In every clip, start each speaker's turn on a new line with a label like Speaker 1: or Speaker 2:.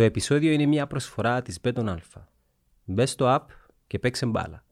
Speaker 1: Το επεισόδιο είναι μια προσφορά της Beton Alpha. Μπες στο app και παίξε μπάλα.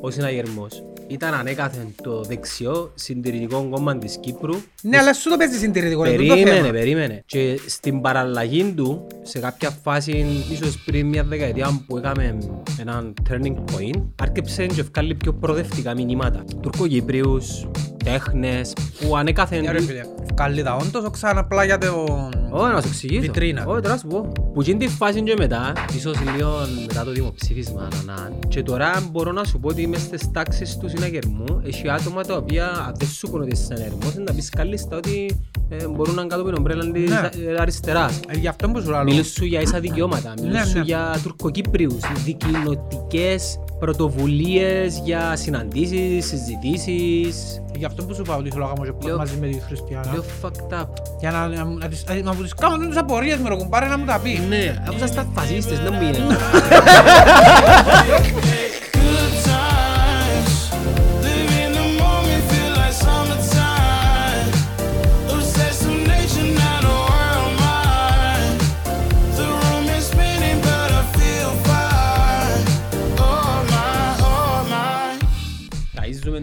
Speaker 1: Ο συναγερμός ήταν ανέκαθεν το δεξιό συντηρητικό κόμμα της Κύπρου.
Speaker 2: Ναι, αλλά σου το παίζει συντηρητικό, είναι τούτο
Speaker 1: Περίμενε,
Speaker 2: θέμα.
Speaker 1: περίμενε. Και στην παραλλαγή του, σε κάποια φάση, ίσως πριν μια δεκαετία που έκαμε έναν turning point, άρκεψε και ευκάλλει πιο προοδευτικά μηνύματα. Τουρκοκύπριους, τέχνες, που ανέκαθεν...
Speaker 2: Ναι, ρε φίλε, βγάλει τα όντως, ο ξανά απλά για το...
Speaker 1: Όχι, να σου εξηγήσω.
Speaker 2: Βιτρίνα.
Speaker 1: Όχι, τώρα να σου πω. Που γίνει τη φάση και μετά, ίσως λίγο μετά το δημοψήφισμα, να, να. Και τώρα μπορώ να σου πω ότι είμαι στις τάξεις του συναγερμού. Έχει άτομα τα οποία αν δεν σου πούν ότι είσαι συναγερμός, να πεις κάλλιστα ότι ε, μπορούν να είναι κάτω από την ομπρέλα της
Speaker 2: Ναι.
Speaker 1: ε, αριστεράς.
Speaker 2: Ε, Γι' αυτό που σου λέω.
Speaker 1: Μιλούν σου για ίσα δικαιώματα, μιλούν
Speaker 2: Ναι,
Speaker 1: σου
Speaker 2: ναι.
Speaker 1: για τουρκοκύπριους, δικοινοτικές πρωτοβουλίες για συναντήσεις, συζητήσεις.
Speaker 2: Γι' αυτό που σου πάω ότι θέλω να κάνω και πώς
Speaker 1: Λέω-
Speaker 2: μαζί με τη Χριστιανά.
Speaker 1: Λίγο fucked up.
Speaker 2: Για να, να, να, τις- να μου τις κάνω τις απορίες με ροκουμπάρε να μου τα πεις.
Speaker 1: Ναι, αφού σας φασίστες, δεν μου είναι.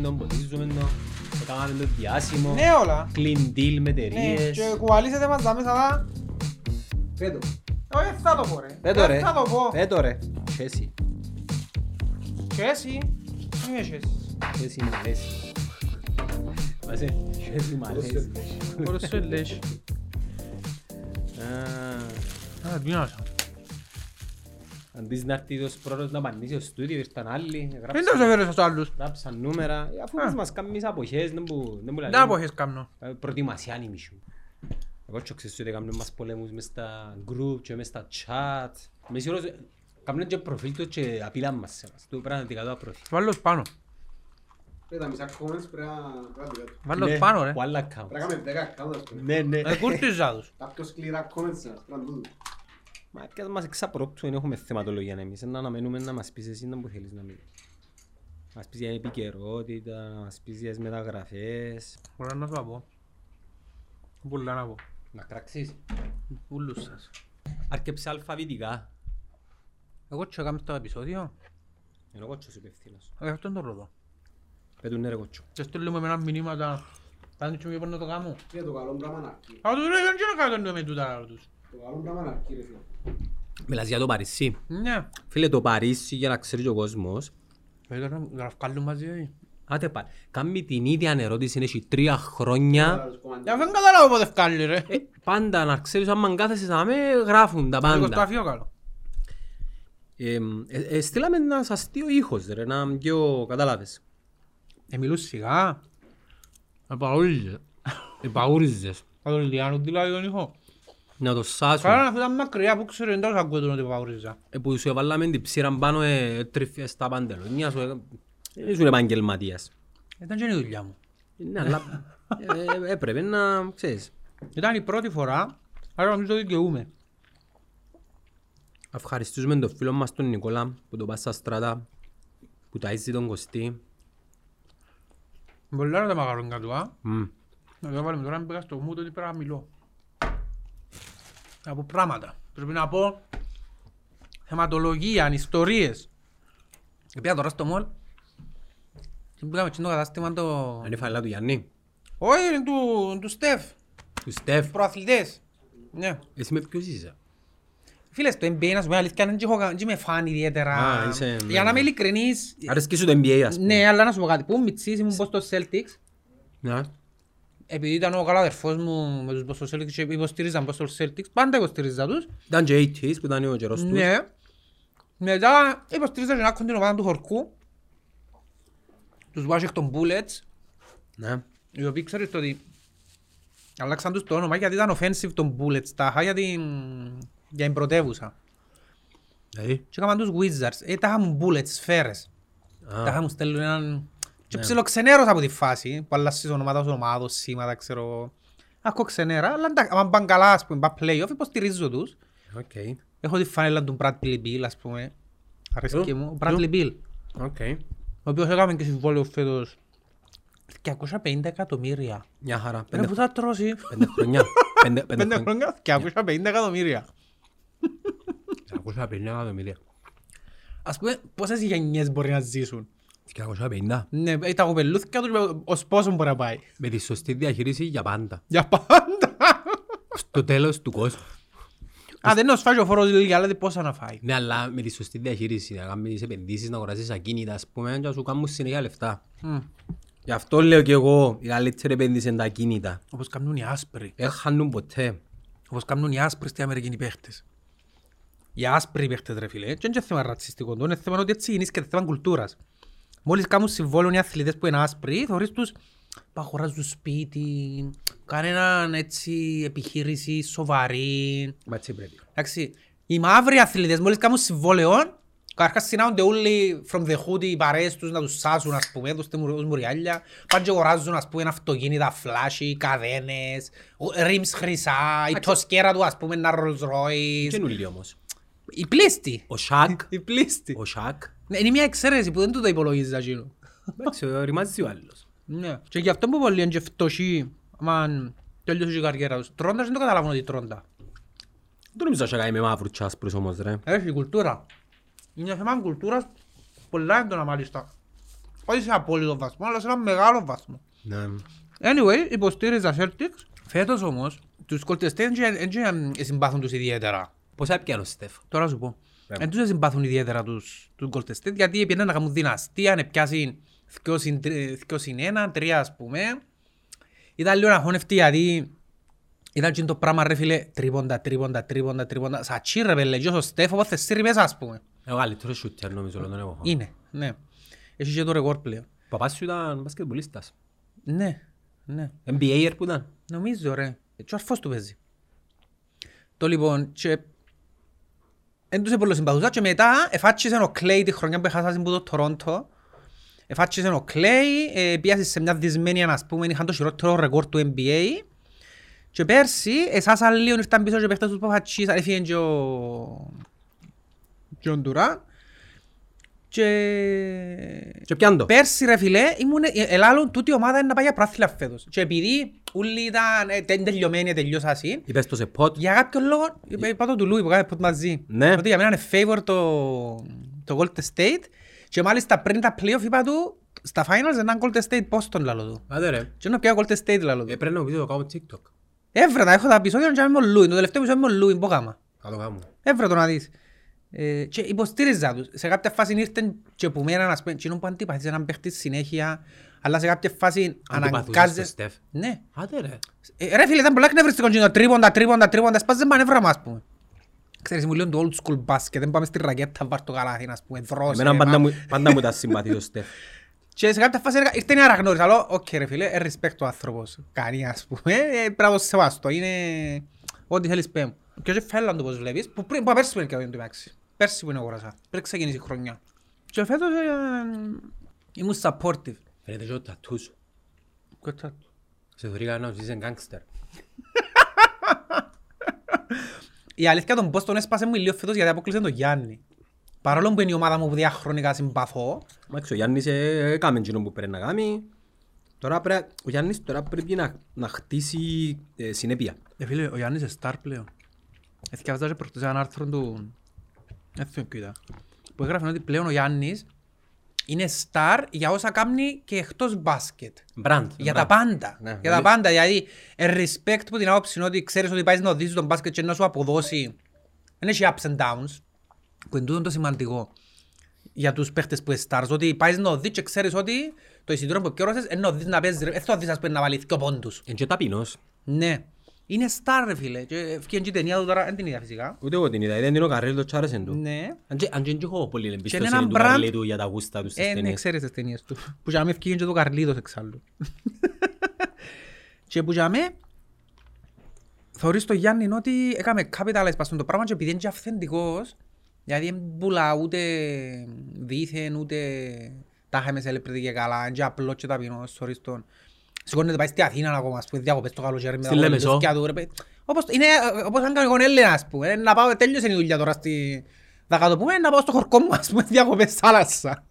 Speaker 1: Ταΐζουμε τον, ποτίζουμε τον, έκαναμε το διάσημο,
Speaker 2: Ναι, όλα.
Speaker 1: clean deal με
Speaker 2: Ναι,
Speaker 1: εταιρείες.
Speaker 2: και κουβαλήσετε μας τα μέσα τα...
Speaker 1: Πέτω.
Speaker 2: Όχι, δεν θα το πω ρε.
Speaker 1: Πέτω
Speaker 2: Δεν
Speaker 1: ρε.
Speaker 2: θα το πω.
Speaker 1: Πέτω ρε. Και εσύ.
Speaker 2: Και εσύ. Είμαι και εσύ.
Speaker 1: Και εσύ μ' αρέσει. Βάζε. Και εσύ μ' αρέσει.
Speaker 2: Μπορείς σου λες.
Speaker 1: Α,
Speaker 2: Α, δίνασα.
Speaker 1: Αντί να έρθει ο πρώτος να πανίσει στο στούντιο, ήρθαν άλλοι,
Speaker 2: Δεν
Speaker 1: γράψαν-
Speaker 2: το έφερες στους άλλους.
Speaker 1: γράψαν νούμερα, Ε, αφού
Speaker 2: Α.
Speaker 1: μας- μας κάνεις αποχές, δεν μου δεν μου
Speaker 2: Δεν
Speaker 1: λαλεί.
Speaker 2: αποχές κάνω.
Speaker 1: Ε, Προετοιμασία είναι μισού. Εγώ και ξέρεις ότι κάνουν μας πολέμους μες στα group και μες στα chat. Με σίγουρος, κάνουν και προφίλ τους και απειλάν μας σε μας. Το πραγματικά το απρόφιλ.
Speaker 2: Βάλω πάνω.
Speaker 3: Ρε, τα μισά comments πρέπει να πρέπει να δει
Speaker 2: Βάλω
Speaker 1: Ναι,
Speaker 2: πάνω ρε.
Speaker 1: που άλλα
Speaker 3: Πρέπει να
Speaker 1: accounts.
Speaker 3: κάνουμε 10 accounts, ας πούμε.
Speaker 1: Ναι, ναι.
Speaker 2: Ε, κούρτιζα τους.
Speaker 3: Τα πιο σκληρά comments μας, πρέπει να δούμε.
Speaker 1: Μα και μας εξαπρόπτουν, δεν έχουμε θεματολογία εμείς. Να αναμένουμε να μας πεις εσύ να που θέλεις να μην. Να μας πεις για επικαιρότητα, να μας πεις για τις μεταγραφές.
Speaker 2: Μπορώ να σου τα πω. Πολλά να πω.
Speaker 1: Να κράξεις.
Speaker 2: Ούλους σας.
Speaker 1: Άρκεψε αλφαβητικά.
Speaker 2: Εγώ τι έκαμε στο επεισόδιο.
Speaker 1: Είναι ο κότσος υπευθύνος.
Speaker 2: Ε, αυτό είναι το ρωτώ.
Speaker 1: Πέτουν ναι ρε κότσο.
Speaker 2: Και στέλνουμε με ένα μηνύματα. Πάνε και μου είπαν να το κάνω.
Speaker 3: Φίλε, το καλό πράγμα να αρκεί.
Speaker 2: Αλλά τους λέει δεν ξέρω να κάνω με τούτα τους.
Speaker 3: Το καλό πράγμα να αρκεί, ρε φίλε.
Speaker 1: Μιλάς για το Παρίσι.
Speaker 2: Ναι.
Speaker 1: Φίλε το Παρίσι για να ξέρει και ο κόσμος.
Speaker 2: Ε, τώρα να βγάλουν μαζί. ε.
Speaker 1: Άτε πάλι. Κάμει την ίδια ερώτηση, έχει τρία χρόνια.
Speaker 3: Άλλος κομμάτι.
Speaker 2: Για δεν καταλάβω πότε βγάλει ρε.
Speaker 1: Ε, πάντα να ξέρεις άμα κάθεσαι να με γράφουν τα
Speaker 2: Εγώ στο
Speaker 1: πάντα.
Speaker 2: αφιό καλό.
Speaker 1: Ε, ε, ε, στείλαμε ένας αστείο ήχος ρε, να πιο κατάλαβες.
Speaker 2: Ε, μιλούν σιγά. Επαούριζε.
Speaker 1: Επαούριζες.
Speaker 2: Θα τον Λιάνο δηλαδή τον ήχο.
Speaker 1: Να το σάσουν.
Speaker 2: Καλά να φύγαν μακριά που ξέρω εντός ακούω τον ότι επαούριζα.
Speaker 1: Ε, που σου έβαλαμε την ψήρα πάνω ε, τριφές στα παντελόνια σου. ε, ε, Ήσουν επαγγελματίας.
Speaker 2: Ήταν και η δουλειά μου.
Speaker 1: Ναι, αλλά ε, ε, έπρεπε να ξέρεις.
Speaker 2: Ήταν η πρώτη φορά, άρα νομίζω δικαιούμαι.
Speaker 1: Ευχαριστούμε τον φίλο μας τον Νικόλα που το πάει στα στράτα που ταΐζει τον Κωστή.
Speaker 2: Πολλά να τα μαγαρόνια του, α.
Speaker 1: Μμ.
Speaker 2: Να το βάλουμε τώρα, πήγα στο μου, τότε πρέπει να μιλώ. Να πω πράγματα. Πρέπει να πω θεματολογία, ιστορίες. Πήγα τώρα στο μόλ και πήγαμε στο κατάστημα το...
Speaker 1: Είναι η φαλά του Γιάννη.
Speaker 2: Όχι, είναι του, του Στεφ,
Speaker 1: Του Στεφ.
Speaker 2: προαθλητές. Ναι.
Speaker 1: Εσύ με ποιος είσαι;
Speaker 2: Φίλες, στο NBA, να σου πω αλήθεια, δεν έχω- δεν με φάνει ιδιαίτερα.
Speaker 1: Α, είσαι-
Speaker 2: Για να είμαι ειλικρινής,
Speaker 1: Αρέσκει σου το NBA ας πούμε.
Speaker 2: ναι, αλλά να σου πω κάτι. Πού μητσής ήμουν πως στο Celtics,
Speaker 1: Ναι.
Speaker 2: Επειδή ήταν ο καλά αδερφός μου με τους πως στο Celtics και υποστηρίζαν πως στο Celtics, πάντα υποστηρίζα τους.
Speaker 1: Ήταν και 80s που ήταν ο καιρός τους.
Speaker 2: Ναι. Μετά υποστηρίζα και να έχουν την ομάδα του χορκού, τους Washington Bullets,
Speaker 1: Ναι.
Speaker 2: οι οποίοι ξέρεις το ότι αλλάξαν τους το όνομα γιατί ήταν offensive των Bullets, τάχα για την, για την πρωτεύουσα.
Speaker 1: Δηλαδή.
Speaker 2: Και έκαναν τους Wizards, ε, τάχα μου Bullets, σφαίρες.
Speaker 1: Α,
Speaker 2: Τάχα μου στέλνουν έναν... Και
Speaker 1: Ναι.
Speaker 2: ψιλοξενέρος από τη φάση, που αλλάσεις ονόματα ως ομάδος, σήματα, ξέρω... Άκω ξενέρα, αλλά εντάξει, άμα πάνε καλά, ας πούμε, πάνε playoff, υποστηρίζω τους.
Speaker 1: Οκ.
Speaker 2: Έχω τη φανέλα του Bradley Beal, ας πούμε. Αρέσκει
Speaker 1: Ποιο;
Speaker 2: μου. Ο Bradley Beal.
Speaker 1: Οκ.
Speaker 2: Ο οποίος έκαμε και συμβόλαιο φέτος 250 εκατομμύρια.
Speaker 1: Μια χαρά.
Speaker 2: Ρε
Speaker 1: Πέντε
Speaker 2: που θα τρώσει.
Speaker 1: πέντε χρονιά. Πέντε- Πέντε
Speaker 2: Πέντε
Speaker 1: χρόνια.
Speaker 2: χρόνια 250 εκατομμύρια.
Speaker 1: 250 εκατομμύρια.
Speaker 2: Ας πούμε, πόσες γενιές μπορεί να ζήσουν;
Speaker 1: 250.
Speaker 2: Ναι, ε, τα κοπελούθια τους ως πόσο μπορεί να πάει.
Speaker 1: Με τη σωστή διαχείριση για πάντα.
Speaker 2: Για πάντα.
Speaker 1: Στο τέλος του κόσμου.
Speaker 2: Α, δεν είναι ο σφάζει ο φόρος λίγα, αλλά πόσα να φάει.
Speaker 1: Ναι, αλλά με τη σωστή διαχείριση, να κάνεις επενδύσεις, να αγοράσεις ακίνητα, ας πούμε, και να σου κάνουν συνέχεια λεφτά.
Speaker 2: Μμ.
Speaker 1: Γι' αυτό λέω και εγώ, η καλύτερη επένδυση είναι τα ακίνητα.
Speaker 2: Όπως κάνουν οι άσπροι.
Speaker 1: Δεν χάνουν ποτέ.
Speaker 2: Όπως κάνουν οι άσπροι στην Αμερική οι παίχτες. Οι άσπροι παίχτες ρε φίλε. Και είναι και θέμα ρατσιστικό. Το είναι θέμα ότι έτσι γεννήσκεται και θέμα κουλτούρας. Μόλις κάνουν συμβόλαιο οι αθλητές που είναι άσπροι, θεωρείς τους που αγοράζουν σπίτι, κανέναν έτσι επιχείρηση σοβαρή.
Speaker 1: Μα έτσι πρέπει.
Speaker 2: Εντάξει, οι μαύροι αθλητές μόλις κάνουν συμβόλαιο, καταρχάς συνάονται όλοι from the hood οι παρέες τους να τους σάσουν ας πούμε, τους τεμουρούς μουριάλια, πάνε και αγοράζουν ας πούμε αυτοκίνητα, φλάσι, καδένες, rims χρυσά, η τοσκέρα του ας πούμε ένα Rolls Royce.
Speaker 1: Και νουλί όμως.
Speaker 2: Η πλήστη.
Speaker 1: Ο Σακ,
Speaker 2: Η πλήστη.
Speaker 1: ο Σακ,
Speaker 2: Ναι, Είναι μια εξαίρεση που δεν του το υπολογίζεις εκείνο.
Speaker 1: εντάξει, ρημάζει ο άλλος.
Speaker 2: Ναι. Και γι' αυτό που πολλοί είναι και φτωχοί, άμα τελειώσει η καριέρα τους. Τρώντας δεν το καταλάβουν ότι τρώντα.
Speaker 1: Δεν νομίζω ότι κάνει με μαύρους και άσπρους όμως ρε.
Speaker 2: Έχει κουλτούρα. Είναι θέμα κουλτούρας πολλά έντονα μάλιστα. Όχι σε απόλυτο βαθμό, αλλά σε ένα μεγάλο βαθμό.
Speaker 1: Ναι.
Speaker 2: Anyway, υποστήριζα Celtics. Φέτος όμως, τους Golden State δεν συμπάθουν τους ιδιαίτερα.
Speaker 1: Πώς έπιανες ο Στεφ;
Speaker 2: Τώρα σου πω.
Speaker 1: Ναι.
Speaker 2: Δεν τους συμπάθουν ιδιαίτερα τους, τους Golden State, γιατί πήγαιναν να κάνουν δυναστεία, να πιάσει 2 συν 1, 3 ας πούμε. Ήταν λίγο αγχώνευτοι γιατί ήταν και το πράγμα ρε φίλε, τρίποντα, τρίποντα, τρίποντα, τρίποντα. Σατσί ρε πέλε, και ο Στέφ όπως θες μέσα ας πούμε.
Speaker 1: Εγώ καλύτερο σούτερ νομίζω όλων των εποχών.
Speaker 2: Είναι, ναι. Έχεις και το ρεκόρ πλέον.
Speaker 1: Ο παπάς σου ήταν μπασκετμπολίστας.
Speaker 2: Ναι, ναι.
Speaker 1: NBA που ήταν.
Speaker 2: Νομίζω ρε. Και ο αρφός του παίζει. Το λοιπόν, και... Εν τους πολύ συμπαθούσα και μετά εφάτσισε ο Κλέι τη χρονιά που έχασαν από το Τορόντο. Εφάτσισε ο Κλέι, ε, πιάσε σε μια δυσμένη, ας πούμε, είχαν το χειρότερο ρεκόρ του NBA. Και πέρσι, εσάσαν λίγο, ήρθαν πίσω και παίχτες τους που εφάτσισαν, έφυγε και ο... και ο Ντουράν. Και...
Speaker 1: Και πιάν το.
Speaker 2: Πέρσι ρε φίλε, ήμουν, ε, ελάλλον τούτη η ομάδα είναι να πάει για πράθυλα φέτος. Και επειδή όλοι ήταν ε, τε- τελειωμένοι, τελειώσασαν,
Speaker 1: Είπες το σε πότ.
Speaker 2: για κάποιον λόγο, είπα είπα το του Λούι που κάνει ποτ μαζί.
Speaker 1: Ναι.
Speaker 2: Ότι για μένα είναι favor το, το Golden State και μάλιστα πριν τα playoff είπα του στα finals έναν Golden State Boston λαλό του.
Speaker 1: Άντε ρε.
Speaker 2: Και να πια Golden State λαλό
Speaker 1: Ε,
Speaker 2: του.
Speaker 1: πρέπει να μου πείτε το κάνω TikTok.
Speaker 2: Έβρα τα, έχω τα επεισόδια και με ο Λούι, το τελευταίο επεισόδιο με ο Λούι, μπόκαμα.
Speaker 1: Θα το κάνω.
Speaker 2: Έβρα το να δεις. Ε, και υποστήριζα τους. Σε κάποια φάση ήρθαν και που μένα να σπένει, εκείνον που αντίπαθησε έναν παίχτη συνέχεια, αλλά σε κάποια φάση
Speaker 1: Αντιπαθούσες στο
Speaker 2: αναγκάζε...
Speaker 1: Στεφ;
Speaker 2: Ναι.
Speaker 1: Άντε ρε.
Speaker 2: Ε, ρε φίλε, ήταν πολλά εκνευριστικό και το τρίποντα, τρίποντα, τρίποντα, σπάζε μανεύρα μας, πούμε. Ξέρεις, μου λένε το old school basket, δεν πάμε στη ρακέτα, βάρ' το καλάθι, ας πούμε, δρός.
Speaker 1: Εμένα
Speaker 2: ρε,
Speaker 1: πάντα
Speaker 2: μα.
Speaker 1: μου- πάντα μου ήταν συμπαθή το Στεφ.
Speaker 2: Και σε κάποια φάση έργα- ήρθε η αναγνώριση, αλλά οκ ρε φίλε, ε, respect ο άνθρωπος. Κάνει, ας πούμε, ε, πρέπει να το σεβαστώ, είναι ό,τι θέλεις πέ μου. Και όχι φέλλαν το πως βλέπεις, που πριν, που πέρσι που είναι και το εντάξει. Πέρσι που είναι αγοράσα, πριν ξεκινήσει η χρονιά. Και φέτος ε, ήμουν supportive.
Speaker 1: Φαίνεται και το τατούς σου.
Speaker 2: Κοίτα.
Speaker 1: Σε θωρήκα να είσαι γκάγκστερ.
Speaker 2: Η αλήθεια τον Boston έσπασε μου λίγο φέτος γιατί απόκλεισε τον Γιάννη. Παρόλο που είναι η ομάδα μου που διαχρονικά συμπαθώ,
Speaker 1: Εντάξει, ο Γιάννης ε, έκαμε εκείνο που πρέπει να κάνει. Τώρα πρέπει, ο Γιάννης τώρα πρέπει να, να χτίσει ε, συνέπεια.
Speaker 2: ε, φίλε, ο Γιάννης είναι star πλέον. Εθιάζα και προχτές ένα άρθρο του... Έτσι κοίτα. Που έγραφε ότι πλέον ο Γιάννης είναι star για όσα κάνει και εκτός μπάσκετ.
Speaker 1: Μπραντ.
Speaker 2: Για τα πάντα.
Speaker 1: Ναι,
Speaker 2: για τα
Speaker 1: δηλαδή-
Speaker 2: πάντα. Δηλαδή, ε, respect που την άποψη είναι ότι ξέρεις ότι πάει να οδήσεις τον μπάσκετ και να σου αποδώσει. Δεν έχει ups and downs. Που είναι τούτο το σημαντικό για τους παίχτες που είναι stars. Ότι πάεις να οδείς και ξέρεις ότι το εισιτήριο που πιόρωσες είναι να οδείς να παίζεις. Δεν θα οδείς ας πούμε να βάλεις δύο πόντους.
Speaker 1: Είναι και ταπεινός.
Speaker 2: Ναι. Είναι star ρε φίλε. Και ευκαιρία και η ταινία του τώρα, δεν την είδα φυσικά.
Speaker 1: Ούτε εγώ την είδα. Δεν είναι ο Καρέλ το τσάρεσεν του.
Speaker 2: Ναι.
Speaker 1: Αν και- Αν και δεν έχω πολύ
Speaker 2: έναν
Speaker 1: εμπιστοσύνη του
Speaker 2: brand-
Speaker 1: Καρέλ του για τα γούστα τους στις
Speaker 2: Ε, ναι,
Speaker 1: ταινίες.
Speaker 2: ξέρεις τις ταινίες του. Που για με ευκήγεν και το Καρλίδος εξάλλου. και που για με θεωρείς το Γιάννη είναι ότι έκαμε capitalize πας το πράγμα και επειδή είναι και αυθεντικός, γιατί δεν πουλά ούτε δίθεν, ούτε τα είχαμε celebrity και καλά, είναι και απλό και ταπεινός, θωρείς τον. Σηκώνεται πάει στη Αθήνα ακόμα, ας πούμε, διακοπές το καλοκαίρι με
Speaker 1: Στη
Speaker 2: τα
Speaker 1: Λέμεσο.
Speaker 2: κολυντούθκια του, ρε παιδί. Όπως, είναι ε, όπως αν κάνω εγώ Έλληνα, ας πούμε, ε, να πάω, τέλειωσε η δουλειά τώρα στη... Θα κάτω πούμε, να πάω στο χορκό μου, ας πούμε, διακοπές θάλασσα.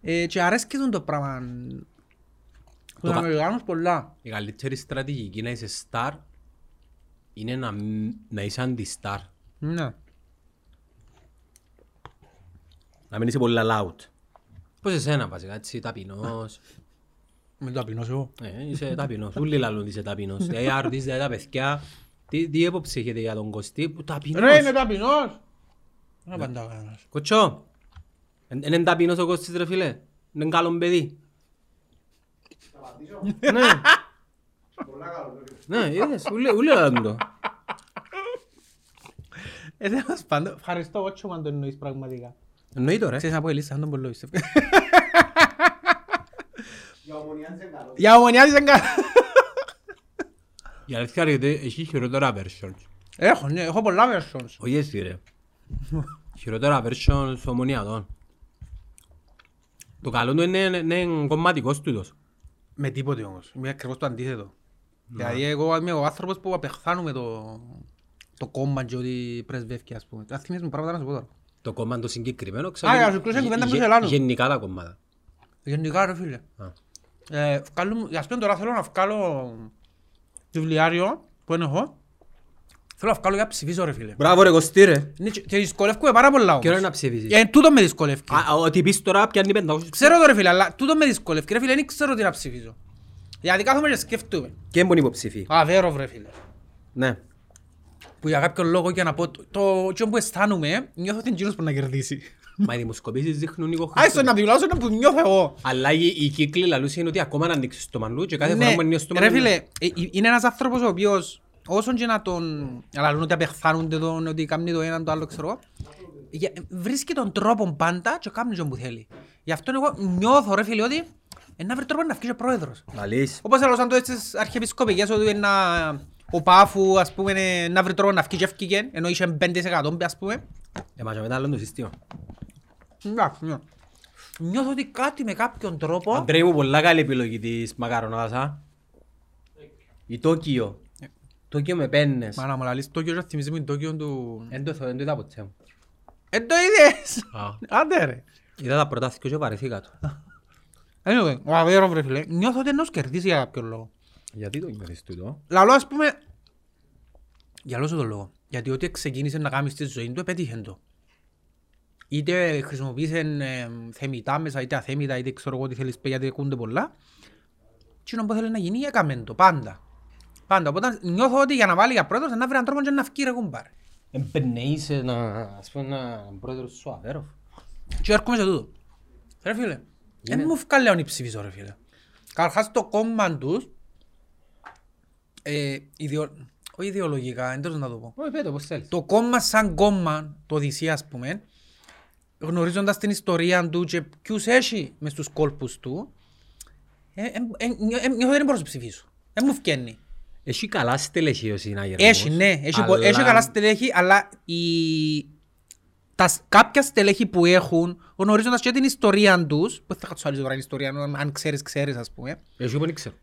Speaker 2: Ε, και αρέσκει τον το πράγμα. Τους
Speaker 1: κα-
Speaker 2: Αμερικάνους πολλά.
Speaker 1: Η καλύτερη στρατηγική να είσαι star είναι να, μ- να είσαι αντι-star.
Speaker 2: Ναι.
Speaker 1: Να μην είσαι πολύ loud. Πώς εσένα βασικά, έτσι, ταπεινός.
Speaker 2: Με το ταπεινός εγώ.
Speaker 1: Ε, είσαι ταπεινός. Ούλοι λαλούν ότι είσαι ταπεινός. Ε, αν ρωτήσετε τα παιδιά, τι, τι έποψη έχετε για τον Κωστή, που ταπεινός;
Speaker 2: Ρε είναι ταπεινός. Δεν απαντάω κανένας.
Speaker 1: Κοτσό, εν- εν είναι ταπεινός ο Κωστής ρε φίλε. Είναι καλό παιδί. Ναι,
Speaker 3: Πολλά καλό.
Speaker 1: ναι, είδες, ούλοι ούλοι λαλούν το.
Speaker 2: Ε, τέλος πάντων, ευχαριστώ ότσο αν το εννοείς πραγματικά.
Speaker 1: Εννοείται ρε.
Speaker 2: Ξέρεις από ελίσσα, αν τον πολύ πιστεύω.
Speaker 3: Για ομονιά είσαι καλό.
Speaker 2: Για ομονιά της εγκά.
Speaker 1: Η αλήθεια είναι ότι έχει χειρότερα versions.
Speaker 2: Έχω, ναι, έχω πολλά versions.
Speaker 1: Όχι εσύ ρε. Χειρότερα versions ομονιατών. Το καλό του είναι, είναι κομματικός τούτος.
Speaker 2: Με τίποτε όμως. Είμαι ακριβώς το αντίθετο. Δηλαδή εγώ είμαι ο άνθρωπος που απεχθάνουμε το, το κόμμα και ό,τι πρεσβεύει ας πούμε. Αν θυμίζεις μου πράγματα να σου πω τώρα.
Speaker 1: Το κόμμα το συγκεκριμένο
Speaker 2: Α, για να σου κλείσω κουβέντα με τους Ελλάδους.
Speaker 1: Γενικά τα κόμματα.
Speaker 2: Γενικά ρε φίλε.
Speaker 1: Α.
Speaker 2: Ε, βγάλω- ας πούμε τώρα θέλω να βγάλω βιβλιάριο που είναι εγώ. Θέλω να βγάλω για ψηφίσω ρε φίλε.
Speaker 1: Μπράβο ρε Κωστή ρε.
Speaker 2: Είναι και- Και δυσκολεύκομαι πάρα πολλά
Speaker 1: Και ώρα
Speaker 2: όμως.
Speaker 1: να ψηφίσεις.
Speaker 2: Ε, τούτο με δυσκολεύει.
Speaker 1: Α, Ότι πεις τώρα πιάνει 500
Speaker 2: Ξέρω το ρε φίλε, αλλά τούτο με δυσκολεύει. Ρε φίλε, δεν ξέρω τι να ψηφίσω. Γιατί κάθομαι και σκέφτομαι.
Speaker 1: Και έμπον υποψήφι.
Speaker 2: Α, βέρο ρε φίλε.
Speaker 1: Ναι.
Speaker 2: Που για κάποιο λόγο για να πω το- το εκείνο που αισθάνομαι, νιώθω ότι είναι εκείνος που να κερδίσει.
Speaker 1: Μα οι δημοσκοπήσεις δείχνουν λίγο
Speaker 2: Άιστο να μιλάω να που νιώθω εγώ.
Speaker 1: Αλλά οι, οι κύκλοι λαλούς είναι ότι ακόμα να ανοίξεις το μαλλού και κάθε φορά
Speaker 2: Ναι,
Speaker 1: που ανοίξεις το
Speaker 2: ρε
Speaker 1: μαλλού...
Speaker 2: φίλε, ε, ε, είναι ένας άνθρωπος ο οποίος όσον και να τον λαλούν ότι απεχθάνονται τον, ότι κάνει το ένα το άλλο ξέρω εγώ, για- βρίσκει τον τρόπο πάντα και κάνει τον που θέλει. Γι' αυτό εγώ νιώθω ρε φίλε ότι ε, να βρει τρόπο να βγει και πρόεδρος.
Speaker 1: Λαλείς.
Speaker 2: Όπως έλωσαν το στις αρχιεπισκοπικές ότι είναι να- ο Πάφου ας πούμε ε, να βρει τρόπο να βγει και ευκήκε ενώ είχε 5% ας πούμε.
Speaker 1: Ε, μα και μετά άλλο το σύστημα.
Speaker 2: Εντάξει, ναι. Νιώθω ότι κάτι με κάποιον τρόπο
Speaker 1: Αντρέι μου, πολλά καλή επιλογή της μακαρονάδας, α. Η Τόκιο. Τόκιο με πέννες.
Speaker 2: Μάνα μου λαλείς Τόκιο και θυμίζει μου την Τόκιο του...
Speaker 1: Εν το δεν το είδα ποτέ μου.
Speaker 2: Ε, το είδες!
Speaker 1: Α.
Speaker 2: Άντε ρε.
Speaker 1: Είδα τα πρώτα θυκό και βαρεθήκα το.
Speaker 2: Anyway, ο Αβέρο βρε φίλε, νιώθω ότι ενός κερδίσει για κάποιον λόγο.
Speaker 1: Γιατί το νιώθεις τούτο.
Speaker 2: Λαλό ας πούμε, για λόγω τον λόγο. Γιατί ό,τι ξεκίνησε να κάνει στη ζωή του, επέτυχε το. Είτε χρησιμοποίησε ε, θεμητά μέσα, είτε αθέμητα, είτε ξέρω εγώ τι θέλεις πει, γιατί ακούνται πολλά. Τι να που θέλει να γίνει, έκαμε το, πάντα. Πάντα. Οπότε νιώθω ότι για να βάλει για πρόεδρος, να βρει έναν τρόπο και να φκεί ρε κουμπάρε.
Speaker 1: Εμπενεείσαι να, ας πούμε, να πρόεδρος σου Αβέροφ.
Speaker 2: Και έρχομαι σε τούτο. Ρε φίλε, δεν μου βγάλε αν ψηφίσω ρε φίλε. Καταρχάς το κόμμα τους, ε, ιδεο... όχι ιδεολογικά, εντός να το πω.
Speaker 1: Όχι, πέτω, πώς θέλεις.
Speaker 2: Το κόμμα σαν κόμμα, το Οδυσσία ας πούμε, γνωρίζοντας την ιστορία του και ποιους έχει μες στους κόλπους του, ε, ε, ε, νιώ- ε, νιώθω ότι δεν μπορώ να ψηφίσω. Δεν μου φκένει.
Speaker 1: Έχει καλά στελεχή ο συναγερμός.
Speaker 2: Έχει, ναι, έχει, πο-
Speaker 1: αλλά-
Speaker 2: έχει καλά στελέχη, αλλά η... τα, σ- κάποια στελέχη που έχουν, γνωρίζοντας και την ιστορία τους, που θα κάτσω άλλη τώρα την ιστορία, αν- αν ξέρεις, ξέρεις ας πούμε.
Speaker 1: Έχει που δεν ξέρω.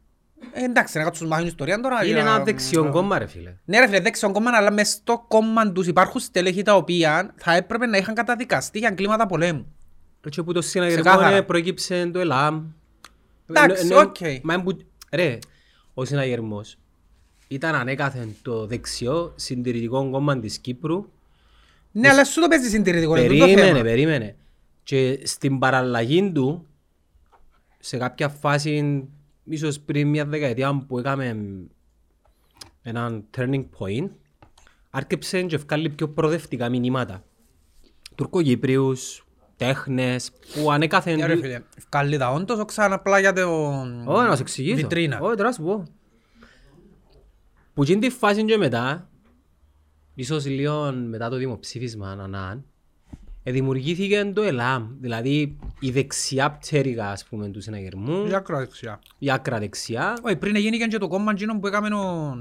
Speaker 2: Ε, εντάξει, να κάτσω τους μάθουν ιστορία τώρα.
Speaker 1: Είναι
Speaker 2: για-
Speaker 1: ένα δεξιό κόμμα ρε φίλε.
Speaker 2: Ναι ρε φίλε, δεξιόν κόμμα, αλλά μες στο κόμμα τους υπάρχουν στελέχη τα οποία θα έπρεπε να είχαν καταδικαστεί για εγκλήματα πολέμου.
Speaker 1: Έτσι που το συναγερμό
Speaker 2: Ξεκάθαρα.
Speaker 1: ε, προέκυψε το ΕΛΑΜ.
Speaker 2: Εντάξει,
Speaker 1: Ενώ- ενώ-
Speaker 2: οκ.
Speaker 1: Μα εν που- Ρε, ο συναγερμός ήταν ανέκαθεν το δεξιό συντηρητικό κόμμα της Κύπρου.
Speaker 2: Ναι, αλλά σου το παίζει συντηρητικό, είναι τούτο το
Speaker 1: Περίμενε,
Speaker 2: θέμα.
Speaker 1: περίμενε. Και στην παραλλαγή του, σε κάποια φάση, ίσως πριν μια δεκαετία που έκαμε έναν turning point, άρκεψε και εφκάλλει πιο προοδευτικά μηνύματα. Τουρκοκύπριους, τέχνες, που ανέκαθεν...
Speaker 2: Ναι, ρε φίλε, βγάλει τα όντως, όξαν απλά για το...
Speaker 1: Όχι, να σου εξηγήσω.
Speaker 2: Βιτρίνα.
Speaker 1: Όχι, τώρα σου πω. Που γίνει τη φάση και μετά, ίσως λίγο μετά το δημοψήφισμα, ανάν, ε, δημιουργήθηκε το ΕΛΑΜ, δηλαδή η δεξιά πτέρυγα, ας πούμε, του συναγερμού,
Speaker 2: Για ακροδεξιά.
Speaker 1: η άκρα δεξιά,
Speaker 2: Όχι, πριν έγινε και το κόμμα εκείνο που έκαμε ο,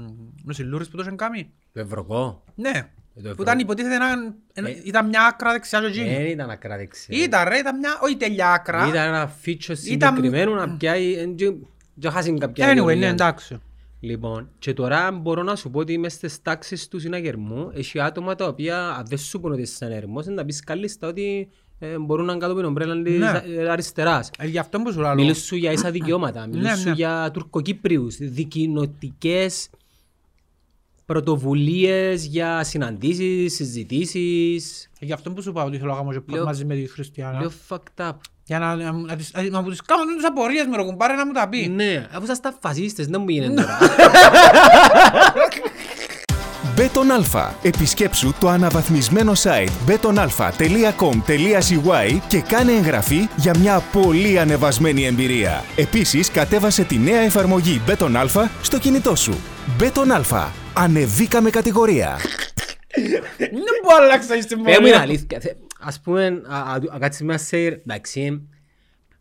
Speaker 2: ο Σιλούρης που το είχε κάνει.
Speaker 1: το ευρωκό.
Speaker 2: Ναι,
Speaker 1: Ε, το
Speaker 2: που
Speaker 1: ευρώ-
Speaker 2: ήταν υποτίθεται ένα, ένα-
Speaker 1: Ε.
Speaker 2: ήταν μια άκρα δεξιά και εκείνη.
Speaker 1: Δεν ήταν άκρα δεξιά.
Speaker 2: Ήταν ρε, ήταν μια, όχι τελειά άκρα.
Speaker 1: Ήταν ένα φίτσο
Speaker 2: Ήταν-
Speaker 1: συγκεκριμένο να πιάει, εν και- και χάσει κάποια
Speaker 2: Anyway,
Speaker 1: ιδεολογία.
Speaker 2: ναι, εντάξει.
Speaker 1: Λοιπόν, και τώρα μπορώ να σου πω ότι είμαι στις τάξεις του συναγερμού. Έχει άτομα τα οποία, αν δεν σου πούνε ότι είσαι συναγερμός, να πεις κάλλιστα ότι ε, μπορούν να κάτω από την ομπρέλα της
Speaker 2: Ναι.
Speaker 1: ε, αριστεράς.
Speaker 2: Ε, Γι' αυτό που σου λέω.
Speaker 1: Μιλούς σου για ίσα δικαιώματα, μιλούς
Speaker 2: Ναι,
Speaker 1: σου
Speaker 2: ναι.
Speaker 1: για τουρκοκύπριους, δικοινοτικές πρωτοβουλίες για συναντήσεις, συζητήσεις.
Speaker 2: Γι' αυτό που σου είπα ότι θέλω να κάνω και
Speaker 1: Λέω-
Speaker 2: μαζί με τη Χριστιανά.
Speaker 1: Λίγο fucked up.
Speaker 2: Για να, να, να, τις- να μου τις κάνω τις απορίες με ροκουμπάρε να μου τα πει.
Speaker 1: Ναι, αφού είσαστε φασίστες, δεν μου γίνεται τώρα.
Speaker 4: Bet on Alfa. Επισκέψου το αναβαθμισμένο site betonalfa.com.cy και κάνε εγγραφή για μια πολύ ανεβασμένη εμπειρία. Επίσης, κατέβασε τη νέα εφαρμογή Bet on Alfa στο κινητό σου. Μπέτον Αλφα. Ανεβήκαμε κατηγορία.
Speaker 2: Δεν που άλλαξα στην
Speaker 1: Πες μου
Speaker 2: πορεία.
Speaker 1: είναι αλήθεια. Θε- Ας πούμε, α- α- α- κάτσεις μια σέιρ, εντάξει,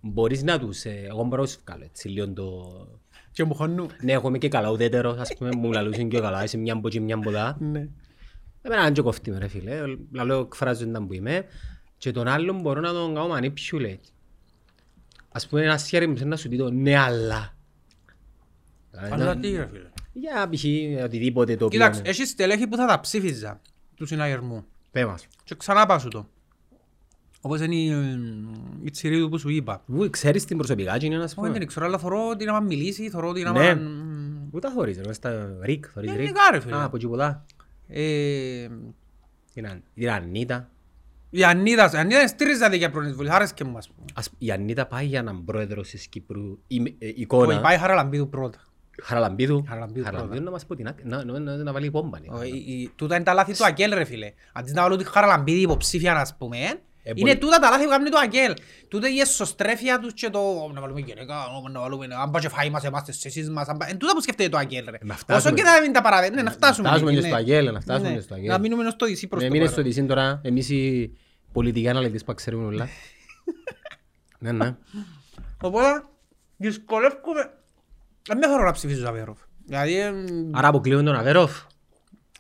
Speaker 1: μπορείς να τους, ε, εγώ μπορώ να σου βγάλω έτσι λίγο το...
Speaker 2: Και μου χωνού.
Speaker 1: Ναι, εγώ είμαι και καλά ουδέτερος, ας πούμε, μου λαλούσαν και καλά, είσαι μια μπο και μια μποδά.
Speaker 2: Ναι.
Speaker 1: Εμένα είναι και κοφτή με ρε φίλε, λαλό εκφράζονταν που είμαι και τον άλλον μπορώ να τον κάνω manipulate. Ας πούμε ένας σχέρι μου θέλει να σου πει το ναι αλλά.
Speaker 2: Αλλά τι ρε φίλε.
Speaker 1: Για π.χ. οτιδήποτε το οποίο...
Speaker 2: Κοίταξε,
Speaker 1: είναι.
Speaker 2: έχεις στελέχη που θα τα ψήφιζα του συναγερμού.
Speaker 1: Πες μας.
Speaker 2: Και ξανά πάω σου το. Όπως είναι η, ε, η τσιρίδου που σου είπα.
Speaker 1: Βου, ξέρεις την προσωπικά και είναι ας
Speaker 2: Όχι, δεν
Speaker 1: πούμε.
Speaker 2: ξέρω, αλλά θωρώ ότι να μας μιλήσει, θωρώ ότι να
Speaker 1: Ναι.
Speaker 2: μας...
Speaker 1: Πού τα θωρείς, ρε, στα Ρικ, θωρείς Ρικ.
Speaker 2: Γενικά, ρε φίλε.
Speaker 1: Α, από εκεί πολλά.
Speaker 2: Ε,
Speaker 1: Την Αν- Την Ανίτα.
Speaker 2: Η Ανίδα, η Ανίδα είναι στήριζα για πρώτης βολής, άρεσκε μου ας πούμε.
Speaker 1: Ας- Η Ανίτα πάει για έναν πρόεδρος της Κύπρου η- ε,
Speaker 2: Όχι,
Speaker 1: εικόνα.
Speaker 2: πάει Χαραλαμπίδου πρώτα.
Speaker 1: Χαραλαμπίδου;
Speaker 2: Χαραλαμπίδου
Speaker 1: Χαραλαμπίδου να μας πω την άκρη, να- να- να- να βάλει πόμπα. ναι.
Speaker 2: Όχι, η- η- Τούτα είναι τα λάθη του Αγγέλ ρε φίλε. Αντί να βάλω τη Χαραλαμπίδη υποψήφια να πούμε,
Speaker 1: Ε,
Speaker 2: είναι
Speaker 1: πολύ-
Speaker 2: τούτα τα λάθη που κάνει το Αγγέλ. Τούτα η εσωστρέφεια τους και το «Ω, να βάλουμε γυναίκα, ω, να βάλουμε αν πάει και φάει μας εμάς τις θέσεις μας. αν πάει-» Εν τούτα που σκέφτεται το Αγγέλ ρε.
Speaker 1: να φτάσουμε.
Speaker 2: Όσο και να μην τα παραβαίνει, ναι, να φτάσουμε.
Speaker 1: φτάσουμε
Speaker 2: εκεί,
Speaker 1: και στο
Speaker 2: ναι.
Speaker 1: Αγγέλ, να φτάσουμε
Speaker 2: Ναι,
Speaker 1: και στο Αγγέλ.
Speaker 2: Να μείνουμε στο δυσί προς
Speaker 1: Ναι,
Speaker 2: το
Speaker 1: μείνε
Speaker 2: παρόν.
Speaker 1: στο δυσύν τώρα, εμείς οι πολιτικοί αναλυτές που ξέρουμε όλα. Ναι, ναι.
Speaker 2: Οπότε δυσκολεύομαι. Δεν με θέλω να ψηφίσω Αβέροφ. Δηλαδή, εμ,
Speaker 1: Άρα αποκλείουμε τον Αβέροφ.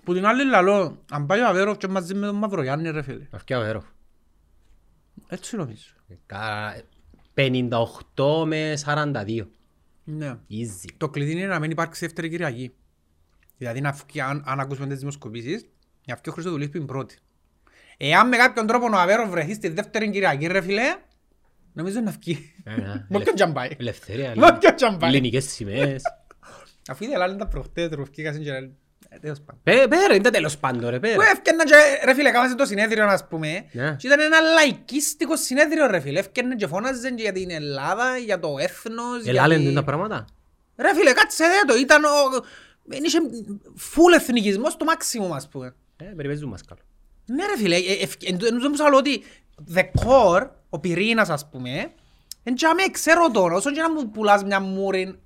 Speaker 2: που την άλλη λαλό, αν πάει ο Αβέροφ και μαζί με τον Μαυρογιάννη ρε φίλε.
Speaker 1: Να φτιάω Αβέροφ.
Speaker 2: Έτσι νομίζω.
Speaker 1: Κα- 58 με 42.
Speaker 2: Ναι.
Speaker 1: Easy.
Speaker 2: Το κλειδί είναι να μην υπάρξει δεύτερη Κυριακή. Δηλαδή να φύγει, αν, αν ακούσουμε τις δημοσκοπήσεις, να φύγει ο Χρυστοδουλής που είναι πρώτη. Εάν με κάποιον τρόπο ο Αβέροφ βρεθεί στη δεύτερη Κυριακή ρε φίλε, νομίζω να φύγει.
Speaker 1: Ε, ναι.
Speaker 2: Με όποιον τζαμπάει.
Speaker 1: Ελευθερία.
Speaker 2: Με όποιον τζαμπάει.
Speaker 1: Ελληνικές σημαίες.
Speaker 2: Αφού είδε άλλα είναι τα προχτές ρε που φύγασαν και λένε, ε, τέλος πάντων.
Speaker 1: Πέ- Πέρα, είναι τα τέλος πάντων ρε
Speaker 2: Που
Speaker 1: πέρα.
Speaker 2: έφτιανα και ρε φίλε κάμασε το συνέδριο ας πούμε
Speaker 1: Ναι.
Speaker 2: και ήταν ένα λαϊκίστικο συνέδριο ρε φίλε έφτιανε και φώναζαν και για την Ελλάδα, για το έθνος για
Speaker 1: Ελάλεν
Speaker 2: τη-
Speaker 1: τα πράγματα.
Speaker 2: Ρε φίλε κάτσε δε το ήταν ο... Είχε φουλ εθνικισμός στο μάξιμο ας πούμε
Speaker 1: Ε, περιπέζουν μας καλό.
Speaker 2: Ναι ρε φίλε, ε, ευ- εν τω- εν τω που σου λέω ότι the core, ο πυρήνας ας πούμε εν τζάμε ξέρω το, όσο και να μου πουλάς μια μούρη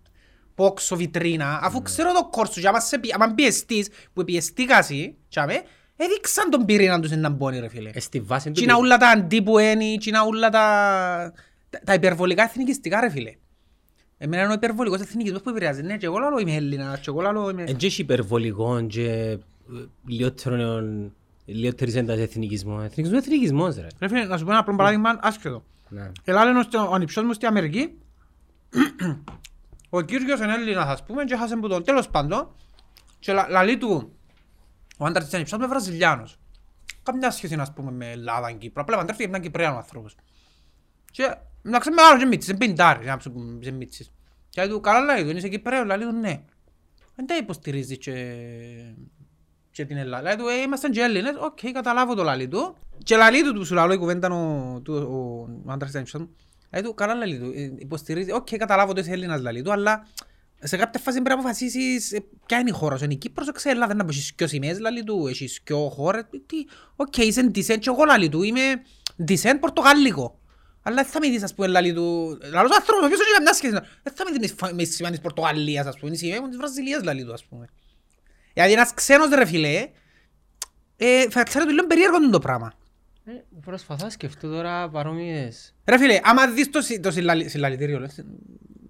Speaker 2: πόξο βιτρίνα, αφού ξέρω το core σου και άμα, σε, πι- άμα πιεστείς, που πιεστήκασαι, τζάμε, έδειξαν τον πυρήνα τους έναν πόνι ρε φίλε.
Speaker 1: Ε, στη βάση του...
Speaker 2: Τι είναι όλα τα αντίπου ένι, τι είναι όλα τα, τα, τα υπερβολικά εθνικιστικά ρε φίλε. Εμένα είναι ο υπερβολικός εθνικισμός που επηρεάζει. Ναι, και εγώ λαλό είμαι Έλληνας, και εγώ λαλό είμαι...
Speaker 1: Εν και έχει υπερβολικό και ε, λιότερον- λιότερης έντασης εθνικισμός. Εθνικισμός είναι εθνικισμός ρε.
Speaker 2: Ρε φίλε, να σου πω ένα απλό παράδειγμα άσχετο.
Speaker 1: Ναι.
Speaker 2: Ελά λένε ο ο ανιψιός μου στην Αμερική, ο Κύριος είναι Έλληνας ας πούμε και χάσε που τον τέλος πάντων και λα- λαλεί του ο άντρας της ανιψιός μου είναι Βραζιλιάνος. Καμιά σχέση ας πούμε με Ελλάδα και Κύπρο, απλά παντρεύτηκε έναν Κυπρέανο άνθρωπος. Και να ξέρει μεγάλος και μίτσις, είναι πεντάρι, να σου πούμε, είσαι μίτσις. Και λέει του καλά λέει του, είσαι Κυπρέος, λέει του ναι. Δεν τα υποστηρίζεις και και την Ελλάδα. Λέει του, ε, είμαστε και Έλληνες, οκ, καταλάβω το λαλί του. Και λαλί του, του σου λαλώ η κουβέντα ο, του, ο, ο άντρας της ανιψιάς μου. Λέει του, καλά λαλί του, ε, υποστηρίζει, οκ, καταλάβω ότι είσαι Έλληνας λαλί του, αλλά σε κάποια φάση πρέπει να αποφασίσεις ε, ποια είναι η χώρα σου. Είναι η Κύπρος, ξέρει Ελλάδα, να έχεις δυο σημαίες λαλί του, έχεις δυο χώρες, τι, οκ, είσαι descent και εγώ λαλί του, είμαι descent πορτογαλικό. Αλλά δεν θα με δεις, ας πούμε, λαλί του, λαλός άνθρωπος, ο οποίος έχει καμιά σχέση, δεν θα με δεις με- με σημαία της Πορτογαλίας, ας πούμε, είναι σημαία της Βραζιλίας λαλί του, ας πούμε. Γιατί ένας ξένος ρε φίλε, ε, θα ξέρετε λίγο περίεργο είναι το πράγμα.
Speaker 1: Ε, Προσπαθώ να σκεφτώ τώρα παρόμοιες...
Speaker 2: Ρε φίλε, άμα δεις το, συ- το συλλαλη- συλλαλητήριο, λες,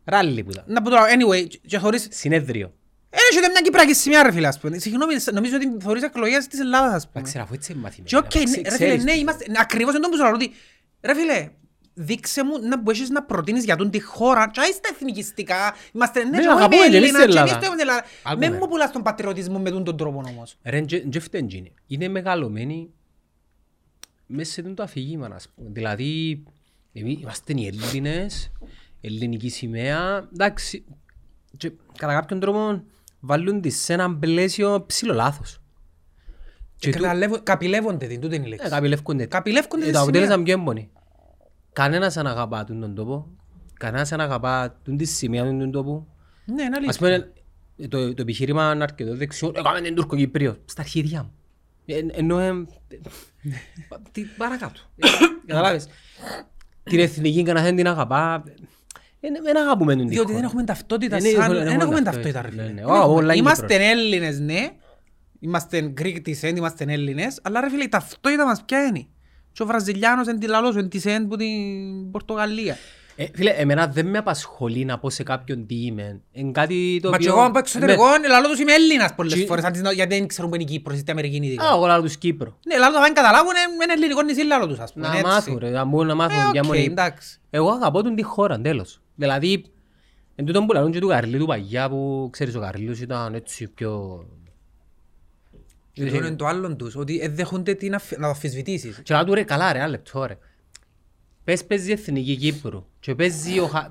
Speaker 1: rally που ήταν.
Speaker 2: να πω τώρα, anyway, και θωρείς,
Speaker 1: Συνέδριο.
Speaker 2: έρχεται μια Κυπριακή σημαία ρε φίλε, ας πούμε. Συγγνώμη, νομίζω ότι θωρείς εκλογές της Ελλάδας, ας πούμε.
Speaker 1: Εντάξει, αφού έτσι είναι μαθημένη.
Speaker 2: Και οκ,
Speaker 1: αφού
Speaker 2: ναι,
Speaker 1: ξε-
Speaker 2: ρε φίλε,
Speaker 1: ξέρεις
Speaker 2: ναι,
Speaker 1: τι-
Speaker 2: είμαστε, ναι, ακριβώς εντός που σου λέω, ότι, ρε φίλε, δείξε μου να μπορείς να προτείνεις για τούν τη χώρα και άι στα εθνικιστικά, είμαστε, ναι,
Speaker 1: Ναι,
Speaker 2: και εγώ
Speaker 1: αγαπούμε
Speaker 2: είμαι
Speaker 1: και εμείς
Speaker 2: Έλληνας
Speaker 1: την
Speaker 2: και εμείς
Speaker 1: Ελλάδα.
Speaker 2: το είμαστε Ελλάδα.
Speaker 1: Άκουμε.
Speaker 2: Με μου πουλάς τον πατριωτισμό με τούν τον τρόπο όμως.
Speaker 1: Ρε, ντζε- ντζε φταίν τζίνι. Είναι μεγαλωμένοι μέσα σε το αφήγημα, ας πούμε. Δηλαδή, εμείς είμαστε οι Έλληνες, ελληνική σημαία, εντάξει, και κατά κάποιον τρόπο βάλουν τη σε έναν πλαίσιο ψηλό λάθος. Και του-
Speaker 2: Εκμεταλλεύω- Καπηλεύονται την, τούτη είναι η
Speaker 1: Ε,
Speaker 2: λέξη.
Speaker 1: καπηλεύκονται.
Speaker 2: Καπηλεύκονται
Speaker 1: Ε,
Speaker 2: τη
Speaker 1: Το αποτέλεσμα
Speaker 2: σημεία.
Speaker 1: ποιο έμπονη. Κανένας δεν αγαπά τον τον τόπο. Κανένας δεν αγαπά τον τη σημεία του τον τόπο.
Speaker 2: Ναι, είναι
Speaker 1: Ας
Speaker 2: αλήθεια.
Speaker 1: πούμε, ε, το, το επιχείρημα είναι αρκετό δεξιό. Έκαμε την Τουρκοκυπρίο. Στα αρχίδια μου. Ε, Ενώ... ε, τι παρακάτω. Ε, Καταλάβες. Την εθνική κανένα την αγαπά. Ε, Δεν αγαπούμε την
Speaker 2: Διότι
Speaker 1: χώρα.
Speaker 2: δεν έχουμε ταυτότητα
Speaker 1: Δεν
Speaker 2: σαν...
Speaker 1: έχουμε-
Speaker 2: Δεν
Speaker 1: δεν έχουμε
Speaker 2: έχουμε
Speaker 1: ταυτότητα,
Speaker 2: ταυτότητα, ρε
Speaker 1: ναι,
Speaker 2: φίλε.
Speaker 1: ναι.
Speaker 2: Δεν
Speaker 1: Ω,
Speaker 2: έχουμε.
Speaker 1: όλα
Speaker 2: Είμαστε
Speaker 1: Κύπρος.
Speaker 2: Έλληνες, ναι. Είμαστε Greek descent, είμαστε Έλληνες. Αλλά ρε φίλε, η ταυτότητα μας ποια είναι; Και ο Βραζιλιάνος είναι τη λαλός, είναι descent που την Πορτογαλία.
Speaker 1: Ε, Φίλε, εμένα δεν με απασχολεί να πω σε κάποιον τι είμαι. Είναι κάτι το
Speaker 2: Μα και
Speaker 1: οποίο...
Speaker 2: εγώ αν πάω εξωτερικό, λαλό τους είμαι Έλληνας πολλές
Speaker 1: Τι-
Speaker 2: φορές, αντί να- γιατί δεν ξέρουν που είναι η Κύπρος, ή την Αμερική είναι ειδικά.
Speaker 1: Α, εγώ λάβω τους Κύπρο.
Speaker 2: Ναι, λαλό αν καταλάβουν, είναι- είναι ελληνικό νησί λαλό τους, ας πούμε.
Speaker 1: Να
Speaker 2: είναι έτσι.
Speaker 1: μάθουν, ρε, να μπορούν να μάθουν
Speaker 2: Ε,
Speaker 1: ποια
Speaker 2: οκ,
Speaker 1: μου είναι.
Speaker 2: εντάξει.
Speaker 1: Εγώ αγαπώ τον τη χώρα, τέλος. Δηλαδή, εν τούτον που λαλούν και του Καρλή του παγιά που ξέρεις ο Καρλής ήταν έτσι πιο...
Speaker 2: Και αυτό είναι το άλλο τους, ότι ε, δέχονται την αφι- να το αμφισβητήσεις.
Speaker 1: Και να του ρε καλά ρε, ένα λεπτό ρε. Πες παίζει η Εθνική Κύπρου και παίζει ο... Χα-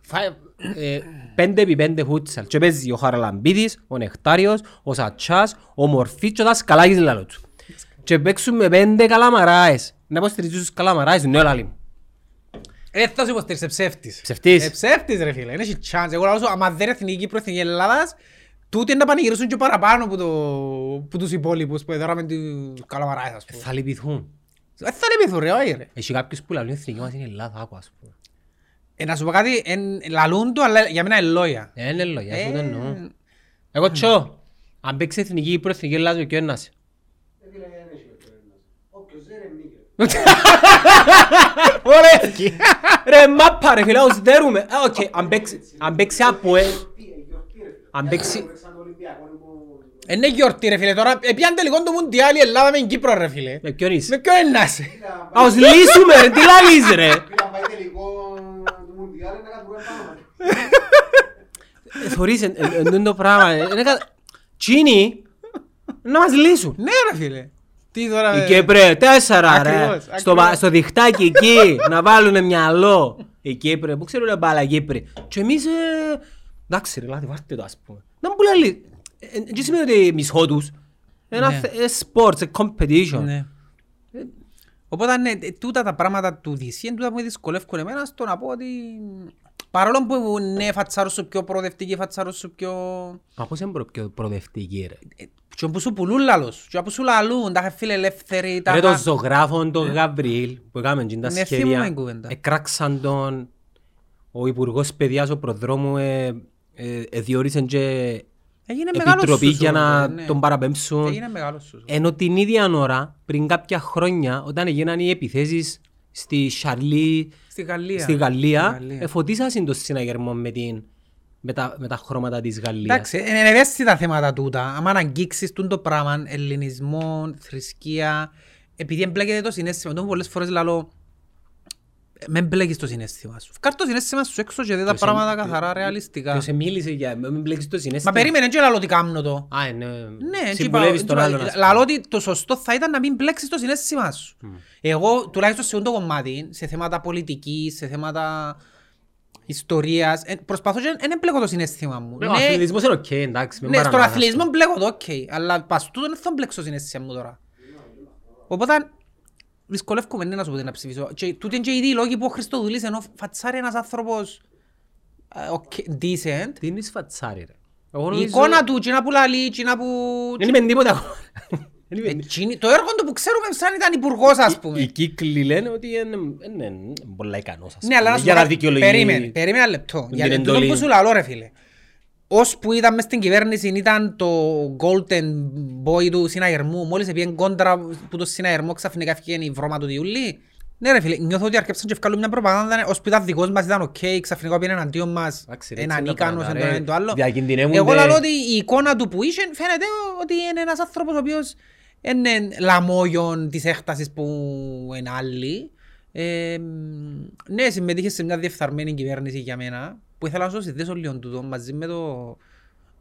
Speaker 1: φα- ε, πέντε επί πέντε φούτσαλ και παίζει ο Χαραλαμπίδης, ο Νεκτάριος, ο Σατσάς, ο Μορφής και ο Δασκαλάκης λαλό του. Και παίξουμε πέντε καλαμαράες. Να υποστηρίζεις τους καλαμαράες, ναι λαλί μου.
Speaker 2: Ε, θα σου υποστήριξε ψεύτης.
Speaker 1: Ψευτής.
Speaker 2: Ε, ψεύτης ρε φίλε, δεν έχει chance. Εγώ λαλώ σου, άμα δεν είναι εθνική Κύπρο, εθνική Ελλάδας, τούτοι είναι να πανηγυρίσουν και παραπάνω που, το, που τους υπόλοιπους που εδώ με τους καλαμαράες, ας πούμε.
Speaker 1: Θα λυπηθούν.
Speaker 2: Ε, θα λυπηθούν ρε, όχι ρε.
Speaker 1: Έχει κάποιους που λαλούν η εθνική μας είναι η Ελλάδα, άκου ας πούμε.
Speaker 2: Ε, να σου πω κάτι, εν- λαλούν το, αλλά για μένα είναι λόγια.
Speaker 1: Ε, είναι λόγια, αυτό το εννοώ.
Speaker 2: Ε,
Speaker 1: Εγώ τσο, αν παίξεις εθνική Κύπρο, εθνική Ελλάδα, ποιο είναι να είσαι.
Speaker 3: Ε, φίλε, δεν έχει περίπτωση. Όποιος δεν είναι νίκη.
Speaker 1: Ωραία. Ρε μάπα ρε φίλε, ως δέρουμε. Α, οκ, αν παίξει- αν παίξει από ε,
Speaker 3: Τι, ε, γιορτή, ρε φίλε.
Speaker 1: αν παίξει...
Speaker 3: Παίξαν το Ολυμπιακό, είναι που-
Speaker 2: Ε, Είναι γιορτή ρε φίλε, τώρα επιάν τελικό το Μουντιάλ η Ελλάδα με την Κύπρο ρε φίλε.
Speaker 1: Με ποιον είσαι;
Speaker 2: Με ποιον είναι να είσαι;
Speaker 1: Α, ως λύσουμε ρε, τι λαλείς ρε.
Speaker 3: Φίλε, αν πάει τελικό του Μουντιάλ, είναι κάτι που δεν πάμε.
Speaker 1: Ε, Θωρείς, εν- εν- εν τούτο το πράγμα. ε, είναι κα- Τσίνοι, να μας λύσουν.
Speaker 2: Ναι ρε φίλε. Τι τώρα...
Speaker 1: Η
Speaker 2: ε,
Speaker 1: Κύπρε, τέσσερα ρε.
Speaker 2: Ακριβώς,
Speaker 1: Στο,
Speaker 2: ακριβώς.
Speaker 1: πα- στο διχτάκι εκεί, να βάλουνε μυαλό. Η Κύπρε, που ξέρουνε μπάλα Κύπρη. Και εμείς, ε, εντάξει ρε, λάτε, βάρτε το ας πούμε. Να μου που λέει, δεν σημαίνει ότι μισό τους. Ένα
Speaker 2: Ναι.
Speaker 1: θε- ε, sports, ε, competition.
Speaker 2: Ναι. Οπότε ναι, ε, τούτα τα πράγματα του DC είναι τούτα που με δυσκολεύουν εμένα στο να πω ότι παρόλο που ναι φατσάρω σου πιο προοδευτική, φατσάρω σου πιο...
Speaker 1: Μα πώς είναι προ- πιο προοδευτική ρε.
Speaker 2: ε, Και που σου πουλούν λαλούς, και που σου λαλούν, τα φίλε ελεύθεροι, τα...
Speaker 1: Ρε το ζωγράφο τον Γαβριήλ που έκαμε και τα
Speaker 2: Ναι,
Speaker 1: σχέδια.
Speaker 2: θυμούμαι την κουβέντα.
Speaker 1: Εκράξαν τον ο Υπουργός Παιδείας, ο προδρόμου, ε, ε, ε, διόρισαν και
Speaker 2: Έγινε μεγάλος
Speaker 1: επιτροπή
Speaker 2: σους,
Speaker 1: για να
Speaker 2: οπότε, ναι.
Speaker 1: τον παραπέμψουν.
Speaker 2: Έγινε μεγάλος σους.
Speaker 1: Ενώ την ίδια ώρα, πριν κάποια χρόνια, όταν έγιναν οι επιθέσεις στη Σαρλί,
Speaker 2: Στη Γαλλία.
Speaker 1: στη Γαλλία,
Speaker 2: Στη Γαλλία.
Speaker 1: εφωτίσασαν τον συναγερμό με, την, με, τα, με τα χρώματα της Γαλλίας.
Speaker 2: Εντάξει, είναι ευαίσθητα θέματα τούτα. Αν αγγίξεις τούν το πράγμα, ελληνισμό, θρησκεία, επειδή εμπλέκεται το συνέστημα, το έχω πολλές φορές λαλώ, με μπλέκεις το συνέστημα σου. Φκάρ το συνέστημα σου έξω και δει τα
Speaker 1: Ποιος
Speaker 2: πράγματα
Speaker 1: εν-
Speaker 2: καθαρά, ρεαλιστικά.
Speaker 1: Ποιος σε μίλησε για μην μπλέξεις το
Speaker 2: Μα
Speaker 1: συνέστημα.
Speaker 2: περίμενε και λαλώ τι κάνω το.
Speaker 1: Α, ναι,
Speaker 2: Ναι,
Speaker 1: συμβουλεύεις τον άλλον. ας πούμε.
Speaker 2: Λαλώ ότι το σωστό θα ήταν να μην μπλέξεις το συνέστημα σου. Εγώ, τουλάχιστον σε αυτό το κομμάτι, σε θέματα πολιτικής, σε θέματα ιστορίας, ε, προσπαθώ και δεν εμπλέκω το συναίσθημα μου.
Speaker 1: Ναι, Ο
Speaker 2: Ναι,
Speaker 1: αθλητισμός είναι οκ, εντάξει. μην
Speaker 2: Ναι, στον
Speaker 1: παρανομάζεις.
Speaker 2: αθλητισμό μπλέκω το, οκ. Αλλά πας τούτο δεν θα μπλέξω συναίσθημα μου τώρα. Οπότε δυσκολεύκομαι ναι, να σου πω τι να ψηφίσω. Και τούτοι είναι και οι δύο λόγοι που ο Χριστοδουλίδης ενώ φατσάρει ένας άνθρωπος ε, οκ, decent.
Speaker 1: Τι είναι σφατσάρι ρε; Εγώ
Speaker 2: Η
Speaker 1: νομίζω-
Speaker 2: εικόνα του, εκείνα που λαλεί, εκείνα που...
Speaker 1: Δεν είμαι τίποτα ακόμα. Δεν είμαι-
Speaker 2: Εκείνη- Το έργο του που ξέρουμε σαν ήταν υπουργός ας
Speaker 1: Οι
Speaker 2: πούμε.
Speaker 1: κύκλοι λένε ότι είναι είναι- είναι πολλά ικανός. ας
Speaker 2: Ναι, αλλά να
Speaker 1: πούμε,
Speaker 2: σου
Speaker 1: Για
Speaker 2: πω
Speaker 1: να
Speaker 2: κάτι.
Speaker 1: δικαιολογεί.
Speaker 2: Περίμενε, περίμενε ένα λεπτό.
Speaker 1: την
Speaker 2: Για τούτο
Speaker 1: εντολή.
Speaker 2: που σου λαλώ ρε φίλε. Ως που ήταν μες στην κυβέρνηση ήταν το golden boy του συναγερμού. Μόλις έπιεν κόντρα που το συναγερμό ξαφνικά έφυγε η βρώμα του Διούλη. Ναι ρε φίλε, νιώθω ότι αρκέψαν και ευκάλουν μια προπαγάνδα ως που ήταν δικός μας ήταν οκ, ξαφνικά πήγαινε εναντίον μας,
Speaker 1: Εντάξει, ρε,
Speaker 2: έναν
Speaker 1: έτσι είναι τα
Speaker 2: ικανός,
Speaker 1: πράγματα,
Speaker 2: εν το
Speaker 1: ρε.
Speaker 2: ένα το άλλο.
Speaker 1: Διακινδυνεύονται.
Speaker 2: Εγώ λαλώ ότι η εικόνα του που είχε φαίνεται ότι είναι ένας άνθρωπος ο οποίος είναι λαμόγιον της έκτασης που είναι άλλη. Ε, ναι, συμμετείχε σε μια διεφθαρμένη κυβέρνηση για μένα που ήθελα να σου συνδέσω λίγο τούτο μαζί με το,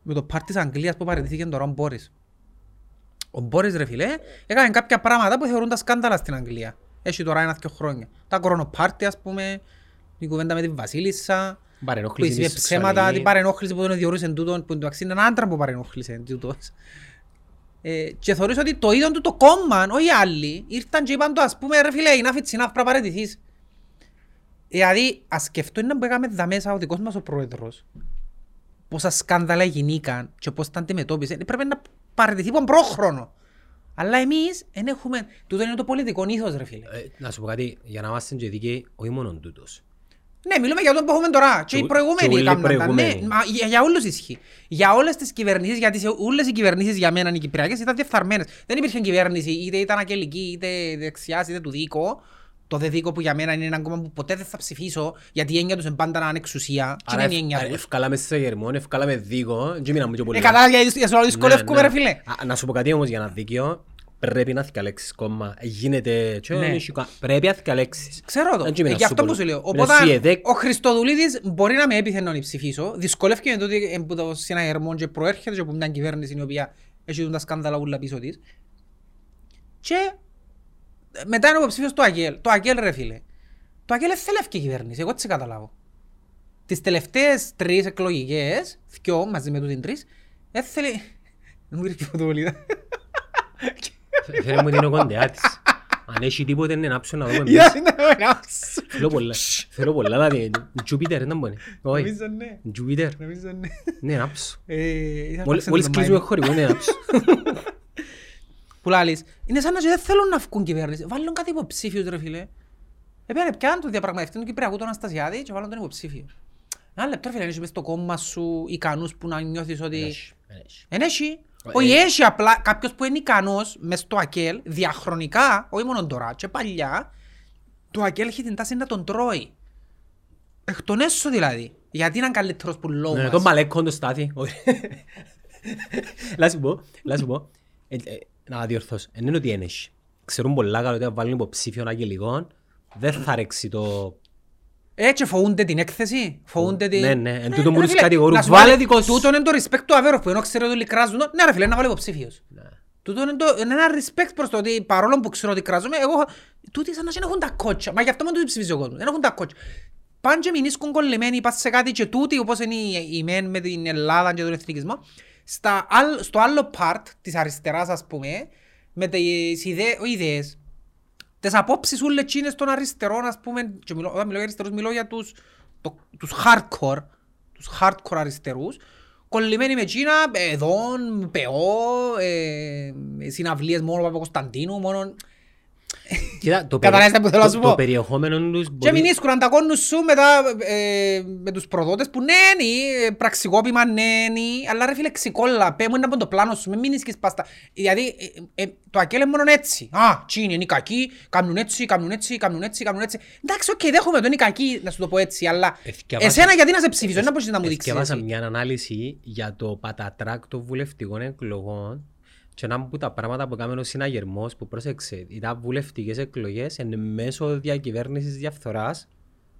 Speaker 2: με το πάρτι της Αγγλίας που παραιτήθηκε τώρα ο Μπόρις. Ο Μπόρις ρε φίλε έκανε κάποια πράγματα που θεωρούν τα σκάνδαλα στην Αγγλία. Έχει τώρα ένα-δυο χρόνια. Τα κορονοπάρτι ας πούμε, η κουβέντα με τη Βασίλισσα. που
Speaker 1: Παρενόχλησης
Speaker 2: είπε
Speaker 1: της
Speaker 2: ψέματα,
Speaker 1: σεξουαλική.
Speaker 2: την παρενόχληση που τον διορούσε τούτον, που εντάξει είναι έναν άντρα που παρενόχλησε τούτος. Ε, και θεωρείς ότι το ίδιο του το κόμμα, όχι οι άλλοι, ήρθαν και είπαν το ας πούμε ρε φίλε, enough it's enough, πρέπει να παραιτηθείς. Δηλαδή, ας σκεφτώ είναι που έκαμε δα μέσα ο δικός μας ο πρόεδρος, πόσα σκάνδαλα γινήκαν και πώς τα αντιμετώπισε, ε, πρέπει να παραιτηθεί από πρόχρονο. Αλλά εμείς δεν έχουμε, τούτο είναι το πολιτικό ήθος ρε φίλε.
Speaker 1: Ε, Να σου πω κάτι, για να είμαστε και δίκαιοι, όχι μόνο τούτος.
Speaker 2: Ναι, μιλούμε για τον που έχουμε τώρα. Και
Speaker 1: Και
Speaker 2: οι
Speaker 1: ο-
Speaker 2: προηγούμενοι
Speaker 1: και όλοι οι
Speaker 2: έκαναν τα. Ναι,
Speaker 1: προηγούμενοι.
Speaker 2: μα για, για όλους ισχύει. Για όλες τις κυβερνήσεις, γιατί σε όλες οι κυβερνήσεις για μένα οι κυπριακές ήταν διεφθαρμένες. Δεν υπήρχε κυβέρνηση, είτε ήταν ακελική, είτε δεξιάς, είτε του δίκο. Το δε δίκο που για μένα είναι ένα κόμμα που ποτέ δεν θα ψηφίσω, γιατί η έννοια τους είναι πάντα να είναι εξουσία. Τι
Speaker 1: Άρα
Speaker 2: είναι η
Speaker 1: ευ-
Speaker 2: έννοια
Speaker 1: άρα
Speaker 2: τους.
Speaker 1: ευκάλαμε σε γερμόν, ευκάλαμε δίκο, και μείναμε και πολύ.
Speaker 2: Ε, κατά, γιατί για να δυσκολεύκουμε ρε φίλε.
Speaker 1: Α, Να σου πω κάτι όμως για ένα δίκαιο, πρέπει να θυκαλέξεις κόμμα. Γίνεται... και
Speaker 2: Ναι.
Speaker 1: δεν έχει κα- Πρέπει να θυκαλέξεις.
Speaker 2: Ξέρω το.
Speaker 1: Δεν
Speaker 2: Ε,
Speaker 1: τσιμένα
Speaker 2: Γι' αυτό
Speaker 1: σου
Speaker 2: που
Speaker 1: πω.
Speaker 2: σου λέω.
Speaker 1: Ρε,
Speaker 2: Οπότε
Speaker 1: εσύ, εδέκ-
Speaker 2: ο Χριστοδουλίδης μπορεί να με έπιθε να ψηφίσω. Δυσκολεύει με το ότι ε, που το συναγερμό και προέρχεται και από μια κυβέρνηση η οποία έχει τα σκάνδαλα ούλα πίσω της. Και ε, μετά είναι ο υποψήφιος του Αγγέλ. Το Αγγέλ ρε φίλε. Το Αγγέλ δεν θέλει η κυβέρνηση. Εγώ έτσι καταλάβω. Τις τελευταίες τρεις εκλογικές, δυο μαζί με τούτην τρεις, δεν θέλει... Δεν μου ήρθε η φωτοβολίδα.
Speaker 1: Φέρε μου την ο κοντεά της. Αν έχει τίποτε είναι να ψω να δούμε
Speaker 2: Για
Speaker 1: μέσα.
Speaker 2: να με άψω.
Speaker 1: Θέλω πολλά. Θέλω πολλά να δει. Τζούπιτερ δεν μπορεί. Όχι.
Speaker 2: Νομίζω ναι.
Speaker 1: Τζούπιτερ.
Speaker 2: Νομίζω ναι.
Speaker 1: Ναι, να ψω.
Speaker 2: Ε, ήθελα να
Speaker 1: Μόλις
Speaker 2: ξέρω
Speaker 1: μόλις
Speaker 2: το
Speaker 1: κλείσουμε
Speaker 2: Μάιο.
Speaker 1: χωρικό είναι να ψω.
Speaker 2: Που λάλης, είναι σαν να και δεν θέλουν να βγουν κυβέρνηση. Βάλουν κάτι υποψήφιος ρε φίλε. Επένε πιάνε το διαπραγματευτή του Κυπριακού τον Αναστασιάδη και βάλουν τον υποψήφιο. Ένα λεπτό ρε φίλε, έχεις μες στο κόμμα σου ικανούς που να νιώθεις ότι...
Speaker 1: Έχει, έχει.
Speaker 2: Εν έχει.
Speaker 1: Ε,
Speaker 2: Όχι
Speaker 1: ε.
Speaker 2: έχει απλά κάποιος που είναι ικανός μες στο ΑΚΕΛ διαχρονικά, όχι μόνο τώρα και παλιά, το ΑΚΕΛ έχει την τάση να τον τρώει. Εκ των έσω δηλαδή. Γιατί είναι καλύτερος που λόγω
Speaker 1: Ναι,
Speaker 2: μας.
Speaker 1: τον μαλέκον το στάθι. Όχι. Λά σου πω, λά σου πω. Ε, ε, Να διορθώσω. Εν είναι ότι ένεχει. Ξέρουν πολλά καλά ότι αν βάλουν υποψήφιον αγγελικών, δεν θα ρέξει το...
Speaker 2: Έτσι φοβούνται την έκθεση, φοβούνται την...
Speaker 1: Ναι, ναι, εν
Speaker 2: Ε,
Speaker 1: τούτο
Speaker 2: ρε
Speaker 1: μου τους
Speaker 2: φίλε,
Speaker 1: κατηγορούν.
Speaker 2: να σου
Speaker 1: Βάλε
Speaker 2: πω,
Speaker 1: δικό σου.
Speaker 2: Τούτο είναι το respect του Αβέροφ που ενώ ξέρει ότι όλοι κράζουν, ναι ρε φίλε, να βάλει υποψήφιος.
Speaker 1: Ναι.
Speaker 2: Τούτο είναι, το, είναι ένα respect προς το ότι παρόλο που ξέρω ότι κράζουμε, εγώ, τούτοι σαν να μην έχουν τα κότσια. Μα γι' αυτό μόνο τούτοι ψηφίζει ο κόσμος, δεν έχουν τα κότσια. Πάνε και μηνίσκουν κολλημένοι, πας σε κάτι και τούτοι όπως είναι η, η μεν με την Ελλάδα και τον εθνικισμό, στα, άλλ- στο άλλο part της αριστεράς ας πούμε, με τις ιδέες, όχι ιδέες, τις απόψεις ούλες εκείνες των αριστερών, ας πούμε, και μιλώ, όταν μιλώ για αριστερούς, μιλώ για τους, το, τους hardcore, τους hardcore αριστερούς, κολλημένοι με εκείνα, εδών, ΠΕΟ, ε, συναυλίες μόνο Παπα-Κωνσταντίνου, μόνο...
Speaker 1: Κοίτα, το,
Speaker 2: Καταλάβεις που θέλω να σου
Speaker 1: το,
Speaker 2: πω.
Speaker 1: το περιεχόμενο τους
Speaker 2: Και
Speaker 1: μπορεί...
Speaker 2: μην ίσκουν τα κόνους σου μετά ε, με τους προδότες που νένει, ε, πραξικόπημα νένει, αλλά ρε φίλε ξικόλα, πέ μου είναι από το πλάνο σου, μην μείνεις πάστα. Δηλαδή ε, ε, το ΑΚΕΛ είναι μόνο έτσι. Α, τσι είναι οι κακοί, κάνουν έτσι, κάνουν έτσι, κάνουν έτσι, κάνουν έτσι. Εντάξει, οκ, δέχομαι το είναι οι κακοί, να σου το πω έτσι, αλλά
Speaker 1: Εθκιάβασα-
Speaker 2: εσένα γιατί να σε ψηφίσω, δεν μπορείς να μου δείξεις
Speaker 1: Εθκιάβασα
Speaker 2: εσύ.
Speaker 1: μια ανάλυση για το πατατράκ των βουλευτικών εκλογών και ένα από τα πράγματα που έκαμε ο συναγερμός που πρόσεξε ήταν βουλευτικές εκλογές εν μέσω διακυβέρνησης διαφθοράς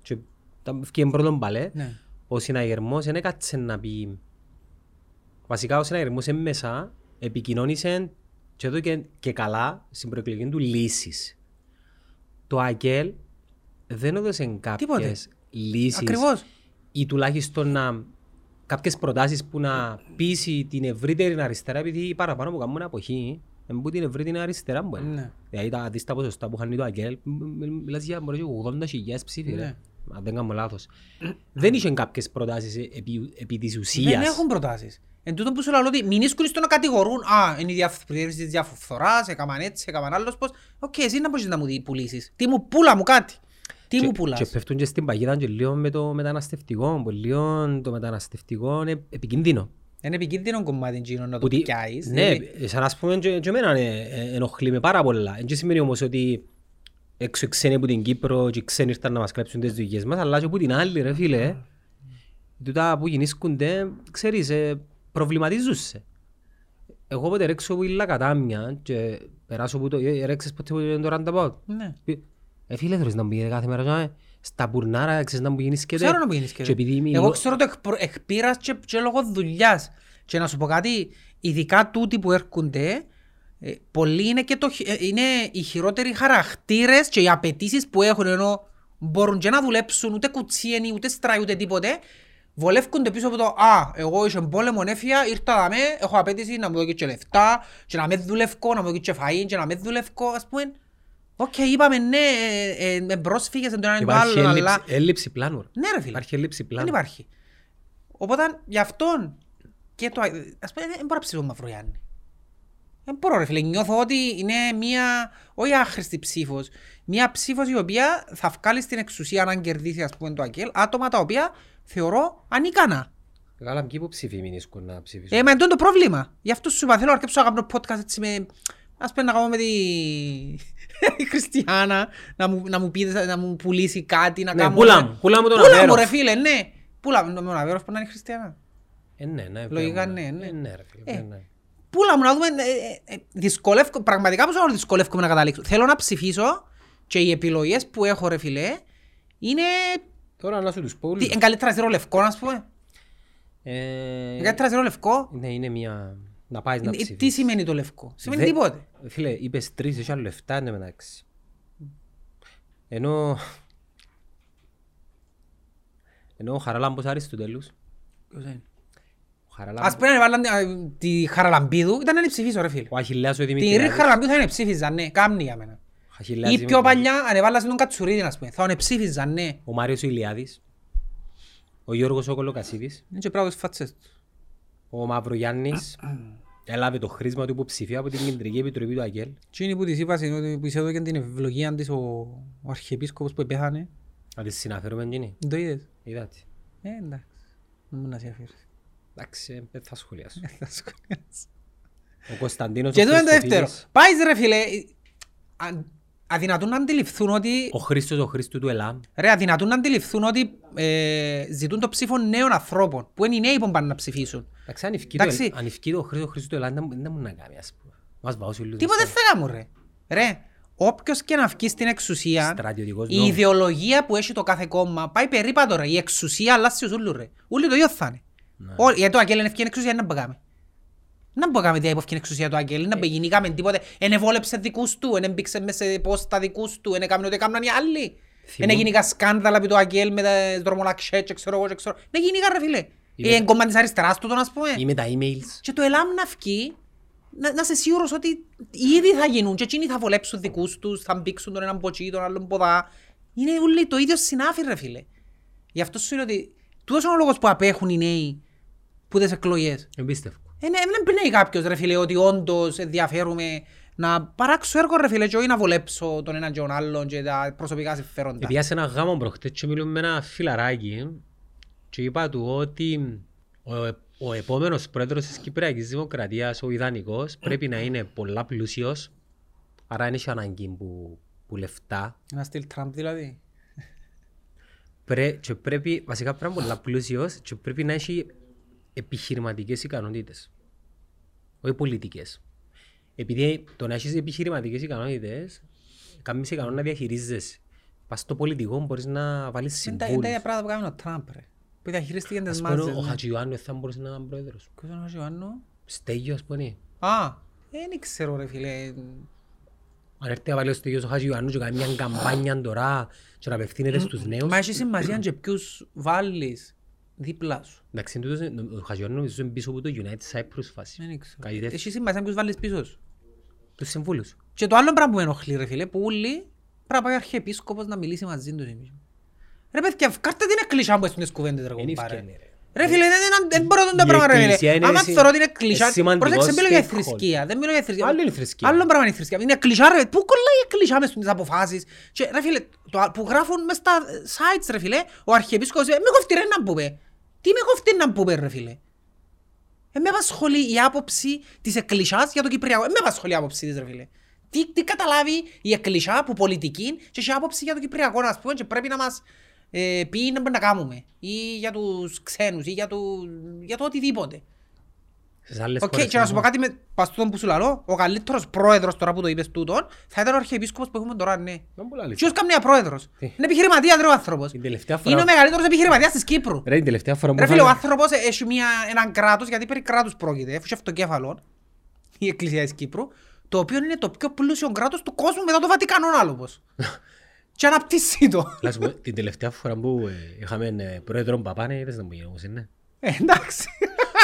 Speaker 1: και τα βγήκε πρώτον παλέ
Speaker 2: Ναι.
Speaker 1: ο συναγερμός δεν έκατσε να πει βασικά ο συναγερμός είναι μέσα επικοινώνησε και εδώ και, και καλά στην προεκλογική του λύσεις το ΑΚΕΛ δεν έδωσε κάποιες λύσεις
Speaker 2: Ακριβώς.
Speaker 1: ή τουλάχιστον να, κάποιες προτάσεις που να πείσει την ευρύτερη αριστερά επειδή παραπάνω που κάνουν αποχή είναι που την ευρύτερη αριστερά μου
Speaker 2: Ναι.
Speaker 1: Δηλαδή τα δεις τα ποσοστά που χάνει το ΑΚΕΛ μ- μ- μιλάς για μπορείς 80.000 ψήφοι ρε.
Speaker 2: Ναι.
Speaker 1: Αν δεν κάνω λάθος. Δεν είχε κάποιες προτάσεις επί, επί της
Speaker 2: Δεν
Speaker 1: ουσίας.
Speaker 2: έχουν προτάσεις. Εν τούτο που σου λέω ότι μεινίσκουν στο να κατηγορούν «Α, είναι η διαφθορά της διαφθοράς, έκαναν έτσι, έκαναν άλλος πώς». Οκ, εσύ να μπορείς να μου δει- πουλήσεις. Τι μου, πούλα μου κάτι. Τι
Speaker 1: Και-
Speaker 2: μου πουλάς;
Speaker 1: Και πέφτουν και στην παγίδα και λίγο με το μεταναστευτικό. Που λίγο το μεταναστευτικό είναι επικίνδυνο.
Speaker 2: Είναι επικίνδυνο κομμάτι εκείνο να το
Speaker 1: Που τι-
Speaker 2: πιάσεις.
Speaker 1: Ναι,
Speaker 2: δηλαδή.
Speaker 1: σαν ας πούμε και, και εμένα ε, ε, ενοχλεί με πάρα πολλά. Δεν σημαίνει όμως ότι έξω οι ξένοι από την Κύπρο και οι ξένοι ήρθαν να μας κλέψουν τις δουλειές μας, αλλά και από την άλλη ρε φίλε, τούτα που γεννήσκονται, ξέρεις, ε, προβληματίζουσαι. Εγώ όποτε ρέξω που ήλα κατάμια και περάσω που το... ε, Ρέξες ποτέ που το ρανταπάω.
Speaker 2: Ναι.
Speaker 1: Ε, φίλε, θέλεις να μου πει κάθε μέρα «Ε, στα πουρνάρα, ξέρεις να μου γίνεις και
Speaker 2: Ξέρω να μου γίνεις και
Speaker 1: Και επειδή μιλώ-
Speaker 2: Εγώ ξέρω το εκπρο- εκπείρας και, και λόγω δουλειάς. Και να σου πω κάτι, ειδικά τούτοι που έρχονται, ε, πολλοί είναι, και το, χει- ε, είναι οι χειρότεροι χαρακτήρες και οι απαιτήσεις που έχουν ενώ μπορούν και να δουλέψουν ούτε κουτσίενοι, ούτε στράι, ούτε τίποτε, βολεύκονται πίσω από το «Α, εγώ είσαι πόλεμο έφυγα, ήρθα να με, έχω απέτηση να μου δώσει και λεφτά, και να με δουλεύω, να μου δώσει και φαΐν, και να με δουλεύω», ας πούμε. Οκ, είπαμε ναι, ε, ε, με πρόσφυγες εν το έναν το
Speaker 1: Υπάρχει
Speaker 2: άλλο,
Speaker 1: έλλειψη,
Speaker 2: αλλά...
Speaker 1: έλλειψη πλάνου. ρε.
Speaker 2: Ναι ρε φίλε.
Speaker 1: Υπάρχει έλλειψη
Speaker 2: Δεν
Speaker 1: πλάνου.
Speaker 2: υπάρχει. Οπότε γι' αυτόν και το... Ας πούμε, δεν μπορώ να ψηφίσω Μαυρογιάννη. Δεν μπορώ ρε φίλε. Νιώθω ότι είναι μια, όχι άχρηστη ψήφος, μια ψήφος η οποία θα βγάλει στην εξουσία αν κερδίσει ας πούμε το ΑΚΕΛ, άτομα τα οποία θεωρώ ανίκανα.
Speaker 1: Καλά, ποιοι υποψήφοι μείνεις να ψηφίσουν;
Speaker 2: Ε, μα είναι το πρόβλημα. Γι' αυτό σου είπα, θέλω να αρκέψω να κάνω podcast έτσι με... Ας πούμε να κάνω με τη... η Χριστιανά, να μου, να, μου πει, να μου πουλήσει κάτι, να
Speaker 1: Ναι,
Speaker 2: κάνω...
Speaker 1: πούλα μου, πούλα μου τον
Speaker 2: Πούλα μου
Speaker 1: Αβέροφ.
Speaker 2: ρε φίλε, ναι. Πούλα μου τον Αβέροφ που να είναι Χριστιανά.
Speaker 1: Ε, ναι, ναι.
Speaker 2: Λογικά
Speaker 1: βέβαια.
Speaker 2: ναι, ναι.
Speaker 1: Ε, ναι, ρε φίλε,
Speaker 2: Ε.
Speaker 1: ναι, ναι.
Speaker 2: Πούλα μου να δούμε, ε, ε, ε, δυσκολεύκω, πραγματικά πώς να δυσκολεύκομαι να καταλήξω. Θέλω να ψηφίσω και οι επιλογές που έχω ρε φίλε είναι...
Speaker 1: Τώρα να σου τους πω
Speaker 2: Τι,
Speaker 1: όλους.
Speaker 2: είναι καλύτερα ζερό λευκό να σου πούμε.
Speaker 1: Ε,
Speaker 2: Είναι καλύτερα ζερό λευκό.
Speaker 1: Ναι, είναι μια... Να πάεις να
Speaker 2: Ε, Τι
Speaker 1: ψηφίσεις.
Speaker 2: σημαίνει το λευκό; Σημαίνει
Speaker 1: Δε-
Speaker 2: τίποτε.
Speaker 1: Φίλε, είπες τρεις, έχει άλλο εφτά εν τω μεταξύ. Ενώ... Ενώ ο Χαράλαμπος Αριστοτέλους,
Speaker 2: Ποιος είναι;
Speaker 1: ο Χαράλαμπος,
Speaker 2: Ας πούμε να βάλαν ε, τη Χαραλαμπίδου, ήταν να ψηφίσω ρε φίλε.
Speaker 1: ο Αχιλέας ο
Speaker 2: Την Ρή
Speaker 1: Δημητριάδης,
Speaker 2: Χαραλαμπίδου θα είναι ψήφιζαν, ναι, κάμνη για μένα.
Speaker 1: ο Αχιλέας
Speaker 2: Ή πιο
Speaker 1: Δημητριάδης,
Speaker 2: παλιά ανεβάλασαν τον Κατσουρίδη, ας πούμε. Θα είναι ψήφιζαν, ναι.
Speaker 1: ο Μάριος ο Ηλιάδης, ο Γιώργος ο Κολοκασίδης,
Speaker 2: Είναι και πράγματος φάτσες του.
Speaker 1: Ο Μαυρογιάννης, έλαβε το χρήσμα του υποψηφίου από την Κεντρική Επιτροπή του ΑΚΕΛ.
Speaker 2: Τι είναι που της είπα, είναι ότι που εισέδωκε την ευλογία της ο, ο αρχιεπίσκοπος που πέθανε.
Speaker 1: Να τις συναφέρουμε εκείνη.
Speaker 2: Το είδες;
Speaker 1: Είδατε.
Speaker 2: Ε, εντάξει. Δεν μου να σε αφήσεις.
Speaker 1: Εντάξει, ε, δεν θα σχολιάσω.
Speaker 2: Θα σχολιάσω.
Speaker 1: Ο Κωνσταντίνος
Speaker 2: Και
Speaker 1: ο
Speaker 2: εδώ είναι το δεύτερο.
Speaker 1: Χριστοφίλης,
Speaker 2: Πάεις ρε φίλε, α- αδυνατούν να αντιληφθούν ότι
Speaker 1: ο Χρήστος ο Χρήστου του ΕΛΑΜ,
Speaker 2: Ρε, αδυνατούν να αντιληφθούν ότι ε, ζητούν το ψήφο νέων ανθρώπων, που είναι οι νέοι που πάνε να ψηφίσουν.
Speaker 1: Εντάξει, αν ευκεί το-
Speaker 2: Εντάξει.
Speaker 1: αν ευκεί το Χρήστο Χρήστο του ΕΛΑΜ, δεν μου- δεν μου να κάνει, ας πούμε. Μας βάω σε όλους
Speaker 2: Τίποτε
Speaker 1: μέσα.
Speaker 2: δεν θα κάνουν ρε. Ρε, όποιος και να βγει στην εξουσία,
Speaker 1: Στρατιωτικός
Speaker 2: η
Speaker 1: νόμος.
Speaker 2: ιδεολογία που έχει το κάθε κόμμα πάει περίπατο ρε. Η εξουσία αλλάζει στους ούλους ρε. Ούλοι το ίδιο θα είναι.
Speaker 1: Ναι.
Speaker 2: Όλοι- Γιατί το Αγγέλ είναι ευκαιρία εξουσία, να μπήκαμε. Να μπήκαμε τι υποφκεί εξουσία του Αγγέλ, να μπήκαμε τίποτε. Εν εβόλεψε δικούς του, εν έμπηξε μέσα σε πόστα δικούς του, εν έκαμε ό,τι έκαναν οι άλλοι.
Speaker 1: Θυμώ-
Speaker 2: Εν γίνηκα σκάνδαλα επί το Αγγέλ με τα δρομολαξέ και ξέρω εγώ και ξέρω. Ναι γίνηκα ρε φίλε.
Speaker 1: Είμαι-
Speaker 2: Ε, κόμμα της αριστεράς του τον ας πούμε.
Speaker 1: Ή με τα emails.
Speaker 2: Και το ΕΛΑΜ να βγει, να, να είσαι σίγουρος ότι ήδη θα γίνουν και εκείνοι θα βολέψουν δικούς τους, θα μπήξουν τον έναν ποτσί, τον άλλον ποδά. Είναι όλοι το ίδιο συνάφι ρε φίλε. Γι' αυτό σου λέω ότι τούτος είναι ο λόγος που απέχουν οι νέοι που τις εκλογές.
Speaker 1: Εμπίστευκο.
Speaker 2: Ε, ναι, δεν πνέει κάποιος ρε φίλε ότι όντως ενδιαφέρουμε να παράξω έργο ρε φίλε και όχι να βολέψω τον έναν και τον άλλον και τα προσωπικά συμφέροντα.
Speaker 1: Επειδή σε ένα γάμο προχτές και μιλούμε με ένα φιλαράκι και είπα του ότι ο, ο επόμενος πρόεδρος της Κυπριακής Δημοκρατίας, ο ιδανικός, πρέπει να είναι πολλά πλούσιος, άρα δεν έχει ανάγκη που, που λεφτά.
Speaker 2: Να στείλει Τραμπ δηλαδή.
Speaker 1: Πρέ, και πρέπει, βασικά πρέπει να είναι πολλά πλούσιος και πρέπει να έχει επιχειρηματικές ικανότητες. Όχι πολιτικές. Επειδή το να έχεις επιχειρηματικές ικανότητες, κάνεις ικανό να διαχειρίζεσαι. Πας στο πολιτικό μπορείς να βάλεις
Speaker 2: Είναι τα είναι τα ίδια
Speaker 1: συμβούλους.
Speaker 2: πράγματα που κάνει ο Τραμπ ρε. Που διαχειρίστηκε τις
Speaker 1: Ας πούμε,
Speaker 2: μάζες.
Speaker 1: ο
Speaker 2: ναι.
Speaker 1: Χατζιωάννου δεν θα μπορούσε να είναι πρόεδρος.
Speaker 2: Ποιος είναι ο Χατζιωάννου;
Speaker 1: Στέγιο, ας πούμε.
Speaker 2: Α, δεν ξέρω ρε φίλε.
Speaker 1: Αν έρθει να βάλει ο Στέγιος ο Χατζιωάννου και κάνει μια καμπάνια τώρα και να απευθύνεται στους νέους.
Speaker 2: Μα έχει σημασία και ποιους βάλεις δίπλα σου.
Speaker 1: Εντάξει, τούτος είναι- ο Χατζιωάννου νομίζω είναι πίσω από το United Cyprus φάση.
Speaker 2: Δεν ξέρω.
Speaker 1: Κάτι τέτοιο.
Speaker 2: Έχει σημασία ποιους βάλεις πίσω σου;
Speaker 1: Τους συμβούλους.
Speaker 2: Και το άλλο πράγμα που με ενοχλεί ρε φίλε, που όλοι πρέπει να πάει ο αρχιεπίσκοπος να μιλήσει μαζί τους. εμείς. Ρε παιδιά, κάρτε την εκκλησιά που έχουν τις κουβέντες ρε
Speaker 1: Είναι
Speaker 2: κομπάρε.
Speaker 1: ευκαιρία, ρε.
Speaker 2: Ρε φίλε, δεν- δεν- δεν μπορώ να
Speaker 1: Η
Speaker 2: τα πράγματα ρε
Speaker 1: εκκλησία
Speaker 2: φίλε.
Speaker 1: είναι
Speaker 2: Άμα
Speaker 1: συ-
Speaker 2: θεωρώ την εκκλησιά,
Speaker 1: σημαντικός
Speaker 2: πρόσεξε, μιλώ για
Speaker 1: stakeholder.
Speaker 2: θρησκεία, δεν μιλώ για θρησκεία.
Speaker 1: Άλλο είναι η θρησκεία.
Speaker 2: Άλλο πράγμα είναι η θρησκεία. Είναι η εκκλησιά ρε, πού κολλάει η εκκλησιά μες στις αποφάσεις; Και ρε φίλε, το, που γράφουν μες στα sites ρε φίλε, ο αρχιεπίσκοπος, ε, με κοφτεί ρε να πούμε. Τι με κοφτεί να πούμε ρε φίλε; Ε, με απασχολεί η άποψη της εκκλησιάς για το Κυπριακό. Ε, με απασχολεί η άποψη της ρε φίλε. Τι, τι καταλάβει η εκκλησιά που πολιτική και έχει άποψη για το Κυπριακό ας πούμε και πρέπει να μας ε, πει να πρέπει να κάνουμε. Ή για τους ξένους ή για, του, για το οτιδήποτε.
Speaker 1: Στις άλλες
Speaker 2: Οκ,
Speaker 1: χώρες
Speaker 2: και να σου πω
Speaker 1: είναι-
Speaker 2: κάτι με παστούτον που σου λαλώ, ο καλύτερος πρόεδρος τώρα που το είπες τούτον, θα ήταν ο αρχιεπίσκοπος που έχουμε τώρα, ναι.
Speaker 1: Δεν πολλά αλήθεια.
Speaker 2: Ποιος καμία πρόεδρος;
Speaker 1: Τι;
Speaker 2: Είναι επιχειρηματίας ρε ο άνθρωπος.
Speaker 1: Την τελευταία φορά-
Speaker 2: Είναι ο μεγαλύτερος επιχειρηματίας της Κύπρου.
Speaker 1: Ρε, την τελευταία φορά που
Speaker 2: Ρε φίλε, ο
Speaker 1: είχαμε-
Speaker 2: άνθρωπος έχει μια, έναν κράτος, γιατί περί κράτους πρόκειται, έχει αυτοκέφαλο, η Εκκλησία της Κύπρου, το οποίο είναι το πιο πλούσιο κράτος του κόσμου μετά το Βατικανό άλλο πως. και αναπτύσσει το.
Speaker 1: Να σου πω, την τελευταία φορά που ε, είχαμε ε, πρόεδρο Παπάνε, είδες να μου γινόμουν, ναι.
Speaker 2: Ε, Εντάξει.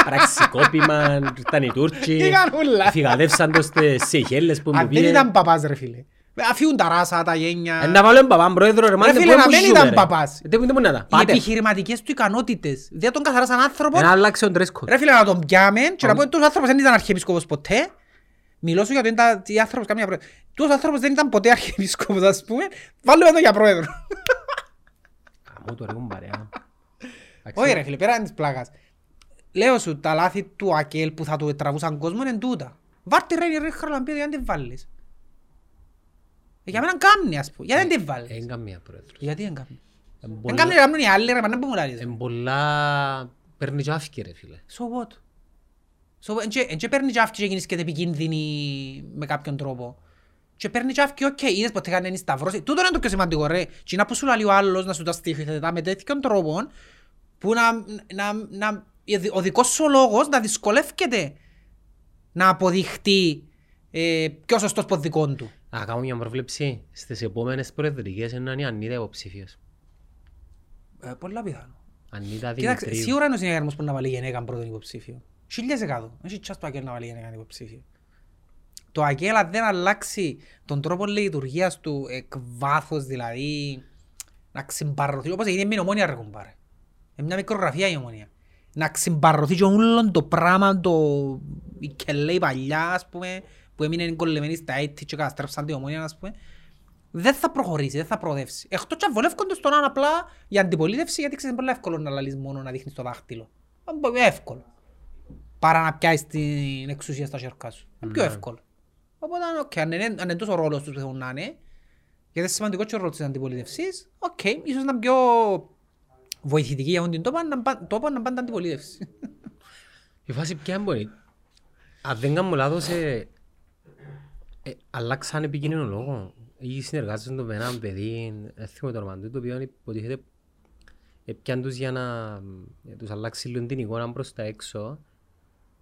Speaker 1: Πραξικόπημα, ήρθαν οι Τούρκοι,
Speaker 2: Είχαν όλα.
Speaker 1: φυγαδεύσαν το στις Σeychelles που μου
Speaker 2: Αν δεν
Speaker 1: πήγε.
Speaker 2: ήταν παπάς ρε φίλε. Αφιούν τα ράσα, τα γένια.
Speaker 1: Ε, Να βάλω έναν παπάν πρόεδρο, ρε μάνα,
Speaker 2: φίλε,
Speaker 1: πού
Speaker 2: να
Speaker 1: που
Speaker 2: μην
Speaker 1: ζούμε,
Speaker 2: ήταν
Speaker 1: ρε.
Speaker 2: παπάς.
Speaker 1: Ε, Δεν μπορεί να τα.
Speaker 2: Οι
Speaker 1: Πάτε.
Speaker 2: επιχειρηματικές του ικανότητες. Δεν τον καθαρά σαν άνθρωπο.
Speaker 1: Να αλλάξει τον dress code.
Speaker 2: Ρε φίλε να τον πιάμε και να πούμε τους άνθρωπος δεν ήταν αρχιεπισκόπος ποτέ. Μιλώ σου για το είναι οι άνθρωπος καμία πρόεδρο. Τους άνθρωπος δεν ήταν ποτέ αρχιεπισκόπος ας πούμε. Βάλουμε εδώ για πρόεδρο.
Speaker 1: Καμώ το ρε κουμπάρε.
Speaker 2: Όχι ρε φίλε, πέρα της πλάκας. Λέω σου, τα λάθη του Ακέλ που θα του τραβούσαν κόσμο είναι τούτα. Βάρτε ρε, ρε Χαραλαμπίδη, γιατί δεν βάλεις; Ε, Για μένα κάμνει ας πούμε, γιατί δεν τη βάλεις;
Speaker 1: Εν καμία πρόεδρος.
Speaker 2: Γιατί δεν κάμνει.
Speaker 1: Εν
Speaker 2: Δεν
Speaker 1: πολλά-
Speaker 2: κάμνει να κάνουν οι άλλοι ρε, μα δεν μπορούν να λαλείς.
Speaker 1: Εν πολλά παίρνει και άφηκε, ρε φίλε.
Speaker 2: So what; So, εν και- εν και παίρνει και αύκη και γίνεις και επικίνδυνη με κάποιον τρόπο. Και παίρνει και αύκη, οκ, είδες ποτέ κάνει σταυρός. Τούτο είναι το πιο σημαντικό ρε. Και να που σου λέει ο άλλος να σου τα στήχεται με τέτοιον τρόπο που να, να, να, ο δικός σου λόγος να δυσκολεύεται να αποδειχτεί ε, πιο σωστός από δικών του.
Speaker 1: Να κάνω μια προβλέψη. Στις επόμενες προεδρικές είναι η Ανίτα υποψήφιος.
Speaker 2: Ε, πολλά πιθανό.
Speaker 1: Ανίτα
Speaker 2: Κοίταξε,
Speaker 1: Δημητρίου.
Speaker 2: σίγουρα είναι ο συνεργασμός που να βάλει γενέκα πρώτον υποψήφιο. Χίλιες εκατό. Έχει τσάς το Αγγέλ να βάλει γενέκα υποψήφιο. Το Αγγέλ αν δεν αλλάξει τον τρόπο λειτουργίας του εκ βάθος, δηλαδή να ξυμπαρρωθεί, όπως έγινε με η Ομόνοια ρε κουμπάρε. Είναι μια μικρογραφία η Ομόνοια. Να ξυμπαρρωθεί και όλο το πράγμα, το η κελέη παλιά, ας πούμε, που έμεινε κολλημένη στα έτη και καταστρέψαν την Ομόνοια, ας πούμε, δεν θα προχωρήσει, δεν θα προοδεύσει. Εκτός και αν βολεύκονται στον αν απλά η αντιπολίτευση, γιατί ξέρεις είναι πολύ εύκολο να λαλείς μόνο να δείχνεις το δάχτυλο. Είναι πολύ εύκολο. Παρά να πιάσεις την εξουσία στα χέρια σου. Είναι πιο
Speaker 1: Ναι.
Speaker 2: εύκολο. Οπότε, οκ, αν είναι, αν είναι τόσο ο ρόλος τους που θέλουν να είναι, γιατί είναι σημαντικό και ο ρόλος της αντιπολίτευσης, οκ, ίσως να είναι πιο βοηθητική για αυτόν την τόπο να πά- τόπο να πάνε τα αντιπολίτευση.
Speaker 1: Η φάση ποια μπορεί; Αν δεν κάνω λάθος, ε, ε, αλλάξαν επικίνδυνο λόγο. Ή συνεργάζονται με έναν παιδί, δεν θυμάμαι το όνομα του, το οποίο υποτίθεται έπιαν τους για να για τους αλλάξει λίγο την εικόνα προς τα έξω.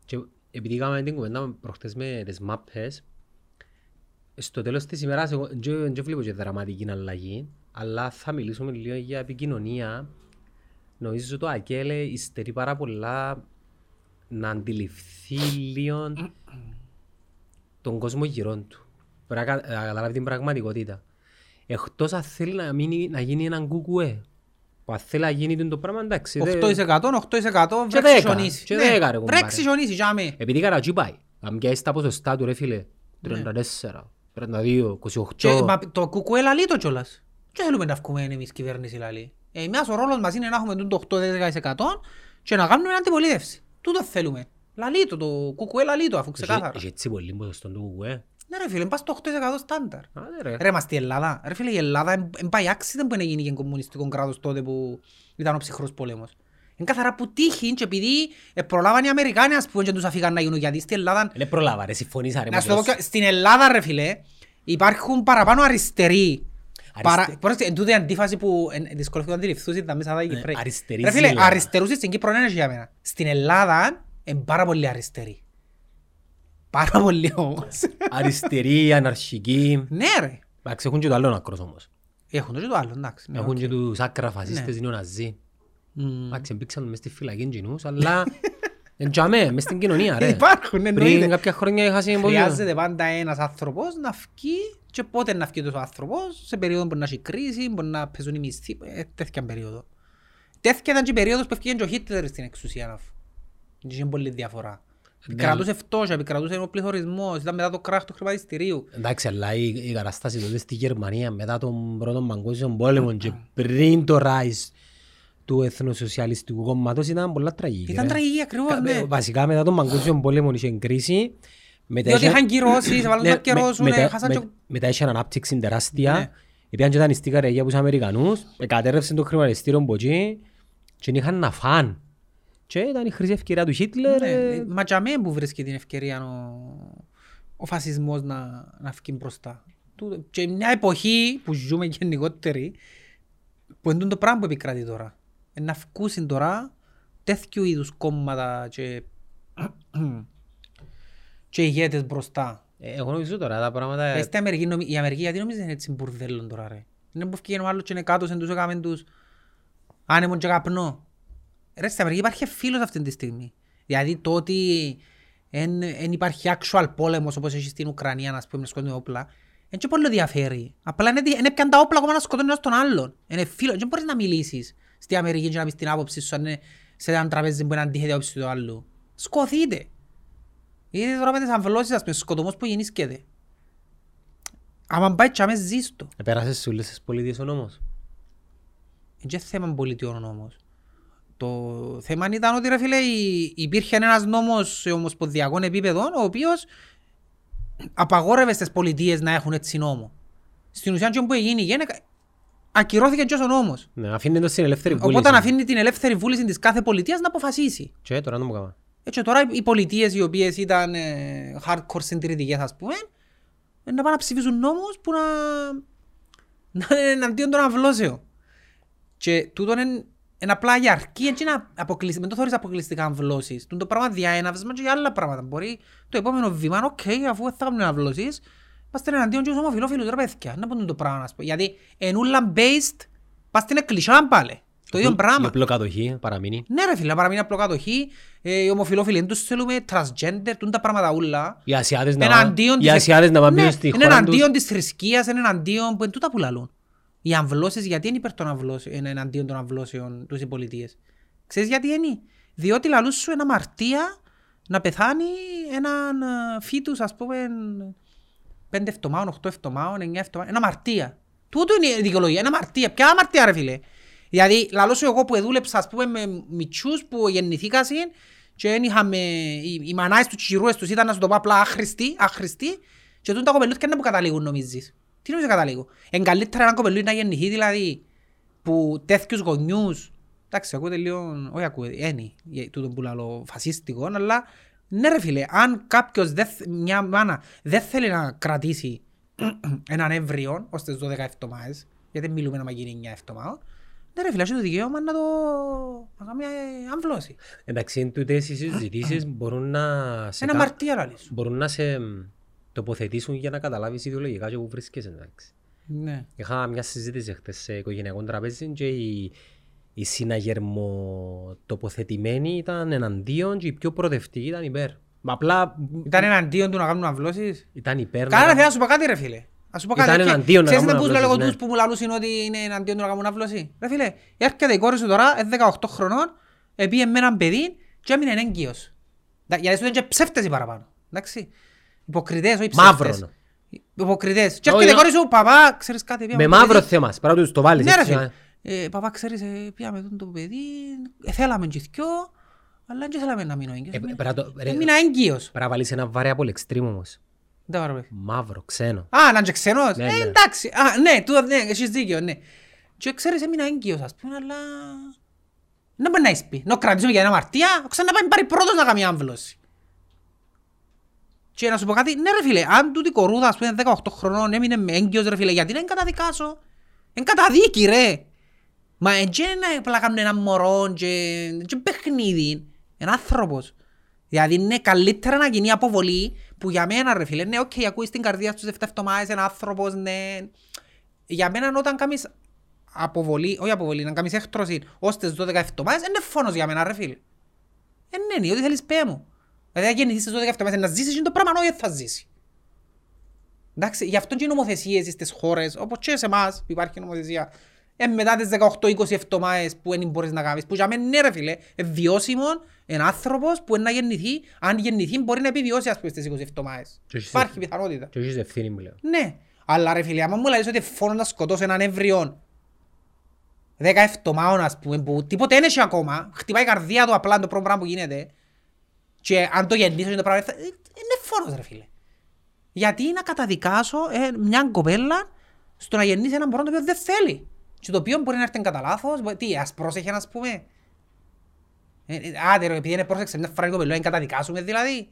Speaker 1: Και επειδή είχαμε την κουβέντα προχτές με τις μάπες, στο τέλος της ημέρας εγώ δεν δεν βλέπω και δραματική αλλαγή, αλλά θα μιλήσουμε λίγο για επικοινωνία. Νομίζω το ΑΚΕΛ υστερεί πάρα πολλά να αντιληφθεί λίγο τον κόσμο γύρω του. Πρέπει να κα- να καταλάβει την πραγματικότητα. Εκτός αν θέλει να, μείνει, να γίνει έναν κουκουέ. Που αν θέλει να γίνει το πράγμα, εντάξει. δε-
Speaker 2: 8%, 8%
Speaker 1: Και
Speaker 2: βρέξει
Speaker 1: δέκα,
Speaker 2: χιονίσει.
Speaker 1: και
Speaker 2: Ναι,
Speaker 1: δέκα, ρε, κουμπάρε.
Speaker 2: Βρέξει χιονίσει, τζάμε.
Speaker 1: Επειδή η Καρατζή πάει. Αν πιάσεις τα ποσοστά του ρε φίλε. 34, 32, 28.
Speaker 2: Και, μα, το κουκουέ λαλεί το κιόλας. Και θέλουμε να βγούμε εμείς κυβέρνηση λαλεί. Εμείς ο ρόλος μας είναι να έχουμε το 8-10% και να κάνουμε αντιπολίτευση. Τούτο θέλουμε. Λαλεί το, το κουκουέ λαλεί το αφού ξεκάθαρα.
Speaker 1: Έχει έτσι πολύ ποσοστό του κουκουέ.
Speaker 2: Ναι ρε φίλε, πας στο 8% στάνταρ.
Speaker 1: Άντε ρε.
Speaker 2: Ρε μας στη Ελλάδα. Ρε φίλε η Ελλάδα δεν πάει άξιδεν που είναι γίνει και κομμουνιστικό κράτος τότε που ήταν ο ψυχρός πόλεμος. Είναι καθαρά που τύχη και επειδή ε, προλάβαν οι Αμερικάνοι ας πούμε και τους αφήγαν να γίνουν γιατί στη Ελλάδα
Speaker 1: Δεν προλάβα ρε, συμφωνήσα ρε.
Speaker 2: να
Speaker 1: με
Speaker 2: σου το πω
Speaker 1: το-
Speaker 2: και- στην Ελλάδα ρε φίλε υπάρχουν παραπάνω αριστεροί. Παρα...
Speaker 1: Αριστε-
Speaker 2: Πρόσεξε, εν τούτη αντίφαση που εν- δυσκολεύεται να αντιληφθούς ήταν μέσα στα Κυπρέοι.
Speaker 1: αριστεροί
Speaker 2: Ρε
Speaker 1: στην
Speaker 2: φίλε,
Speaker 1: Ελλάδα.
Speaker 2: αριστερούς στην Κύπρο δεν έχει για μένα. Στην Ελλάδα είναι πάρα πολύ αριστεροί. Πάρα πολύ όμως.
Speaker 1: Αριστεροί, αναρχικοί.
Speaker 2: ναι ρε.
Speaker 1: Εντάξει, έχουν και το άλλο άκρος όμως.
Speaker 2: Έχουν το και το άλλο, εντάξει. ναι,
Speaker 1: Έχουν
Speaker 2: οκ.
Speaker 1: και τους άκρα φασίστες
Speaker 2: Ναι.
Speaker 1: νεοναζί.
Speaker 2: Μμμ.
Speaker 1: Εντάξει, μπήξαν μες στη φυλακή κοινούς, αλλά εν τζιαμέ, μες στην κοινωνία ρε.
Speaker 2: Υπάρχουν,
Speaker 1: Πριν
Speaker 2: εννοείται.
Speaker 1: κάποια χρόνια είχα συμπόδιο.
Speaker 2: Χρειάζεται πάντα ένας άνθρωπος να βγει και πότε να βγει τόσο άνθρωπος, σε περίοδο που να έχει κρίση, μπορεί να πέσουν οι μισθοί, ε, τέτοια περίοδο. Τέτοια ήταν και η περίοδος που έφυγε και ο Χίτλερ στην εξουσία. αφού. Είχε πολύ διαφορά. Επικρατούσε φτώχεια, επικρατούσε ο πληθωρισμός, ήταν μετά το κράχ του χρηματιστηρίου.
Speaker 1: Εντάξει, αλλά η, η κατάσταση τότε στη Γερμανία μετά τον πρώτο παγκόσμιο πόλεμο και πριν το rise του εθνοσοσιαλιστικού κόμματος ήταν πολλά τραγική.
Speaker 2: Ήταν
Speaker 1: ρε.
Speaker 2: τραγική ακριβώς,
Speaker 1: Κα-
Speaker 2: ναι.
Speaker 1: Βασικά μετά τον παγκόσμιο πόλεμο είχε κρίση. Μετά
Speaker 2: Διότι
Speaker 1: είχε-
Speaker 2: είχαν κυρώσεις, έβαλαν
Speaker 1: Ναι,
Speaker 2: να
Speaker 1: με-
Speaker 2: κυρώσουν,
Speaker 1: μετά-
Speaker 2: χάσαν
Speaker 1: με-
Speaker 2: και-
Speaker 1: Μετά είχε ανάπτυξη τεράστια.
Speaker 2: Ναι.
Speaker 1: Πήγαν και τα νηστικά ρε για τους Αμερικανούς. Εκατέρευσαν το χρηματιστήριο από εκεί και είχαν να φαν. Και ήταν η χρυσή ευκαιρία του Χίτλερ.
Speaker 2: Ναι,
Speaker 1: ε,
Speaker 2: Μα για μένα που βρίσκει την ευκαιρία ο, ο φασισμός να, να βγει μπροστά. Τούτο- Και μια εποχή που ζούμε γενικότεροι, που είναι το πράγμα που επικρατεί τώρα. Ε, Να βγουν τώρα τέτοιου είδους κόμματα και, και ηγέτες μπροστά.
Speaker 1: ε, Εγώ νομίζω τώρα τα πράγματα...
Speaker 2: Ε, στην Αμερική, νομι- η Αμερική γιατί νομίζεις είναι έτσι μπουρδέλον τώρα ρε; Είναι που έφυγε ο άλλος και είναι κάτω, σε τους έκαμε τους άνεμον και καπνό. Ρε, στην Αμερική υπάρχει φίλος αυτή τη στιγμή. Δηλαδή το ότι δεν υπάρχει actual πόλεμος όπως έχει στην Ουκρανία, να πούμε, σκοτώνουν όπλα, δεν και πολύ διαφέρει. Απλά είναι, είναι πιαν τα όπλα ακόμα να σκοτώνουν ένας τον άλλον. Είναι φίλος, δεν μπορείς να μιλήσεις στην Αμερική και να πεις την άποψη σου αν είναι σε έναν τραπέζι που είναι αντίθετη άποψη του άλλου. Σκοθείτε. Είδε τώρα με τις αμβλώσεις, ας πούμε, σκοτωμός που γεννήσκεται. Άμα πάει και άμες ζεις το.
Speaker 1: Επέρασες σε όλες τις πολιτείες ο νόμος.
Speaker 2: Είναι και θέμα πολιτιών όμως. Το θέμα ήταν ότι ρε φίλε υ- υπήρχε ένας νόμος σε ομοσπονδιακό επίπεδο ο οποίος απαγόρευε στις πολιτείες να έχουν έτσι νόμο. Στην ουσία και που έγινε, έγινε ακυρώθηκε και ο νόμος.
Speaker 1: Ναι, αφήνει το στην ελεύθερη βούληση.
Speaker 2: Οπότε αφήνει την ελεύθερη βούληση της κάθε πολιτείας να αποφασίσει.
Speaker 1: Και τώρα να μου κάνω.
Speaker 2: Έτσι τώρα οι πολιτείες οι οποίες ήταν ε, hardcore συντηρητικές ας πούμε ε, να πάνε να ψηφίσουν νόμους που να, να είναι εναντίον των αυλώσεων. Και τούτο είναι, είναι απλά για αρκεί έτσι να αποκλειστεί, μην το θεωρείς αποκλειστικά αυλώσεις. Τούτο το πράγμα διαέναυσμα και για άλλα πράγματα. Μπορεί το επόμενο βήμα, οκ, αφού δεν θα κάνουμε αμβλώσεις, είμαστε εναντίον και στους ομοφυλόφιλους ρε παιδιά. Να πούμε το πράγμα να σου πω. Γιατί εν ούλα based, πας στην εκκλησιά πάλι. Το ίδιο
Speaker 1: Η
Speaker 2: πράγμα.
Speaker 1: οπλοκατοχή παραμείνει.
Speaker 2: Ναι ρε φίλε, παραμείνει οπλοκατοχή, ε, οι ομοφυλόφιλοι δεν τους θέλουμε, transgender, τούντα πράγματα ούλα.
Speaker 1: Οι Ασιάτες να
Speaker 2: Εναντίον
Speaker 1: οι
Speaker 2: της-
Speaker 1: Ασιάτες να πάνε
Speaker 2: Ναι,
Speaker 1: πίσω στη
Speaker 2: Είναι
Speaker 1: χώρα τους.
Speaker 2: εναντίον της θρησκείας, είναι εναντίον, που είναι τούτα που λαλούν. Οι αμβλώσεις, γιατί είναι υπέρ των αμβλώσεων, είναι εναντίον των αμβλώσεων τους οι πολιτείες. Ξέρεις γιατί είναι. Διότι λαλούν σου ένα μαρτία να πεθάνει έναν ε, φύτους, ας πούμε, πέντε εβδομάδων, οχτώ εβδομάδων, εννιά εβδομάδων, ένα μαρτία. Τούτο είναι η δικαιολογία, ένα μαρτία. Ποια μαρτία ρε φίλε; Δηλαδή, λαλώ σου εγώ που δούλεψα, ας πούμε, με μητσούς που γεννηθήκασαν και δεν είχαμε, οι, οι μανάες τους, οι χειρούες τους ήταν, να σου το πω απλά, άχρηστοι, άχρηστοι και τούτα κοπελούθηκαν να που καταλήγουν νομίζεις. Τι νομίζεις καταλήγουν. Εν καλύτερα ένα κοπελούι να γεννηθεί δηλαδή που τέτοιους γονιούς, εντάξει, ακούτε λίγο, όχι ακούτε, ένι, τούτο που λαλώ φασίστικο, αλλά ναι ρε φίλε, αν κάποιος, δεν θ- μια μάνα δεν θέλει να κρατήσει έναν έμβριο ως τις 12 εβδομάδες, γιατί δεν μιλούμε να μας γίνει 9 εβδομάδων, ναι ρε φίλε, έχεις το δικαίωμα να το να κάνει ε, αμβλώσει.
Speaker 1: Εντάξει, εν τούτες οι συζητήσεις μπορούν να σε,
Speaker 2: Ένα
Speaker 1: κα-
Speaker 2: μαρτία λαλή σου.
Speaker 1: μπορούν να σε μ, τοποθετήσουν για να καταλάβεις ιδεολογικά και που βρίσκεσαι. εντάξει.
Speaker 2: Ναι.
Speaker 1: Είχα μια συζήτηση χτες σε οικογενειακό τραπέζι και η, η συναγερμοτοποθετημένη ήταν εναντίον και η πιο προοδευτική ήταν υπέρ. Μα απλά
Speaker 2: Ήταν εναντίον του να κάνουν αμβλώσεις;
Speaker 1: ήταν υπέρ.
Speaker 2: Κάνα
Speaker 1: να-
Speaker 2: θέλει να σου πω κάτι ρε φίλε. Να σου πω
Speaker 1: Ήταν
Speaker 2: κάτι.
Speaker 1: εναντίον να
Speaker 2: Ξέρεις
Speaker 1: κάνουν
Speaker 2: με πούς
Speaker 1: αυλώσεις,
Speaker 2: λέω
Speaker 1: ναι.
Speaker 2: τους που μου λαλούσαν ότι είναι εναντίον του να κάνουν αυλώση. Ρε φίλε, έρχεται η κόρη σου τώρα, είναι 18 χρονών, επίε με έναν παιδί και έμεινε έγκυος. Δα- Γιατί σου είναι και ψεύτες οι παραπάνω. Εντάξει. Υποκριτές, όχι ψεύτες.
Speaker 1: Μαύρον.
Speaker 2: Υποκριτές. Και
Speaker 1: Όχι,
Speaker 2: έρχεται η
Speaker 1: να-
Speaker 2: κόρη σου, παπά, ξέρεις κάτι. πήγαμε
Speaker 1: Με
Speaker 2: το
Speaker 1: μαύρο
Speaker 2: παιδί».
Speaker 1: θέμα, παρά τους το βάλεις.
Speaker 2: Ναι ρε
Speaker 1: έτσι,
Speaker 2: φίλε.
Speaker 1: α.
Speaker 2: Ε, Παπά, ξέρεις, ε, πήγαμε τον το παιδί, ε, θέλαμε και δυο, αλλά δεν θέλαμε να μείνω έγκυος.
Speaker 1: Ε,
Speaker 2: Έμεινα-
Speaker 1: πρέπει να το- ρε,
Speaker 2: Έμεινα έγκυος.
Speaker 1: Πρέπει να βάλεις ένα βαρέα πολεξτρίμ όμως.
Speaker 2: Δεν πάρω, παιδί.
Speaker 1: Μαύρο, ξένο.
Speaker 2: Α, να είναι και ξένος.
Speaker 1: Ναι,
Speaker 2: Ε,
Speaker 1: ναι.
Speaker 2: εντάξει. Α, ναι, τούτο, ναι, έχεις δίκιο, ναι. Και ξέρεις, έμεινα έγκυος, ας πούμε, αλλά... Να μπορεί να εισπεί. Να κρατήσουμε για ένα αμαρτία, ξανά πάει πάρει πρώτος να κάνει άμβλωση. Και να σου πω κάτι, ναι ρε φίλε, αν τούτη κορούα, ας πούμε, 18 χρονών, έμεινε με έγκυος ρε φίλε, γιατί να καταδικάσω; Εν καταδίκη ρε. Μα έτσι είναι απλά κάνουν ένα μωρό και, και παιχνίδι. Ένα άνθρωπος. Δηλαδή είναι καλύτερα να γίνει αποβολή που για μένα ρε φίλε, ναι, οκ, ακούεις την καρδιά στους 7 εβδομάδες, ένα άνθρωπος, ναι. Για μένα όταν κάνεις αποβολή, όχι αποβολή, να κάνεις έκτρωση ως τις 12 εβδομάδες, είναι φόνος για μένα ρε φίλε. Ε, ναι, ναι, ό,τι θέλεις πέ μου. Δηλαδή αν γεννηθείς στις 12 εβδομάδες να ζήσεις είναι το πράγμα, όχι δεν θα ζήσει. Εντάξει, γι' αυτό και οι νομοθεσίες στις χώρες, όπως και σε εμάς που υπάρχει νομοθεσία, ε, μετά τις 18-20 εβδομάδες που δεν μπορείς να κάνεις, που για μένα ναι ρε φίλε, ε, βιώσιμο, ένα άνθρωπος που να γεννηθεί, αν γεννηθεί μπορεί να επιβιώσει ας πούμε στις 20 εβδομάδες.
Speaker 1: Και έχεις
Speaker 2: Υπάρχει
Speaker 1: ευθύνη.
Speaker 2: πιθανότητα.
Speaker 1: Και έχεις ευθύνη πλέον.
Speaker 2: Ναι, αλλά ρε φίλε, άμα μου λες ότι φόνο να σκοτώσω έναν έμβριο δέκα εβδομάδων ας πούμε, που τίποτε δεν έχει ακόμα, χτυπάει η καρδία του απλά το πρώτο πράγμα που γίνεται και αν το γεννήσω είναι το πράγμα, θα- ε, είναι φόνος ρε φίλε. Γιατί να καταδικάσω ε, μια κοπέλα στο να γεννήσει έναν πρώτο το οποίο δεν θέλει και το οποίο μπορεί να έρθει κατά λάθος, μπο- τι, ας πρόσεχε να πούμε. Ε, ε, άντε ρε, επειδή είναι πρόσεξε μια φορά η κοπελούα, να καταδικάσουμε δηλαδή.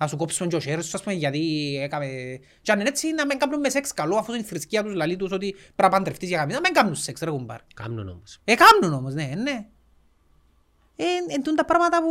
Speaker 2: Να σου κόψουμε και ο χέρι σου, ας πούμε, γιατί έκαμε... Και αν είναι έτσι, να μην κάνουμε σεξ καλό, αφού είναι η θρησκεία τους λαλεί τους ότι πρέπει να παντρευτείς για καμία. Να μην κάνουν σεξ, ρε κουμπάρ.
Speaker 1: Κάμνουν όμως.
Speaker 2: Ε, κάνουν όμως, ναι, ναι. Ε, εν τούν τα πράγματα που...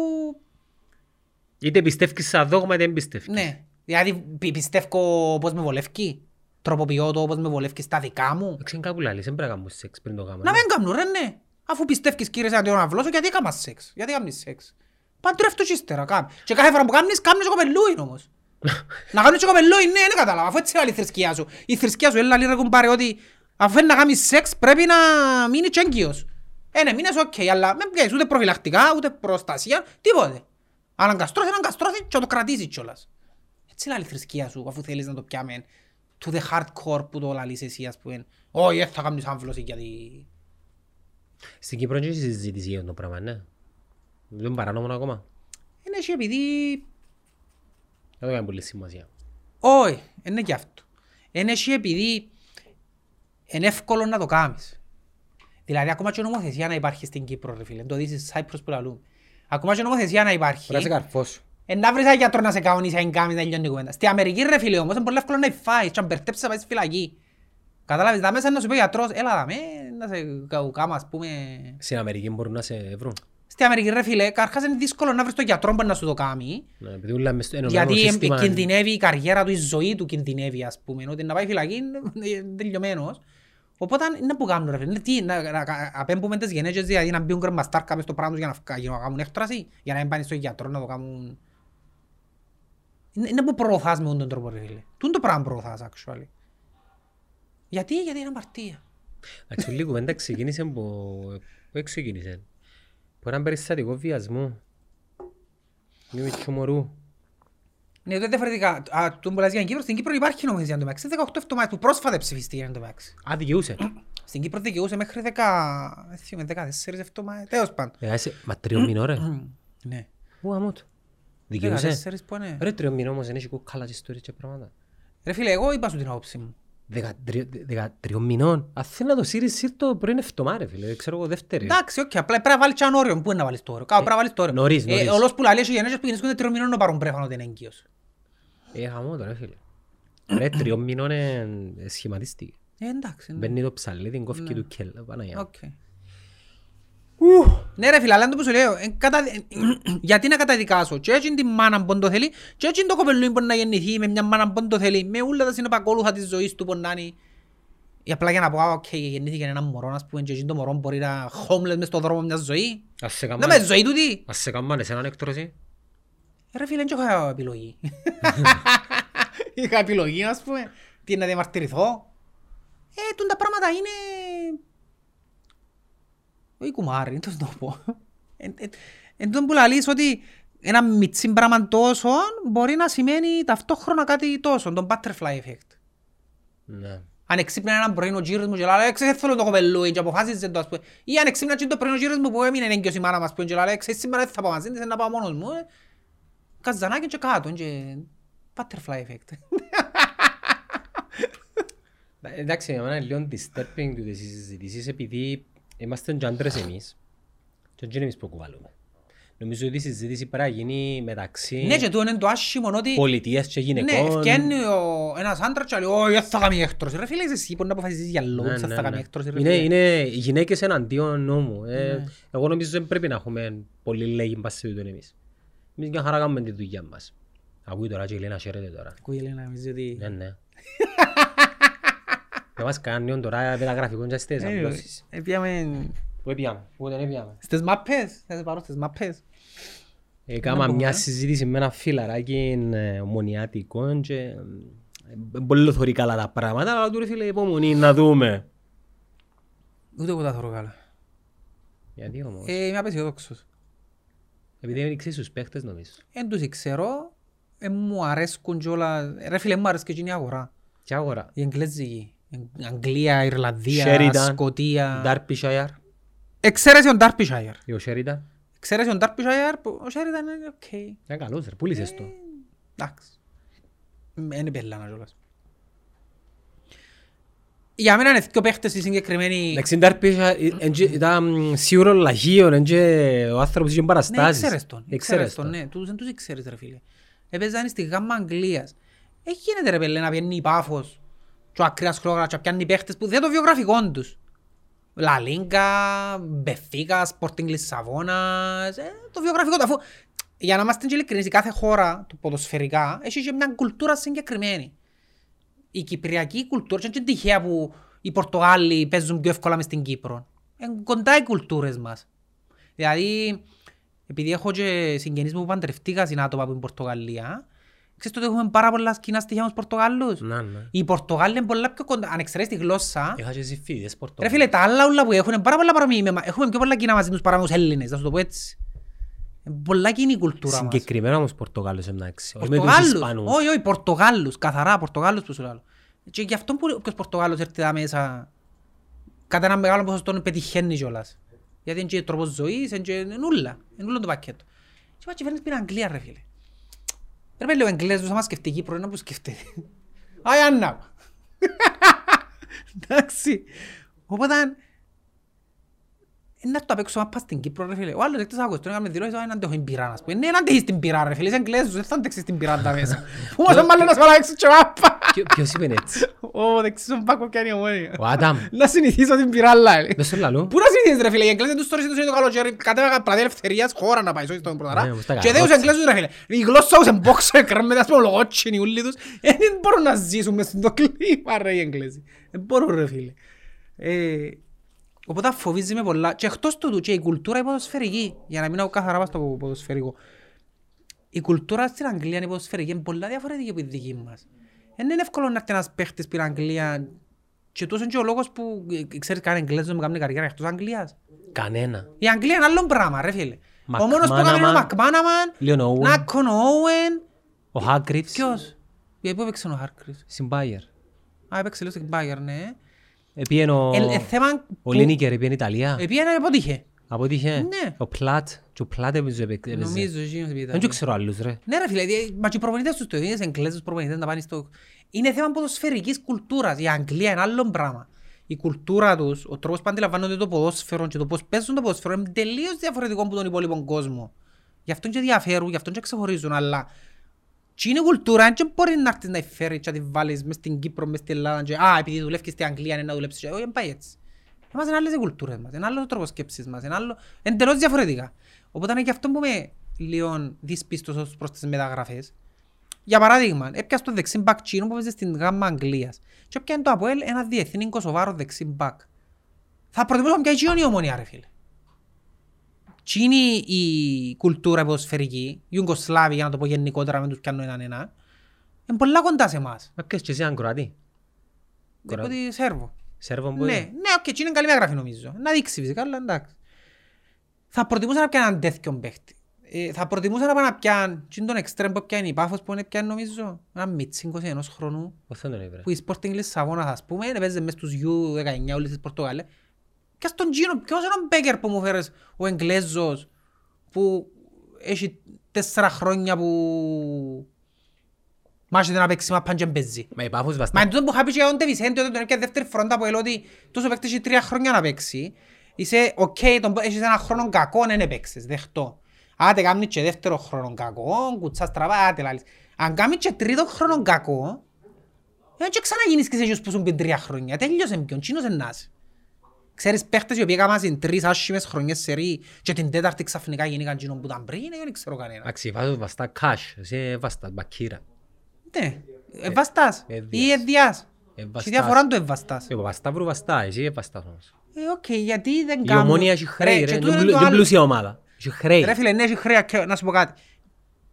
Speaker 1: Είτε πιστεύεις σε δόγμα είτε δεν πιστεύεις.
Speaker 2: Ναι. Δηλαδή, πι- πιστεύω πώς με βολεύει. Τροποποιώ το όπως με βολεύει στα δικά μου.
Speaker 1: Δεν κάπου λαλείς, δεν πρέπει να κάνουμε σεξ πριν το κάνουμε.
Speaker 2: Να μην κάνουν ρε ναι. Αφού πιστεύεις κύριε σαν να βλώσω, γιατί έκαμα σεξ. Γιατί κάνεις σεξ. Παντρεύτω και ύστερα κάμ. Και κάθε φορά που κάνεις, κάνεις και κοπελούιν όμως. να κάνεις και κοπελούιν, ναι, δεν κατάλαβα. Αφού έτσι λέει η θρησκεία σου. Η θρησκεία σου, έλα λίγο πάρε ότι αφού είναι να κάνεις σεξ πρέπει να μείνεις και έγκυος. Ε, ναι, μείνες οκ, αλλά μην πιέσεις ούτε προφυλακτικά, ούτε προστασία, τίποτε. Αν αγκαστρώθει, να αγκαστρώθει και να το κρατήσεις κιόλας. Έτσι λέει η θρησκεία σου, αφού θέλεις να το πιάμε. Το hardcore που το λαλείς εσύ, ας πούμε. Όχι, δεν θα κάνεις άμβλωση γιατί...
Speaker 1: Στην Κύπρο δεν έχει συζήτηση για το πράγμα, ναι. Δεν είναι παράνομο ακόμα.
Speaker 2: Είναι και επειδή...
Speaker 1: Δεν το κάνεις πολύ σημασία.
Speaker 2: Όχι, είναι και αυτό. Είναι και επειδή είναι εύκολο να το κάνεις. Δηλαδή, ακόμα και νομοθεσία να υπάρχει στην Κύπρο, ρε φίλε. Το δεις Cyprus που λαλούν. Ακόμα και νομοθεσία να υπάρχει.
Speaker 1: Πρέπει να σε καρφώσου.
Speaker 2: Ε, να βρεις έναν γιατρό να σε κανονίσει, αν κάνεις να λιώνει η κουβέντα. Στη Αμερική, ρε φίλε, όμως, είναι πολύ εύκολο να φάεις και αν μπερτέψεις να πάει στη φυλακή. Κατάλαβες, δάμε σαν να σου πει ο γιατρός, έλα δάμε, να σε κα- κάμα, ας πούμε...
Speaker 1: Στην Αμερική μπορούν να σε βρουν.
Speaker 2: Στη Αμερική, ρε φίλε, καρχάς είναι δύσκολο να βρεις τον γιατρό που να σου το κάνει.
Speaker 1: Ναι, επειδή όλα μες στο ενωμένο
Speaker 2: Γιατί
Speaker 1: σύστημα-
Speaker 2: κινδυνεύει η καριέρα του, η ζωή του κινδυνεύει, ας πούμε. Ότι να πάει φυλακή είναι τελειωμένος. Οπότε είναι που κάνουν ρε φίλε. Τι, να, να, να απέμπουμε τις γενέτσες, δηλαδή να μπουν κρεμαστάρκα μες στο πράγμα τους για να, φκα- για να κάνουν έκτραση, για να μην πάνε στον γιατρό να το κάνουν... Είναι, είναι που προωθάς με τον τρόπο ρε φίλε. Τούν το πράγμα προωθάς, actually. Γιατί, γιατί είναι αμαρτία.
Speaker 1: Εντάξει, λίγο κουβέντα ξεκίνησε που... Πού ξεκίνησε; Που έναν περιστατικό βιασμού. Μια μικρού μωρού.
Speaker 2: Ναι, τότε διαφορετικά. Α, του μπολάς για την Κύπρο, στην Κύπρο υπάρχει νομοθεσία εν τω μεταξύ. 18 εβδομάδες που πρόσφατα ψηφιστεί εν τω μεταξύ.
Speaker 1: Α, δικαιούσε.
Speaker 2: Στην Κύπρο δικαιούσε μέχρι 10... δεν θυμάμαι, 14 εβδομάδες. Τέλος πάντων.
Speaker 1: Ε, άσε- Μα τριών μηνών ρε.
Speaker 2: Ναι.
Speaker 1: Ου, αμότ. Δικαιούσε.
Speaker 2: 14 που είναι.
Speaker 1: Ρε τριών μηνών όμως δεν έχει κουκάλα και ιστορίες και πράγματα.
Speaker 2: Ρε φίλε, εγώ είπα σου την άποψη μου.
Speaker 1: Δεκατρι- Δεκατριών μηνών. Αν θέλει να το σύρεις, σύρ' το πριν εβδομάδα, ρε φίλε. Ξέρω εγώ δεύτερη.
Speaker 2: Εντάξει, οκ, απλά πρέπει να βάλεις και έναν όριο. Πού είναι να βάλεις το όριο; Κάπου πρέπει να βάλεις το όριο.
Speaker 1: νωρίς,
Speaker 2: Ε,
Speaker 1: νωρίς.
Speaker 2: Όλος που λαλεί έχει γενέσεις που γεννήσκονται τριών μηνών να πάρουν πρέφανο ότι είναι έγκυος.
Speaker 1: Ε, χαμό το ρε φίλε. Ρε τριών μηνών ε, ε, σχηματίστηκε.
Speaker 2: Ε, εντάξει. ναι.
Speaker 1: Μπαίνει το ψαλί, την κόφκι του κέλα. Παναγιά.
Speaker 2: Οκ. Ναι ρε φίλε, αλλά είναι το που σου λέω, ε, κατα- ε, γιατί να καταδικάσω; Και έτσι την μάνα που το θέλει και έτσι το κοπελούι που να γεννηθεί με μια μάνα που το θέλει με όλα τα συνεπακόλουθα της ζωής του που να είναι ή απλά για να πω, «Α, οκ, γεννήθηκε ένα μωρό, ας πούμε, και έτσι το μωρό μπορεί να homeless μες στον δρόμο μιας ζωής.
Speaker 1: Ας σε
Speaker 2: Να μες
Speaker 1: καμάνε-
Speaker 2: ζωή του τι.
Speaker 1: ας σε καμάνε σε έναν έκτρωση.
Speaker 2: Ρε φίλε, δεν έχω επιλογή. Είχα επιλογή, ας πούμε, τι να διαμαρτυρηθώ. Ε, τούν τα πράγματα είναι... Όχι κουμάρι, δεν το πω. Εν- εν- Εν τόν που λαλείς ότι ένα μιτσί πράγμα τόσο μπορεί να σημαίνει ταυτόχρονα κάτι τόσο, τον butterfly effect.
Speaker 1: Ναι.
Speaker 2: Αν εξύπνε έναν πρωί ο γύρος μου και λέει «Ξέρεις θέλω το κοπελούι» και αποφάσισε το ας πούμε. Ή αν εξύπνε και το πρωί ο γύρος μου που έμεινε έγκυος η μάνα μας που και λέει «Ξέρεις σήμερα δεν θα πάω μαζί της, να πάω μόνος μου». ε». Καζανάκι και κάτω και butterfly effect.
Speaker 1: Ε, Εντάξει, για μένα είναι λίγο disturbing του τις συζητήσεις επειδή είμαστε και άντρες εμείς και δεν είναι εμείς που κουβαλούμε. Νομίζω ότι η συζήτηση πρέπει να γίνει μεταξύ
Speaker 2: Ναι και τούτο είναι το άσχημο ότι
Speaker 1: πολιτείας και
Speaker 2: ναι,
Speaker 1: γυναικών.
Speaker 2: ευκαινεί ο- ένας άντρας και λέει «Όχι, δεν θα κάνει έκτρωση». Ρε φίλε, είσαι εσύ που να αποφασίσεις για
Speaker 1: Ναι,
Speaker 2: λόγους, δεν
Speaker 1: ναι,
Speaker 2: θα κάνει
Speaker 1: ναι.
Speaker 2: έκτρωση. ρε
Speaker 1: Είναι,
Speaker 2: φίλε.
Speaker 1: είναι οι γυναίκες εναντίον νόμου. Ε,
Speaker 2: Ναι.
Speaker 1: Εγώ νομίζω δεν πρέπει να έχουμε πολύ λέγει μπας σε τούτον εμείς. Εμείς μια χαρά κάνουμε τη δουλειά μας. Ακούει τώρα και η Λένα χαίρεται τώρα.
Speaker 2: Ακούει η Ελένα, νομίζω ότι...
Speaker 1: Ναι, ναι. Να μας κάνει τώρα μεταγραφικό και στις
Speaker 2: Ε,
Speaker 1: απλώσεις.
Speaker 2: ε, πήγαμε
Speaker 1: Πού έπιαμε, πού δεν έπιαμε.
Speaker 2: στις μάπες, θα σε πάρω στις μάπες.
Speaker 1: Έκανα
Speaker 2: πούμε,
Speaker 1: μια
Speaker 2: ε;
Speaker 1: συζήτηση με ένα φιλαράκι ε, ομονιάτικο και ε, ε, πολύ θωρεί καλά τα πράγματα, αλλά του ρε φίλε υπομονή να δούμε.
Speaker 2: Ούτε εγώ τα θεωρώ καλά.
Speaker 1: Γιατί όμως,
Speaker 2: Ε, είμαι απαισιόδοξος.
Speaker 1: επειδή δεν ξέρεις τους παίχτες νομίζω.
Speaker 2: Εν τους ξέρω, ε, μου αρέσκουν και όλα... Ρε φίλε, μου αρέσει και η αγορά.
Speaker 1: Τι αγορά;
Speaker 2: Η Εγγλέζικη. Ε, Αγγλία, Ιρλανδία,
Speaker 1: Sheridan,
Speaker 2: Σκοτία.
Speaker 1: Derbyshire,
Speaker 2: Εξαίρεση ο Derbyshire;
Speaker 1: ή ο Sheridan.
Speaker 2: Εξαίρεση ο Derbyshire, που ο Sheridan είναι οκ.
Speaker 1: Είναι καλός ρε, πούλησες το.
Speaker 2: Εντάξει. Ε, Είναι πελάνα κιόλας. Για μένα είναι δύο παίχτες οι συγκεκριμένοι...
Speaker 1: Εντάξει, Derbyshire ε, ε, ήταν σίγουρο λαχείο, εν και ο άνθρωπος είχε
Speaker 2: Ναι,
Speaker 1: παραστάσεις.
Speaker 2: ξέρεις τον.
Speaker 1: Εξαίρες
Speaker 2: Ξέρεις τον, ναι. Τους δεν τους ξέρεις ρε φίλε. Έπαιζαν στη γάμμα Αγγλίας. Έχει γίνεται ρε πέλε να πιένει η Πάφος και ο Ακρίας Χρόγρα και πιάνει παίχτες που δεν το βιογραφικό τους. Λαλίγκα, Μπεφίκα, Sporting Λισαβόνας, ε, το βιογραφικό του. Αφού, για να είμαστε και ειλικρινείς, η κάθε χώρα του ποδοσφαιρικά έχει και μια κουλτούρα συγκεκριμένη. η κυπριακή κουλτούρα και είναι τυχαία που οι Πορτογάλοι παίζουν πιο εύκολα μες στην Κύπρο. Είναι κοντά οι κουλτούρες μας. Δηλαδή, επειδή έχω και συγγενείς μου που παντρευτήκα στην άτομα που είναι Πορτογαλία, ξέρεις ότι έχουμε πάρα πολλά κοινά στοιχεία με τους Πορτογάλους;
Speaker 1: Να, ναι.
Speaker 2: Οι Πορτογάλοι είναι πολλά πιο κοντά, αν εξαιρέσεις τη γλώσσα,
Speaker 1: Είχα και συμφίδες
Speaker 2: Ρε
Speaker 1: Πορτογάλοι.
Speaker 2: φίλε, τα άλλα όλα που έχουν είναι πάρα πολλά παρόμοιοι. με εμά. Έχουμε πιο πολλά κοινά μαζί τους παρά με τους Έλληνες, να σου το πω έτσι. Είναι πολλά κοινή η κουλτούρα μας.
Speaker 1: Συγκεκριμένα όμως Πορτογάλους εντάξει. Όχι με τους
Speaker 2: Πορτογάλους.
Speaker 1: Ισπανούς.
Speaker 2: Όχι, όχι, Πορτογάλους. Καθαρά Πορτογάλους που σου λέω. Και γι' αυτό που όποιος Πορτογάλος έρθει εδώ μέσα, κατά ένα μεγάλο ποσοστό πετυχαίνει κιόλας. Γιατί είναι και τρόπος ζωής, είναι και νουλα. Είναι όλο το πακέτο. Και πάει και φέρνεις την Αγγλία ρε φίλε. Ρε πέλε ο Εγγλέζος άμα σκεφτεί Κύπρο είναι που σκεφτεί. Άι Άννα. Εντάξει. Οπότε είναι να το απέξω άμα πας στην Κύπρο ρε φίλε. Ο άλλος εκτός άκουσες, τον έκαμε δηλώσεις, «Α, δεν αντέχω την πυρά, ας πούμε. Ναι, να αντέχεις την πυρά ρε φίλε, είσαι Εγγλέζος, δεν θα αντέξεις την πυρά τα μέσα. Όμως αν μάλλον να σου αλλάξεις και μάπα.
Speaker 1: Ποιο- Ποιος είπε έτσι;
Speaker 2: Ω, δεξής ο Πάκο πιάνει ομόνια.
Speaker 1: Ο Άνταμ.
Speaker 2: Να συνηθίσω την πυρά, λέει.
Speaker 1: Δεν σου λαλού.
Speaker 2: Πού να συνηθίσεις ρε φίλε, οι Εγγλέζοι τους τώρα είναι το καλοκαίρι, κατέβαγα πλατεία ελευθερίας, χώρα να πάει, όχι στον
Speaker 1: Ναι,
Speaker 2: πρωταρά.
Speaker 1: όπως τα
Speaker 2: Και δέους
Speaker 1: καρότσι.
Speaker 2: Εγγλέζους ρε φίλε, η γλώσσα τους εμπόξε, κρέμμεται, ας πούμε, λογότσινοι ούλοι τους, ε, δεν μπορούν να ζήσουν μες στο κλίμα ρε οι Εγγλέζοι. Δεν μπορούν ρε φίλε. Ε, Οπότε φοβίζει με πολλά. Και εκτός τούτου και η κουλτούρα η ποδοσφαιρική, για να μην έχω καθαρά πας στο ποδοσφαιρικό. Η κουλτούρα στην Αγγλία είναι η ποδοσφαιρική, είναι πολλά διαφορετική από τη δική μας. Δεν είναι εύκολο να έρθει ένας παίχτης στην Αγγλία και τόσο είναι και ο λόγος που ε, ξέρεις κανένα Εγγλέζος με κάνει καριέρα εκτός Αγγλίας.
Speaker 1: Κανένα.
Speaker 2: Η Αγγλία είναι άλλο πράγμα ρε φίλε. Ο μόνος που
Speaker 1: McManaman,
Speaker 2: έκανε είναι ο Μακμάναμαν,
Speaker 1: Leon Owen.
Speaker 2: Νάκον Όουεν.
Speaker 1: Ο Χάγκριβς.
Speaker 2: Ποιος; Για πού έπαιξε ο Χάρκρις.
Speaker 1: Στην Bayer.
Speaker 2: Α, έπαιξε λίγο στην Bayern, ναι.
Speaker 1: Επίεν ο...
Speaker 2: Ε, ε, θέμα
Speaker 1: Ο
Speaker 2: που-
Speaker 1: Λίνικερ επίεν Ιταλία.
Speaker 2: Επίενε αποτύχε.
Speaker 1: Αποτύχε.
Speaker 2: Ναι.
Speaker 1: Ο Πλάτ. Και ο Πλάτ έπαιζε. έπαιζε.
Speaker 2: Νομίζω εκείνος επειδή
Speaker 1: Δεν
Speaker 2: ήταν.
Speaker 1: το ξέρω άλλους ρε.
Speaker 2: Ναι ρε φίλε, δι- μα και οι προπονητές τους το είδες Εγγλέζους προπονητές να πάνε στο... Είναι θέμα ποδοσφαιρικής κουλτούρας. Η Αγγλία είναι άλλο πράγμα. Η κουλτούρα τους, ο τρόπος που αντιλαμβάνονται το ποδόσφαιρο και το πώς παίζουν το ποδόσφαιρο είναι τελείως διαφορετικό από τον υπόλοιπο κόσμο. Γι' αυτό και διαφέρουν, γι' αυτό και ξεχωρίζουν, αλλά τι είναι κουλτούρα, δεν μπορεί να έρθεις να φέρεις και να τη βάλεις μες στην Κύπρο, μες στην Ελλάδα και «Α, επειδή δουλεύεις στην Αγγλία είναι να δουλέψεις». και- Όχι, δεν πάει έτσι. Εμάς είναι άλλες οι κουλτούρες μας, είναι άλλος ο τρόπος σκέψης μας, είναι άλλο... εντελώς διαφορετικά. Οπότε είναι και αυτό που είμαι λίγο δυσπίστος ως προς τις μεταγραφές. Για παράδειγμα, έπιασε το δεξί μπακ τσίνο που παίζει στην γάμμα Αγγλίας και έπιανε το Αποέλ ένα διεθνή κοσοβάρο δεξί μπακ. Θα προτιμούσα πια εκείνον η ομονία ρε φίλε. Τι είναι η κουλτούρα ποδοσφαιρική, η Ιουγκοσλάβη για να το πω γενικότερα με τους πιάνουν έναν ένα, είναι πολλά κοντά σε εμάς.
Speaker 1: Μα ποιος και εσύ αν Κροατή.
Speaker 2: Δεν πω ότι Σέρβο.
Speaker 1: Σέρβο
Speaker 2: Ναι,
Speaker 1: μπορεί.
Speaker 2: ναι, οκ, okay, είναι καλή μεταγραφή νομίζω. Να δείξει φυσικά, αλλά εντάξει. Θα προτιμούσα να πιάνε έναν τέτοιο παίχτη. Ε, θα προτιμούσα να πάω να πιάνε τι είναι τον εξτρέμ που πιάνει η Πάφος που είναι πιάνει νομίζω ένα μίτσι 21 χρονού
Speaker 1: Πώς θα τον έβρε.
Speaker 2: που η Sporting Λισαβόνας ας πούμε παίζει μες στους U19 όλες τις Πορτογάλες και στον Gino ποιος είναι ο Μπέκερ που μου φέρες ο Εγγλέζος που έχει τέσσερα χρόνια που μάχεται να παίξει μα πάνε και παίζει.
Speaker 1: Μα η Πάφος
Speaker 2: Μα
Speaker 1: βαστά.
Speaker 2: εν τούτο που είχα πει και για τον Τεβισέντε όταν τον έπιανε δεύτερη φρόντα που έλεγε ότι τόσο παίκτης έχει τρία χρόνια να παίξει. Είσαι οκ, τον- έχεις ένα χρόνο κακό, δεν έπαιξες, δεχτώ. Άτε κάνεις και δεύτερο χρόνο κακό, κουτσάς τραβά, άτε λάλης. Αν κάνεις και τρίτο χρόνο κακό, δεν και ξαναγίνεις και σε εκείνους που σου πει τρία χρόνια. Τέλειωσε ποιον, τσίνος ενάς. Ξέρεις παίχτες οι οποίοι έκαναν τρεις άσχημες χρονιές σε ρί και την τέταρτη ξαφνικά γίνηκαν εκείνον που ήταν πριν, δεν ξέρω κανένα.
Speaker 1: Εντάξει, η Πάφος βαστά cash. Εσύ βαστά μπακύρα.
Speaker 2: Ναι, ευαστάς
Speaker 1: ευδιάς.
Speaker 2: ή ευδιάς.
Speaker 1: Ευαστάς.
Speaker 2: Τι διαφορά είναι το ευαστάς.
Speaker 1: Ε, βαστά βρου βαστά. Εσύ ευαστάς όμως.
Speaker 2: Ε, οκ, γιατί δεν
Speaker 1: Η
Speaker 2: κάνουν...
Speaker 1: ομόνια έχει χρέη
Speaker 2: Ρε,
Speaker 1: ρε.
Speaker 2: και τούτο
Speaker 1: Είναι
Speaker 2: είναι το
Speaker 1: πλου- είναι
Speaker 2: άλλο.
Speaker 1: πλούσια ομάδα. Έχει χρέη.
Speaker 2: Ρε φίλε, ναι, έχει χρέη, και να σου πω κάτι.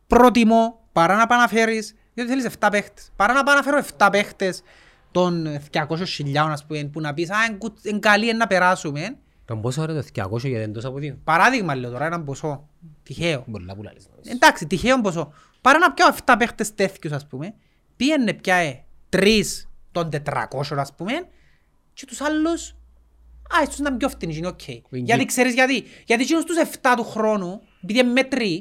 Speaker 2: Προτιμώ παρά να πάω να φέρεις, γιατί θέλεις 7 παίχτες, παρά να πάω να φέρω 7 παίχτες των 200.000 ας πούμε, που να πεις, α, εν κου- εν καλή εν να περάσουμε.
Speaker 1: Τον πόσο ρε το 200 γιατί είναι τόσο από δύο.
Speaker 2: Παράδειγμα λέω τώρα, έναν ποσό, τυχαίο.
Speaker 1: Πολλά πουλά λες.
Speaker 2: Εντάξει, τυχαίο ποσό. Παρά να πιάω 7 παίχτες τέτοιους ας πούμε, πήγαινε πιάε 3 των 400 ας πούμε, και τους άλλους, α, ίσως να είναι πιο φτηνοί, είναι οκ. Γιατί ξέρεις γιατί, γιατί εκείνους τους 7 του χρόνου, επειδή είναι μέτροι,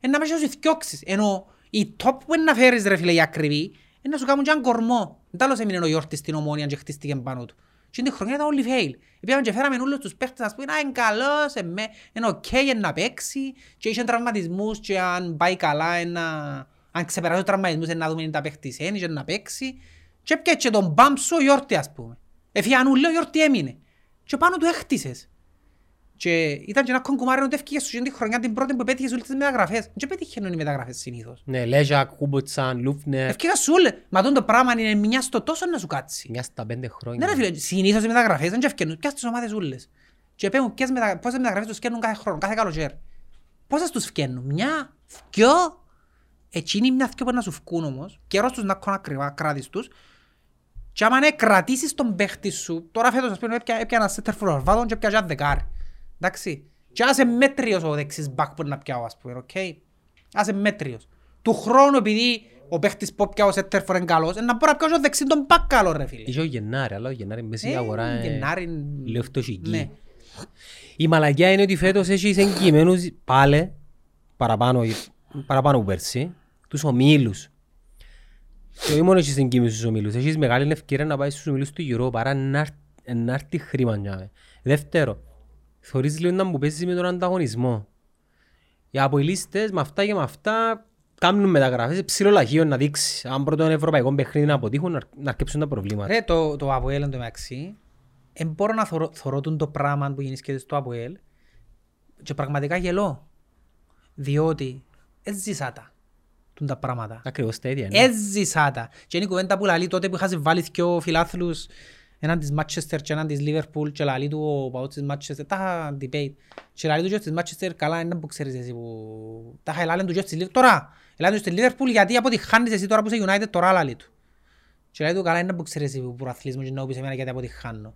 Speaker 2: είναι να μέσα σου θκιώξεις. Ενώ οι top που είναι να φέρεις ρε φίλε οι ακριβοί, είναι να σου κάνουν και έναν κορμό. Δεν άλλος έμεινε ο Γιόρτης στην Ομόνοια και χτίστηκε πάνω του. Και την χρονιά ήταν όλοι fail. Πήγαμε και φέραμε όλους τους παίχτες να πούμε, α, είναι καλός, ε, με- είναι οκ, είναι να παίξει και είχε τραυματισμούς και αν πάει καλά, είναι να- αν ξεπεράσει τους τραυματισμούς, είναι να δούμε αν τα παίχτης είναι και να παίξει. Και έπιασε και τον μπαμ σου ο Γιόρτη, ας πούμε. Εφιανού, λέει, ο Γιόρτη έμεινε. Και πάνω του έχτισες. Και ήταν και ένα κονκουμάρι ότι έφυγε σου τη χρονιά την πρώτη που πέτυχε όλες τις μεταγραφές. Δεν πέτυχε οι μεταγραφές συνήθως.
Speaker 1: Ναι, Λέζακ, Κούμποτσαν, Λούφνερ,
Speaker 2: Έφυγε σου όλες. Μα τον το πράγμα είναι μια στο τόσο να σου κάτσει.
Speaker 1: μια στα πέντε
Speaker 2: Ναι
Speaker 1: χρόνια.
Speaker 2: ρε φίλε, συνήθως οι μεταγραφές δεν και ευκαινούν. Ποιες τις ομάδες ούλες. Και πέμουν ποιες μετα... πόσες μεταγραφές τους φτιάχνουν κάθε χρόνο, κάθε καλοκαίρι. Πόσες τους φτιάχνουν, μια, δυο. Εκείνοι μια δυο που να σου φκούν όμως. Καιρός τους να έχουν ακριβά κράτης τους. Και άμα ναι, κρατήσεις τον παίχτη σου, τώρα φέτος ας πούμε έπια, έπια ένα σέντερ φορβάδον και έπια και ένα δεκάρι. Εντάξει. Και άσε μέτριος ο δεξής μπακ που να πιάω ας πούμε, οκ. Άσε μέτριος. Του χρόνου επειδή ο παίχτης που πιάω σέντερ φορ είναι καλός, ε, να μπορώ να πιάω και ο δεξί τον μπακ καλό ρε φίλε.
Speaker 1: Είχε ο Γενάρη, αλλά ο Γενάρη μέσα η
Speaker 2: Ε,
Speaker 1: αγορά είναι
Speaker 2: Γενάρη,
Speaker 1: λίγο φτωχική.
Speaker 2: ναι.
Speaker 1: Η μαλακιά είναι ότι φέτος έχεις εγκυμένους πάλι παραπάνω, παραπάνω που πέρσι, τους ομίλους. Και όχι μόνο έχεις εγκύμενους στους ομίλους, έχεις μεγάλη ευκαιρία να πάει στους ομίλους του Euro παρά να έρθ- να έρθει χρήμα. νιάμε. Δεύτερο, θωρείς λίγο να μου παίζεις με τον ανταγωνισμό. Οι αποελίστες με αυτά και με αυτά κάνουν μεταγραφές ψηλό λαχείο να δείξεις. Αν πρώτο ευρωπαϊκό παιχνίδι να αποτύχουν να να αρκέψουν τα προβλήματα.
Speaker 2: Ρε, το, το ΑΠΟΕΛ εν τω μεταξύ, δεν μπορώ να θωρώ, θωρώ τούτο το πράγμα που γίνει στο ΑΠΟΕΛ και πραγματικά γελώ. Διότι έζησα τα, τούν τα πράγματα.
Speaker 1: Ακριβώς τα ίδια είναι.
Speaker 2: Έζησα τα. Και είναι η κουβέντα που λαλεί τότε που είχα βάλει δυο φιλάθλους έναν της Manchester και έναν της Liverpool και λαλεί του ο παός της Manchester, τα είχα debate. Και λαλεί του και της Manchester, καλά είναι που ξέρεις εσύ που... Τα είχα ελάλεν του και της Liverpool, τώρα. Ελάλεν του στη Liverpool γιατί αποτυχάνεις εσύ τώρα που είσαι United, τώρα λαλεί του. Και λέει του καλά είναι που ξέρεις εσύ που προαθλείς μου και να πεις εμένα γιατί αποτυχάνω.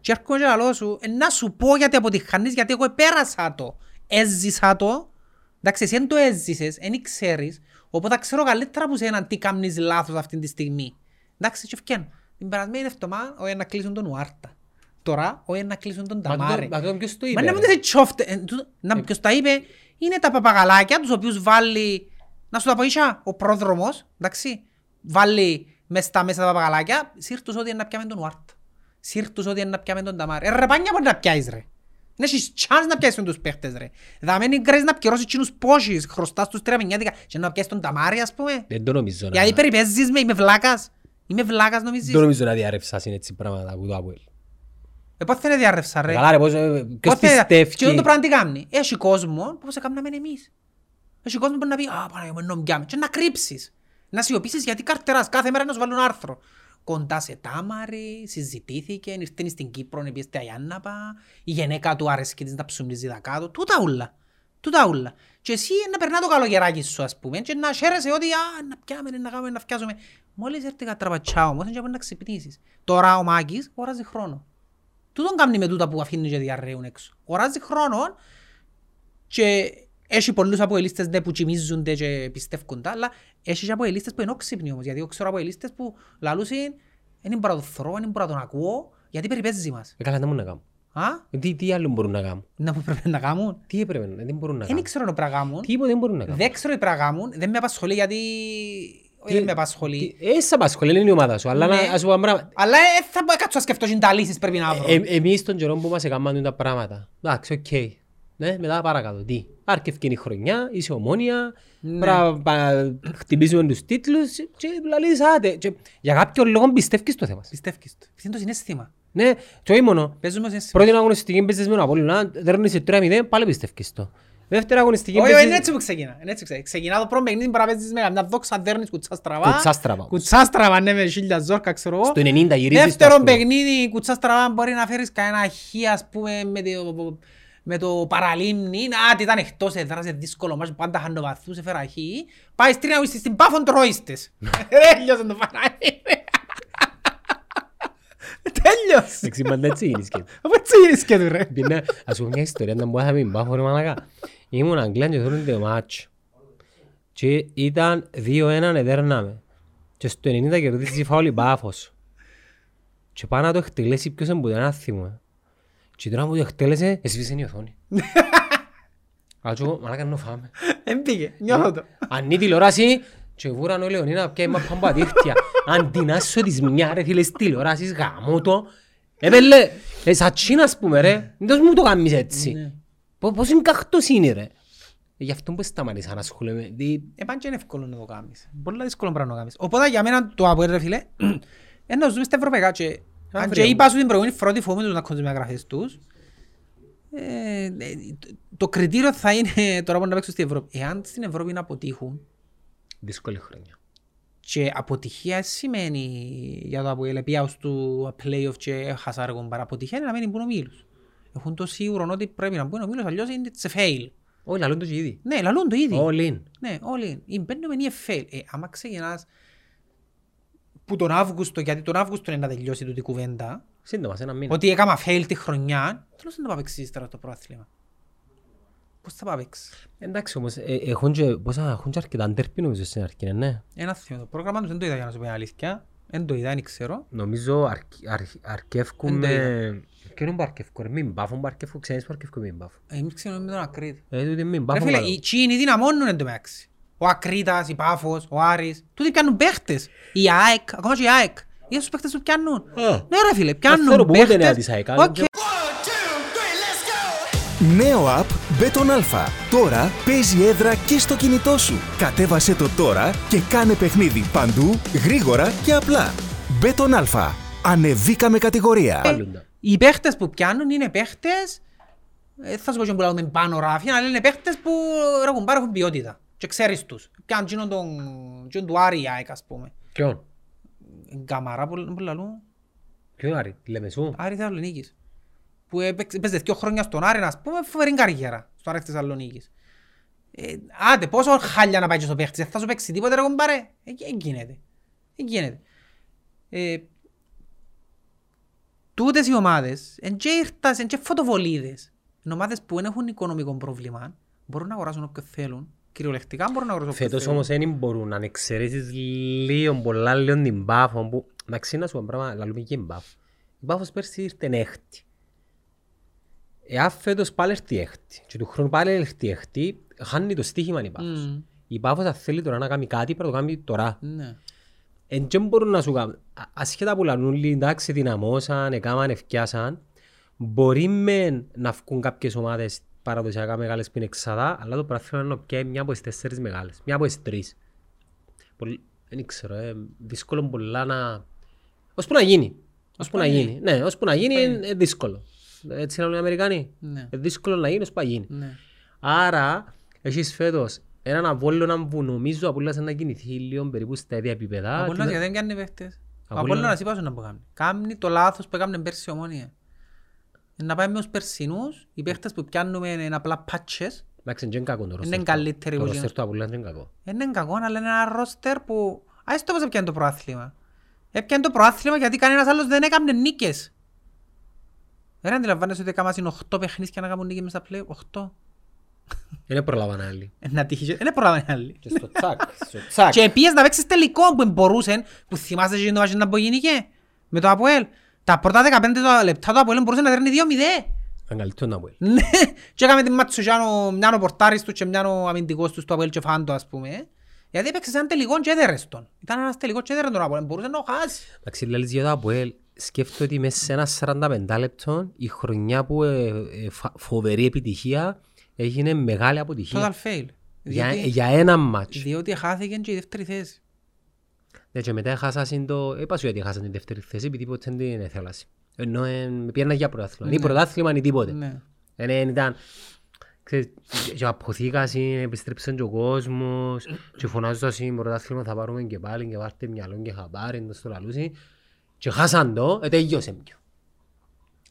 Speaker 2: Και έρχομαι και λαλώ σου, ε, να σου πω γιατί αποτυχάνεις, γιατί εγώ πέρασα το. Έζησα το. Εντάξει, εσύ δεν το έζησες, δεν ξέρεις. Οπότε ξέρω καλύτερα από σένα τι κάνεις λάθος αυτή τη στιγμή. Εντάξει, και ευκαιρνώ. Την περασμένη εβδομάδα, όχι να κλείσουν τον Ουάρτα. Τώρα, όχι να κλείσουν τον
Speaker 1: Μα τούτο-
Speaker 2: Ταμάρη.
Speaker 1: μα τούτο ποιος το
Speaker 2: Μα
Speaker 1: είπε,
Speaker 2: να
Speaker 1: ρε;
Speaker 2: μην σε τσόφτε. ε, τούτο- Να ποιος τα είπε, είναι τα παπαγαλάκια τους οποίους βάλει, να σου τα πω ίσια, ο πρόδρομος, εντάξει, βάλει μες στα μέσα τα παπαγαλάκια, σύρτους ότι είναι να πιάμε τον Ουάρτα. Σύρτους ότι είναι να πιάμε τον Ταμάρη. Ε, ρε πάνια μπορεί να πιάσεις ρε. Δεν έχεις chance να πιάσεις με τους παίχτες ρε. Δαμένει γκρέεις να πληρώσεις εκείνους πόσους, χρωστάς τους τρία μηνιάτικα και να πιάσεις τον Ταμάρη ας πούμε.
Speaker 1: Δεν το νομίζω να...
Speaker 2: Γιατί περιπέζεις με, είμαι βλάκας. Είμαι βλάκας νομίζεις;
Speaker 1: Δεν νομίζω να διαρρεύσασαν έτσι πράγματα από το Αποέλ.
Speaker 2: Ε, πότε θα είναι διαρρεύσας ρε;
Speaker 1: Καλά ρε, πώς, ε, ποιος
Speaker 2: Πότε- Και
Speaker 1: πιστεύει...
Speaker 2: αυτό το πράγμα τι κάνει; Έχει κόσμο που θα κάνουμε εμείς. Έχει κόσμο που να πει «Α, Παναγία μου, νομπιάμε» και να κρύψεις. Να σιωπήσεις γιατί καρτεράς κάθε μέρα να σου βάλουν άρθρο. Κοντά σε τάμαρι, συζητήθηκε, ήρθε στην Κύπρο, πήγε στη Αγιάνναπα, η γενέκα του άρεσε της να ψουμνίζει τα κάτω, τούτα ούλα. Τούτα ούλα. Και εσύ να περνά το καλοκαιράκι σου ας πούμε και να χαίρεσαι ότι «Α, να πιάμε, να κάνουμε, να φτιάζουμε». Μόλις έρθει η κατραπατσιά όμως, δεν μπορεί να ξυπνήσεις. Τώρα ο Μάκης οράζει χρόνο. Τούτον κάνει με τούτα που αφήνουν και διαρρέουν έξω. Οράζει χρόνο και έχει πολλούς αποελίστες ναι, που κοιμίζονται και πιστεύουν τα, αλλά έχει και αποελίστες που είναι όξυπνοι όμως. Γιατί εγώ ξέρω αποελίστες που λαλούσιν, δεν μπορώ να το θωρώ, δεν μπορώ να τον ακούω, γιατί περιπέζει μας.
Speaker 1: Ε, καλά, δεν μπορούν να κάνουν.
Speaker 2: Α,
Speaker 1: Ε, Τι, τι άλλο μπορούν να κάνουν.
Speaker 2: να που πρέπει να κάνουν.
Speaker 1: Τι έπρεπε να δεν μπορούν να
Speaker 2: Δεν
Speaker 1: κάνουν.
Speaker 2: ξέρω να πρέπει να κάνουν.
Speaker 1: Τίποτε δεν μπορούν να κάνουν.
Speaker 2: Δεν ξέρω τι πρέπει να κάνουν. Δεν με απασχολεί γιατί... Όχι, δεν με απασχολεί.
Speaker 1: Ε, σε απασχολεί, είναι η ομάδα σου. Αλλά
Speaker 2: Ναι.
Speaker 1: να ας σου πω πράγματα.
Speaker 2: Αλλά ε, θα μπορώ να κάτσω να σκεφτώ και τα λύσεις πρέπει να βρω.
Speaker 1: Ε, εμείς τον καιρό που μας έκαναν τα πράγματα. Εντάξει, οκ. Ναι, μετά παρακάτω. Τι; Άρκευκε η χρονιά, είσαι Ομόνοια,
Speaker 2: Ναι.
Speaker 1: πρέπει να πα- χτυπήσουμε τους τίτλους και λαλείς άντε. Και Για κάποιο λόγο πιστεύεις στο θέμα. σου.
Speaker 2: Πιστεύεις το. Είναι το συναίσθημα.
Speaker 1: Ναι, και όχι μόνο.
Speaker 2: Παίζουμε το συναίσθημα.
Speaker 1: Πρώτη αγωνιστική παίζεις με τον Απόλλωνα, δέρνεις 3-0, πάλι πιστεύεις το. Δεύτερη αγωνιστική
Speaker 2: Όχι, όχι, είναι
Speaker 1: παίζεις...
Speaker 2: έτσι που ξεκινά. Είναι έτσι που ξεκινά. Ξεκινά το πρώτο παιχνίδι που να παίζεις με μια δόξα δέρνεις κουτσά στραβά.
Speaker 1: Κουτσά στραβά.
Speaker 2: Κουτσά στραβά, ναι, με χίλια ζόρκα, ξέρω εγώ.
Speaker 1: Στο 90 γυρίζεις το,
Speaker 2: Δεύτερο
Speaker 1: ας πούμε.
Speaker 2: παιχνίδι, κουτσά στραβά, μπορεί να φέρεις κανένα χ, ας πούμε, με το, με το παραλίμνη. Α, τι ήταν εκτός έδρας, είναι δύσκολο μας, πάντα χάνω βαθμούς, έφερα χ. Πάει στην αγωνιστή, στην Πάφον τρώιστες. Ρε, Τέλειωσε το παραλίμνη. Τέλειωσε.
Speaker 1: Εντάξει, πάντα έτσι είναι η σκέψη.
Speaker 2: Από έτσι είναι σκέτου, ρε.
Speaker 1: Πήγαινα, ας πούμε μια ιστορία, να μπορούσα να μην πάω ρε μαλακά. Ήμουν Αγγλία και θέλουν το μάτσο. Και ήταν 2-1 εδέρναμε. Και στο 90 κερδίσει η φάουλη Πάφος. Και πάνω να το εκτελέσει ποιος εμπούτε, ένα θυμό. Και τώρα που το εκτέλεσε, εσβήσε η οθόνη. Αλλά και εγώ, μαλάκα να φάμε.
Speaker 2: Δεν πήγε, νιώθω το.
Speaker 1: Αν η τηλεόραση, και βούραν ο Λεωνίνα πια είμαι πάνω από δίχτυα. Αντινάσω της μια ρε φίλες τηλεόρασεις γαμώ το. Έπαιρνε, ε, σαν τσίνα ας πούμε ρε, δεν μου το κάνεις έτσι. Πο- Πώς είναι καχτός είναι ρε. Ε, Γι' αυτό που σταματήσα να ασχολούμαι. δι-
Speaker 2: Επάν και είναι εύκολο να το κάνεις. Πολλά δύσκολο πράγμα να το κάνεις. Οπότε για μένα το ΑΠΟΕΛ ρε φίλε, είναι να ζούμε στα ευρωπαϊκά και αν και
Speaker 1: βρε,
Speaker 2: είπα σου την προηγούμενη φορά ότι φοβούμαι τους να κόντουν με γραφές τους, Ε, ε, το κριτήριο θα είναι τώρα που να παίξουν στην Ευρώπη. Εάν στην Ευρώπη να αποτύχουν,
Speaker 1: Δύσκολη χρονιά.
Speaker 2: και αποτυχία σημαίνει για το Αποέλ πια του play-off και χασάργον παρά αποτυχία είναι να μην μπουν ο Μίλους. Έχουν το σίγουρο ότι πρέπει να μπουν ο Μίλους, αλλιώς είναι σε fail.
Speaker 1: Όχι, λαλούν το και ήδη.
Speaker 2: Ναι, λαλούν το ήδη.
Speaker 1: All in.
Speaker 2: Ναι, όλοι. Ή μπαίνουμε ή fail. Ε, άμα ξεκινάς που τον Αύγουστο, γιατί τον Αύγουστο είναι να τελειώσει τούτη κουβέντα,
Speaker 1: Σύντομα, σε ένα μήνα.
Speaker 2: ότι έκανα fail τη χρονιά, τέλος δεν θα πάει παίξεις τώρα το πρόθλημα. Πώς θα πάει παίξεις.
Speaker 1: Εντάξει όμως, ε, έχουν και, πόσα, έχουν και αρκετά αντέρπι νομίζω στην αρχή, ναι.
Speaker 2: Ένα θέμα. Το πρόγραμμα τους δεν το είδα για να σου πω την αλήθεια. Δεν το είδα, δεν ξέρω.
Speaker 1: Νομίζω αρκ- αρ- αρκεύκουν
Speaker 2: Εν το
Speaker 1: με... Ποιον που αρκεύκουν, ρε, μην μπάφουν που αρκεύκουν, ξέρεις που αρκεύκουν μην μπάφουν.
Speaker 2: Ε, Εμείς ξέρουμε με τον Ακρίτη.
Speaker 1: Ε, τούτοι μην
Speaker 2: Ρε
Speaker 1: μπάφουν
Speaker 2: φίλε,
Speaker 1: καλό.
Speaker 2: οι Τσίνοι δυναμώνουν εν τω μεταξύ. Ο Ακρίτας, η Πάφος, ο Άρης. Τούτοι πιάνουν παίχτες. Η ΑΕΚ, ακόμα και η ΑΕΚ. Είδες τους παίχτες που πιάνουν.
Speaker 1: Α.
Speaker 2: Ναι ρε φίλε,
Speaker 1: θέλω
Speaker 2: πιάνουν
Speaker 1: που ούτε νέα
Speaker 2: παίχτες.
Speaker 1: της ΑΕΚ,
Speaker 2: Οκ.
Speaker 1: αν και-
Speaker 4: Νέο app Beton Alpha. Τώρα παίζει έδρα και στο κινητό σου. Κατέβασε το τώρα και κάνε παιχνίδι παντού, γρήγορα και απλά. Beton Alpha. Ανεβήκαμε κατηγορία.
Speaker 1: Άλλουν τα.
Speaker 2: Οι παίχτες που πιάνουν είναι παίχτες, ε, θα σου πω και που λάβουμε πάνω ράφια, αλλά είναι παίχτες που ρε κουμπάρ έχουν ποιότητα. Και ξέρεις τους. Πιάνουν εκείνον τον, εκείνον του Άρη η ΑΕΚ ας πούμε.
Speaker 1: Ποιον,
Speaker 2: Γκαμαρά που που λαλούν.
Speaker 1: ποιον Άρη, τη Λεμεσού.
Speaker 2: Άρη Θεσσαλονίκης. Που έπαιξε έπαιζε δύο χρόνια στον Άρη, ας πούμε, φοβερή καριέρα στο Άρη Θεσσαλονίκης. Ε, άντε, πόσο χάλια να πάει και στο παίχτης, δεν θα σου παίξει τίποτε ρε κομπάρε. Ε, ε, γίνεται. Ε, γίνεται. Ε, τούτες οι ομάδες, εν και ήρτας, εν και φωτοβολίδες, είναι ομάδες που δεν έχουν οικονομικό πρόβλημα, μπορούν να αγοράσουν όποιο θέλουν, κυριολεκτικά μπορούν να αγοράσουν όποιο
Speaker 1: Φέτος
Speaker 2: θέλουν.
Speaker 1: όμως δεν μπορούν να εξαιρέσεις λίγο πολλά λίγο την Πάφο που... Εντάξει να σου πω πράγμα, λαλούμε και η Πάφο. Η Πάφος πέρσι ήρθε έκτη. Εάν φέτος πάλι έρθει έκτη και του χρόνου πάλι έρθει έκτη, χάνει το στοίχημα η Πάφος.
Speaker 2: Μμμ.
Speaker 1: Η Πάφος αν θέλει τώρα να κάνει κάτι πρέπει να το κάνει τώρα.
Speaker 2: Ναι.
Speaker 1: Εν και μπορούν να σου κάνουν. Α- Ασχέτα που λαλούν όλοι, εντάξει, δυναμώσαν, έκαναν, ευκιάσαν. Μπορεί μεν να βγουν κάποιες ομάδες παραδοσιακά μεγάλες που είναι εξαδά, αλλά το πράγμα είναι να πιάει μια από τις τέσσερις μεγάλες, μια από τις τρεις. Πολύ- Δεν ξέρω, ε, δύσκολο πολλά να... Ως που να γίνει. Ως που να γίνει. Ναι, ως που να γίνει είναι δύσκολο. Έτσι λένε οι Αμερικανοί.
Speaker 2: Ναι.
Speaker 1: Είναι δύσκολο να γίνει, ως που να γίνει.
Speaker 2: Ναι.
Speaker 1: Άρα, έχεις φέτος έναν Απόλλωνα που νομίζω απολύτως να κινηθεί λίγο περίπου στα ίδια επίπεδα.
Speaker 2: Ο Απόλλωνας
Speaker 1: Την-
Speaker 2: γιατί δεν κάνει παίχτες. Ο
Speaker 1: Απόλλωνας-
Speaker 2: Απόλλωνας είπα σου να πω κάνει. Κάνει το λάθος που έκαμε πέρσι η ομόνια. Να πάμε με τους περσινούς, οι παίχτες που πιάνουμε είναι απλά πατσες.
Speaker 1: Εντάξει, δεν είναι κακό το
Speaker 2: Είναι
Speaker 1: ρόστερ του.
Speaker 2: καλύτεροι
Speaker 1: Το
Speaker 2: που
Speaker 1: ρόστερ
Speaker 2: γίνονται.
Speaker 1: του Απόλλωνα δεν είναι κακό.
Speaker 2: Δεν είναι κακό, αλλά είναι ένα ρόστερ που... Ας το πώς έπιανε το προάθλημα. Έπιανε το προάθλημα γιατί κανένας άλλος δεν έκαμε νίκες. Δεν αντιλαμβάνεσαι ότι έκαναν 8 παιχνίδια να κάνουν νίκες μέσα στα play. 8.
Speaker 1: Δεν προλάβαν άλλοι.
Speaker 2: Ε, Να τύχει. Δεν προλάβανε άλλοι.
Speaker 1: Και στο τσακ, στο τσακ.
Speaker 2: Και επίσης να παίξεις τελικό που μπορούσαν, που θυμάσαι και το μάτσο να γίνηκε με το Αποέλ. Τα πρώτα 15 λεπτά το Αποέλ μπορούσε να τρώνε 2-0.
Speaker 1: Ήταν καλύτερο να πω.
Speaker 2: Ναι, και έκαμε την Ματσουγιάνο, μιαν ο πορτάρις τους και μιαν ο αμυντικός τους στο Αποέλ και φάντο ας πούμε. Γιατί έπαιξες σαν τελικό και έδερες τον. Ήταν ένας τελικός και έδερες τον Αποέλ, μπορούσε να το χάσεις.
Speaker 1: Εντάξει, λες για το Αποέλ, σκέφτομαι ότι μέσα σε ένα 45 λεπτό η χρονιά που ε, ε, φα- φοβερή επιτυχία έγινε μεγάλη
Speaker 2: Total
Speaker 1: αποτυχία.
Speaker 2: fail.
Speaker 1: Για,
Speaker 2: Διότι-
Speaker 1: για ένα μάτς.
Speaker 2: Διότι χάθηκε και η δεύτερη θέση.
Speaker 1: Ναι, και μετά έχασαν το... Είπα σου γιατί έχασαν την δεύτερη θέση, επειδή ποτέ δεν την εθέλασαι. Ενώ ε, πήγαιναν για πρωτάθλημα. Ή
Speaker 2: Ναι.
Speaker 1: πρωτάθλημα ή τίποτε.
Speaker 2: Ναι.
Speaker 1: Ε, ναι, ήταν... Ξέρεις, και αποθήκαση, επιστρέψαν και ο κόσμος και φωνάζοντας πρωτάθλημα θα πάρουμε και πάλι και πάρτε μυαλό και χαμπάρι, το στο λαλούσι. Και χάσαν το, ε, τελειώσε πιο.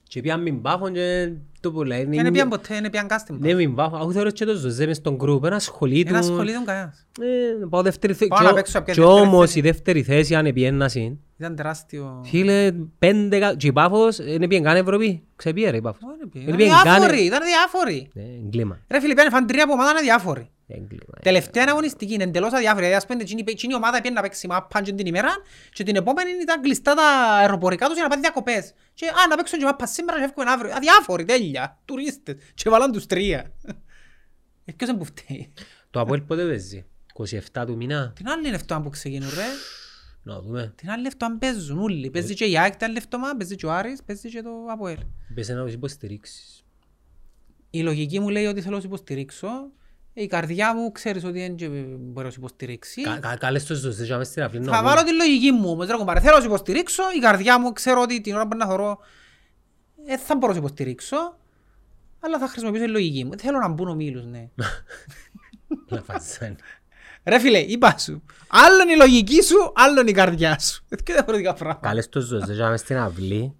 Speaker 1: Και πήγαν μην πάφον και το που λέει...
Speaker 2: Δεν πιαν ποτέ, δεν πιαν κάστην.
Speaker 1: Ναι, μην πάφον. Αφού θεωρώ και το Ζωζέ μες στον γκρουπ, ένα σχολείο του...
Speaker 2: Ένα σχολείο κανένας.
Speaker 1: Ε, πάω δεύτερη θέση.
Speaker 2: Πάω να παίξω απ'
Speaker 1: Και
Speaker 2: δεύτερη
Speaker 1: όμως
Speaker 2: θέση.
Speaker 1: η δεύτερη θέση αν επιένασαν,
Speaker 2: Ήταν τεράστιο.
Speaker 1: φίλε, πέντε... κα- Και η Πάφος δεν επιέν καν Ευρωπή. Ξεπίε ρε η Πάφος.
Speaker 2: Ω, ρε,
Speaker 1: Δεν
Speaker 2: Ήταν
Speaker 1: επιέν καν-
Speaker 2: διάφοροι, ήταν διάφοροι.
Speaker 1: Ναι, εγκλήμα.
Speaker 2: Ρε φίλε, πιάνε φαν τρία από ομάδα είναι διάφοροι.
Speaker 1: Εγκλήμα.
Speaker 2: Τελευταία αγωνιστική είναι εντελώς αδιάφορη. Δηλαδή, ας πούμε, εκείνη εκείνη η ομάδα πήγαινε να παίξει μάπαν και την ημέρα και την επόμενη ήταν κλειστά τα αεροπορικά τους για να πάνε διακοπές. Και α, να παίξουν και μάπαν σήμερα και φεύγουμε αύριο. Αδιάφοροι, τέλεια. Τουρίστες. Και βάλαν τους τρία. Ε, Ποιος είναι που φταίει;
Speaker 1: Το Αποέλ πότε παίζει; 27 του μήνα;
Speaker 2: Την άλλη είναι αυτό που ξεκινούν ρε.
Speaker 1: Να δούμε.
Speaker 2: Την άλλη αυτό αν παίζουν όλοι. Παίζει και η ΑΕΚ την άλλη εβδομάδα, παίζει και ο Άρης, παίζει και το Αποέλ.
Speaker 1: Πες να τους υποστηρίξεις.
Speaker 2: Η λογική μου λέει ότι θέλω να σου υποστηρίξω. Η καρδιά μου ξέρεις ότι δεν και μπορείς να σου υποστηρίξεις.
Speaker 1: Κα- κα- Κάλες το Ζωζέ και μες στην αυλή να
Speaker 2: Θα
Speaker 1: δούμε.
Speaker 2: βάλω τη λογική μου όμως, ρε κομπάρε. Θέλω να σου υποστηρίξω. Η καρδιά μου ξέρω ότι την ώρα που να θωρώ ε, θα μπορώ να σου υποστηρίξω. Αλλά θα χρησιμοποιήσω τη λογική μου. Θέλω να μπουν ομίλους, ναι.
Speaker 1: Να φασάνε.
Speaker 2: Ρε φίλε, είπα σου. Άλλον η λογική σου, άλλον η καρδιά σου. Είναι και διαφορετικά πράγματα.
Speaker 1: Κάλες το Ζωζέ και μες στην αυλή.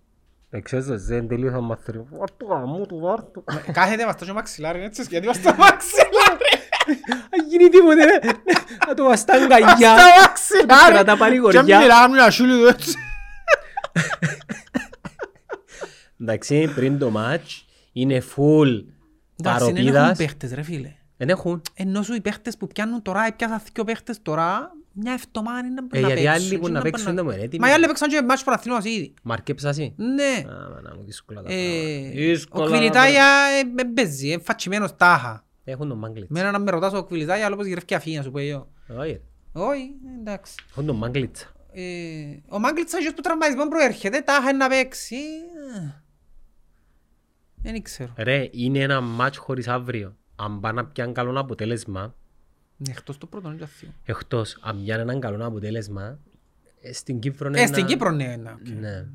Speaker 1: Δεν ξέρεις Ζωζέ, είναι τελείως αμαθρή. Βάρτου γαμού του, βάρτου.
Speaker 2: Κάθεται μας τόσο μαξιλάρι, έτσι, γιατί μας το μαξιλάρι.
Speaker 1: Αν γίνει τίποτε, ρε. Να το βαστά αγκαλιά.
Speaker 2: Στο μαξιλάρι.
Speaker 1: Κρατά
Speaker 2: Και
Speaker 1: παρηγοριά.
Speaker 2: μιλάμε να σου λίγο έτσι.
Speaker 1: Εντάξει, πριν το μάτς είναι full
Speaker 2: Εντάξει, δεν έχουν
Speaker 1: παροπίδας.
Speaker 2: παίχτες ρε φίλε.
Speaker 1: Δεν έχουν.
Speaker 2: Ενώ σου οι παίχτες που πιάνουν τώρα, έπιασαν δύο παίχτες τώρα, μια εβδομάδα είναι
Speaker 1: Ε,
Speaker 2: να
Speaker 1: γιατί
Speaker 2: παίξουν.
Speaker 1: άλλοι που
Speaker 2: και
Speaker 1: να
Speaker 2: να
Speaker 1: παίξουν
Speaker 2: πάνε
Speaker 1: δεν
Speaker 2: να-
Speaker 1: μου είναι έτοιμοι.
Speaker 2: Μα οι άλλοι παίξαν και μάτς προαθλήματος ήδη.
Speaker 1: Μαρκέψα εσύ.
Speaker 2: Ναι.
Speaker 1: Α, μάνα μου, δύσκολα τα
Speaker 2: Ε,
Speaker 1: πράγματα. Δύσκολα
Speaker 2: Ο
Speaker 1: τα
Speaker 2: Κβιλιτάγια ε, ε, παίζει, είναι φατσιμένος τάχα.
Speaker 1: Πράγματα. Έχουν τον Μάγκλιτς.
Speaker 2: Μένα να με ρωτάς ο Κβιλιτάγια, αλλά όπως γυρεύει αφή, να σου πω εγώ.
Speaker 1: Όχι, ρε.
Speaker 2: Όχι, εντάξει.
Speaker 1: Έχουν τον Μάγκλιτσα.
Speaker 2: Ε, Ο Μάγκλητς αγιος που τραυματισμό προέρχεται, τάχα είναι να παίξει. ε, Δεν ξέρω.
Speaker 1: Ρε, είναι ένα μάτς χωρίς αύριο. Αν πάνε να πιάνουν καλό αποτέλεσμα,
Speaker 2: Ναι, Εκτός το πρώτο είναι και αυτό.
Speaker 1: εκτός αν πιάνουν έναν καλό αποτέλεσμα, ε, στην Κύπρο είναι
Speaker 2: Ε,
Speaker 1: ένα-
Speaker 2: στην Κύπρο ναι. ναι, οκ.
Speaker 1: Ναι,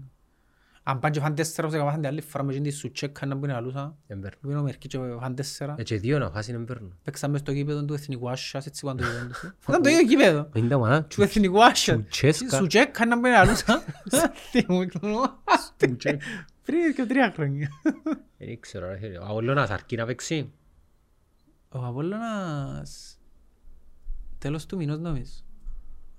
Speaker 2: Αν πάνε και φάνε τέσσερα, όπως έκαναν την άλλη φορά με την Σουτσέκα να μπουν αλλούσα.
Speaker 1: εμπέρνω.
Speaker 2: Που είναι ο Μερκή και φάνε τέσσερα.
Speaker 1: Έτσι δύο να φάσει είναι εμπέρνω.
Speaker 2: Παίξαμε στο γήπεδο του Εθνικού Άσιας, έτσι πάνω το γήπεδο του. Ήταν το ίδιο γήπεδο.
Speaker 1: Είναι τα μάνα.
Speaker 2: Του Εθνικού Άσιας.
Speaker 1: Σουτσέσκα.
Speaker 2: Σουτσέκα να μπουν αλλούσα. Θυμούμαι το όνομα. Πριν και τρία χρόνια.
Speaker 1: Δεν ξέρω ρε φίλε. Ο Αpollώνας αρκεί να παίξει.
Speaker 2: Ο Απόλλωνας τέλος του μηνός νομίζω.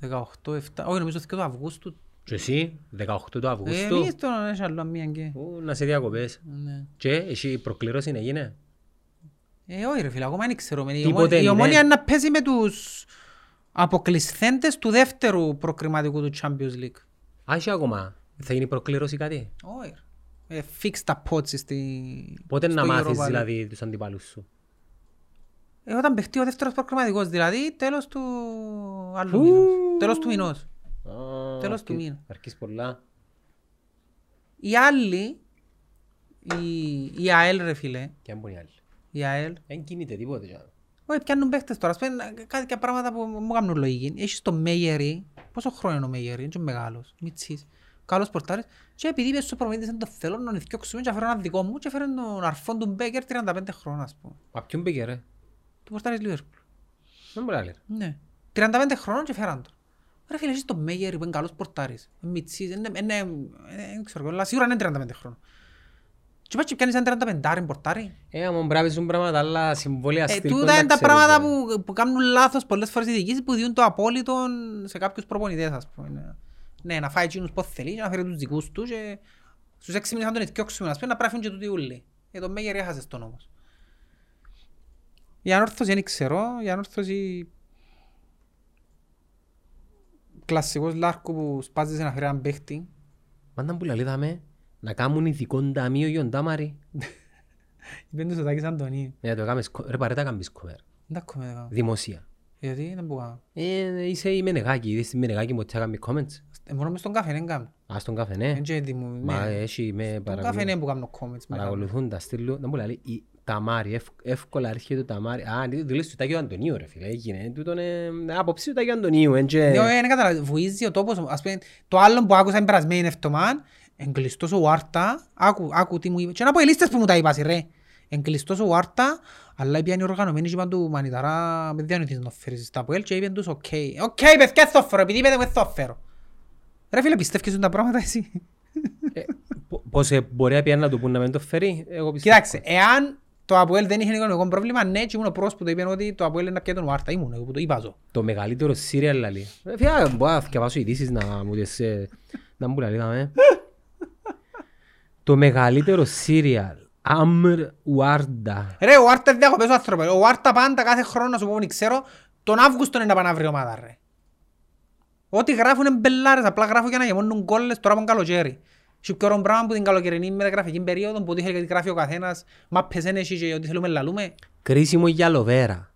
Speaker 2: 18, 7, όχι νομίζω και το Αυγούστου.
Speaker 1: Και εσύ, 18 του
Speaker 2: Ε,
Speaker 1: Αυγούστου,
Speaker 2: εμείς τώρα έχει άλλο μία και.
Speaker 1: ου, να σε διακοπές.
Speaker 2: Ναι.
Speaker 1: Και εσύ προκλήρωση έγινε.
Speaker 2: Ε, όχι ρε φίλε, ακόμα δεν ξέρω. Η
Speaker 1: Τίποτε,
Speaker 2: Ομόνια- Η
Speaker 1: ναι.
Speaker 2: Ομόνια είναι να παίζει με τους αποκλεισθέντες του δεύτερου προκριματικού του Champions League.
Speaker 1: Α, έχει ακόμα. Θα γίνει προκλήρωση κάτι;
Speaker 2: Όχι ρε. Ε, Fix τα πότσι στη...
Speaker 1: Πότε να
Speaker 2: στο
Speaker 1: μάθεις
Speaker 2: Europa League.
Speaker 1: δηλαδή τους αντιπάλους σου;
Speaker 2: Ε, όταν παιχτεί ο δεύτερος προκριματικός, δηλαδή τέλος του άλλου μήνος. Τέλος του μηνός.
Speaker 1: Α,
Speaker 2: Τέλος του
Speaker 1: αρκεί-
Speaker 2: μήνα.
Speaker 1: Αρκείς πολλά.
Speaker 2: Οι άλλοι, η, η ΑΕΛ ρε φίλε,
Speaker 1: Και αν μπορεί άλλοι.
Speaker 2: η ΑΕΛ,
Speaker 1: Δεν κινείται τίποτε. για-
Speaker 2: όχι πιάνουν παίχτες τώρα, ας πούμε κάτι και πράγματα που μου κάνουν λογική. Έχεις το Μέγερη, πόσο χρόνο είναι ο Μέγερη, είναι και μεγάλος, μητσής, καλός πορτάρης και επειδή είπες στο προμηθείς δεν το θέλω να νηθιώξουμε και φέρω ένα δικό μου και φέρω τον αρφόν του Μπέκερ 35 χρόνια ας πούμε.
Speaker 1: Μα ποιον πήγε ρε.
Speaker 2: Του πορτάρης Λίβερπουλ.
Speaker 1: Δεν μπορεί άλλη.
Speaker 2: Ναι. 35 χρόνων και φέραν τον. Ρε φίλε, έχεις το Μέγερη που είναι καλός πορτάρης. Είναι μητσής, είναι, είναι, ε, δεν ξέρω, αλλά σίγουρα είναι 35 χρόνων. Και πας και πιάνεις ένα 35 πορτάρι;
Speaker 1: Ε, άμα πρέπει να παίζουν πράγματα, αλλά συμβόλαια
Speaker 2: Ε,
Speaker 1: στυλ
Speaker 2: τούτα
Speaker 1: κοντά
Speaker 2: είναι τα
Speaker 1: ξέρεις,
Speaker 2: πράγματα
Speaker 1: ρε.
Speaker 2: που, που κάνουν λάθος πολλές φορές οι διοικήσεις που διούν το απόλυτο σε κάποιους προπονητές ας πούμε. Ναι, να φάει εκείνους πώς θέλει και να φέρει τους δικούς τους και στους έξι μήνες θα τον εθιώξουμε ας πούμε να πράφουν και τούτοι ούλοι. Ε, το Μέγερ έχασες τον όμως. Η ανόρθωση δεν ξέρω, η ανόρθωση κλασσικός Λάρκο που σπάζεσαι να φέρει έναν παίχτη.
Speaker 1: Πάντα που λαλεί δάμε, να κάνουν ειδικό ταμείο για τον Τάμαρη.
Speaker 2: Είπεν τους ο Τάκης Αντωνίου.
Speaker 1: Ναι, το έκαμε σκο- ρε παρέ τα κάνεις κομμέρ.
Speaker 2: Δεν τα κάνω.
Speaker 1: Δημοσία.
Speaker 2: Γιατί δεν μπορώ.
Speaker 1: Ε, είσαι η Μενεγάκη, είδες τη Μενεγάκη ποτέ έκαμε comments;
Speaker 2: Ε, Μόνο μες στον καφέ δεν κάνω.
Speaker 1: Α, στον καφέ, ναι.
Speaker 2: Δεν και δημο-
Speaker 1: Μα
Speaker 2: ναι.
Speaker 1: έχει με
Speaker 2: Στον καφέ
Speaker 1: παρακολου-
Speaker 2: είναι που κάνω comments. με κάνω.
Speaker 1: παρακολουθούν τα στήλου. Δεν μου λέει, η Ταμάρη, ευ- εύκολα έρχεται το Ταμάρι. Α, είναι το λες του Τάκιου Αντωνίου ρε φίλε, έγινε. Τούτον ε, άποψη του Τάκιου Αντωνίου, εν και-
Speaker 2: Ναι, όχι, δεν καταλαβαίνω. Βουίζει ο τόπος. Ας πούμε, το άλλο που άκουσα την περασμένη εβδομάδα, εν κλειστός ο Βάρτα, άκου, άκου τι μου είπες. Και εν αποελίστες που μου τα είπαν, ρε. Εν κλειστός ο Βάρτα, αλλά πιάνει οργανωμένοι και είπαν του μανιταρά, μεν διανοηθείς να το φέρεις στο ΑΠΟΕΛ και είπαν τους, OK. OK, παιδιά, θα το φέρω, επειδή είπετε μου θα το φέρω. Ρε φίλε, πιστεύεις τα πράγματα εσύ.
Speaker 1: Ε, πο- Πώς ε, μπορεί να πιάνει να του πούν να μην το φέρει, εγώ πιστεύω.
Speaker 2: Κοιτάξτε, εάν το ΑΠΟΕΛ δεν είχε οικονομικό πρόβλημα, ναι, και ήμουν ο πρώτος που το είπε ότι το ΑΠΟΕΛ είναι να πιάει τον Βάρτα. Ήμουν εγώ που το είπα ζω.
Speaker 1: Το μεγαλύτερο σύριαλ λαλεί. Ε, Φιά, μπορώ να διαβάσω ειδήσεις να μου τις... ε, Να μου λαλείς, δάμε. Το μεγαλύτερο σύριαλ. Αμρ Ουάρντα.
Speaker 2: Ρε, ο Άρτα είναι διακοπές ο άνθρωπος. Ο Άρτα πάντα κάθε χρόνο, να σου πω, δεν ξέρω, τον Αύγουστο είναι να πάνε να βρει ομάδα, ρε. Ό,τι γράφουν είναι μπελάρες, απλά γράφουν για να γεμώνουν κόλλες τώρα από τον καλοκαίρι. Έχει πιο ωραίο πράγμα που την καλοκαιρινή μεταγραφική περίοδο, που ό,τι θέλει γράφει ο καθένας, μάπες είναι εσύ και ό,τι θέλουμε λαλούμε.
Speaker 1: Κρίσιμο για λοβέρα.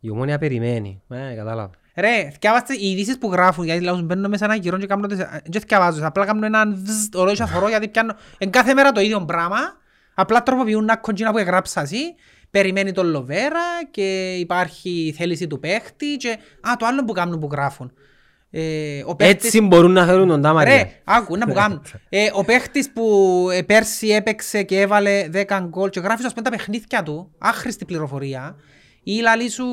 Speaker 1: Η ομόνια περιμένει. Ε, κατάλαβα.
Speaker 2: Ρε, θυκιάβαστε οι ειδήσεις που γράφουν, γιατί λαούς μπαίνουν μέσα έναν καιρό και κάνουν τις... Δεν θυκιαβάζω, απλά κάνουν έναν βζζ, ωραίο και αφορώ, γιατί πιάνω... Εν κάθε μέρα το ίδιο πράγμα, απλά τροποποιούν ένα κοντζίνα που έγραψα εσύ, περιμένει τον Λοβέρα και υπάρχει θέληση του παίχτη και... Α, το άλλο που κάνουν που γράφουν. Ε, ο παίχτης-
Speaker 1: Έτσι μπορούν να φέρουν τον Τάμαρια.
Speaker 2: Ρε, άκου, να μου κάνουν. Ε, ο παίχτης που ε, πέρσι έπαιξε και έβαλε 10 γκολ και γράφει ας πούμε τα παιχνίδια του, άχρηστη πληροφορία, ή λαλή σου,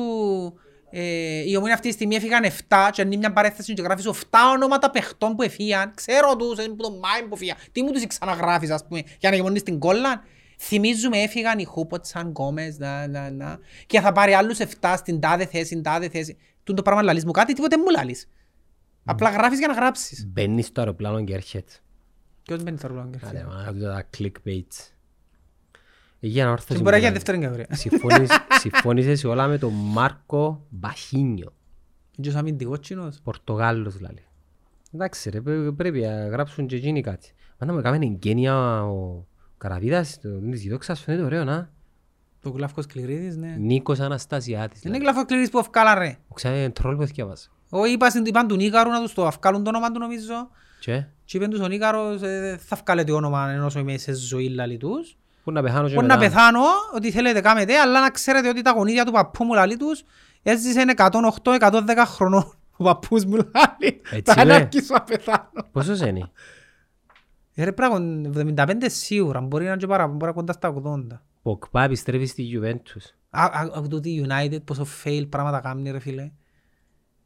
Speaker 2: ε, η ομόνια αυτή τη στιγμή έφυγαν 7 και είναι μια παρέθεση και γράφεις σου 7 ονόματα παιχτών που εφύγαν, ξέρω τους, είναι που το Μάιν που φύγαν, τι μου τους ξαναγράφεις ας πούμε, για να γεμονείς την κόλλα. Θυμίζουμε έφυγαν οι Χούποτσαν, Γκόμες, να, να, να, και θα πάρει άλλους 7 στην τάδε θέση, στην τάδε θέση. Τούν το πράγμα λαλείς μου κάτι, τίποτε μου λαλείς. Απλά γράφεις για να γράψεις.
Speaker 1: Μπαίνεις στο αεροπλάνο και έρχεται.
Speaker 2: Ποιος μπαίνεις στο ρολόι.
Speaker 1: Άντε, μα, αυτό τα clickbaits. Για να έρθω
Speaker 2: Και μπορεί να γίνει δεύτερη κατηγορία.
Speaker 1: Συμφώνησες όλα με τον Μάρκο Μπαχίνιο.
Speaker 2: Και ο αμυντικός κοινός.
Speaker 1: Πορτογάλος δηλαδή. Εντάξει ρε, πρέ- πρέπει να γράψουν και εκείνοι κάτι. Μα να μου έκαμε εγγένεια ο Καραβίδας, το της Γιδόξας φαίνεται ωραίο να.
Speaker 2: Το Γλαύκος Κληρίδης, ναι.
Speaker 1: Νίκος Αναστασιάτης.
Speaker 2: Είναι
Speaker 1: δηλαδή.
Speaker 2: Γλαύκος Κληρίδης που αυκάλα ρε.
Speaker 1: Ο ξέρετε τρόλ που έφτιαβασα.
Speaker 2: Ο είπα στην είπαν του Νίκαρου να τους το αυκάλουν το όνομα του νομίζω.
Speaker 1: Και,
Speaker 2: Και είπαν τους ο Νίκαρος ε, θα βγάλετε όνομα ενός είμαι σε ζωή λαλή τους.
Speaker 1: πού να πεθάνω και
Speaker 2: Μπορεί να
Speaker 1: μετά.
Speaker 2: πεθάνω, ότι θέλετε κάμετε, αλλά να ξέρετε ότι τα γονίδια του παππού μου λαλή τους έζησε 108-110 χρονών. Ο παππούς μου λαλεί.
Speaker 1: Έτσι,
Speaker 2: Θα
Speaker 1: ρε.
Speaker 2: αναρκήσω να πεθάνω.
Speaker 1: Πόσος είναι;
Speaker 2: Ε, Ρε πράγμα, 75 σίγουρα, μπορεί να είναι και παραπάνω, μπορεί να κοντά στα 80.
Speaker 1: Ποκπά επιστρέφει στη Juventus.
Speaker 2: Α- α- Ακού τούτη United πόσο fail πράγματα κάνει ρε φίλε.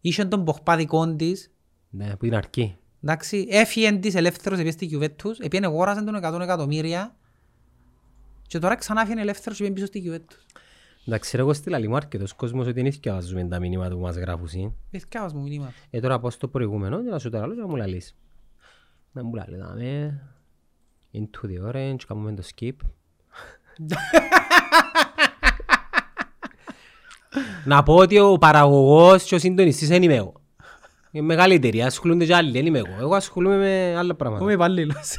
Speaker 2: Είχε τον Ποχπά δικών της,
Speaker 1: Ναι, που είναι αρκεί.
Speaker 2: εντάξει, έφυγε της ελεύθερος επειδή στη Juventus, επειδή αγόρασαν τον 100 εκατομμύρια και τώρα ξανά έφυγε ελεύθερος και πήγε πίσω στη Juventus.
Speaker 1: Εντάξει, ρε, εγώ στείλα λίγο αρκετός κόσμος ότι δεν θυκευάζουμε τα μηνύματα που μας γράφουν.
Speaker 2: Εθιάβας μου μηνύματα.
Speaker 1: Ε, τώρα πάω στο προηγούμενο και να σου το άλλο και να μου λαλείς. Να μου λαλείς, δάμε, into the orange, κάνουμε το skip. να πω ότι ο παραγωγός και ο συντονιστής δεν είμαι εγώ. Είναι μεγάλη εταιρεία, ασχολούνται και άλλοι, δεν είμαι εγώ. Εγώ ασχολούμαι με άλλα πράγματα.
Speaker 2: Είμαι υπαλλήλος.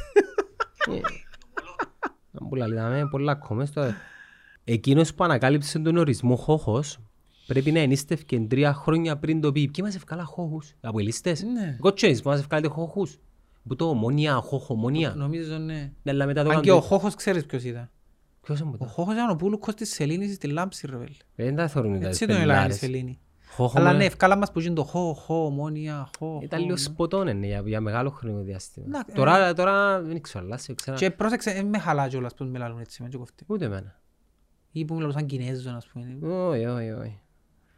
Speaker 1: Να μου λέει, δάμε πολλά κόμμες τώρα. Εκείνος που ανακάλυψε τον ορισμό χώχος πρέπει να ενίστευκε τρία χρόνια πριν το πει. Ποιοι μας ευκάλα χώχους, από ελίστες.
Speaker 2: Ναι.
Speaker 1: Εγώ ξέρεις που μας ευκάλετε χώχους. Που το ομόνια, χώχο, ομόνια.
Speaker 2: Νομίζω ναι.
Speaker 1: Ναι, αλλά μετά το
Speaker 2: Αν
Speaker 1: κάνουν
Speaker 2: και ο
Speaker 1: το-
Speaker 2: Χόχος ξέρεις ποιος ήταν.
Speaker 1: Ποιος είναι που
Speaker 2: Ο
Speaker 1: το-
Speaker 2: Χόχος ήταν ο Πούλουκος της Σελήνης στη Λάμψη ρε βέλε.
Speaker 1: Ε, Δεν τα θεωρούν τα
Speaker 2: Έτσι τον έλεγαν η
Speaker 1: πελάρες.
Speaker 2: Σελήνη.
Speaker 1: Χώχο,
Speaker 2: Αλλά
Speaker 1: με-
Speaker 2: ναι, ευκάλα μας που γίνει το χώ, χώ, ομόνια, χώ,
Speaker 1: Ήταν
Speaker 2: χώ,
Speaker 1: λίγο
Speaker 2: ναι.
Speaker 1: σποτών είναι για, για μεγάλο χρονικό διάστημα.
Speaker 2: Εντάξει,
Speaker 1: Τώρα, τώρα δεν ξέρω, αλλά σε ξένα.
Speaker 2: Και πρόσεξε, ε, με χαλά κιόλας που με λαλούν έτσι, με τσοκοφτεί.
Speaker 1: Ούτε εμένα.
Speaker 2: Ή που μιλούν σαν Κινέζο, ας πούμε.
Speaker 1: Όχι, όχι, όχι.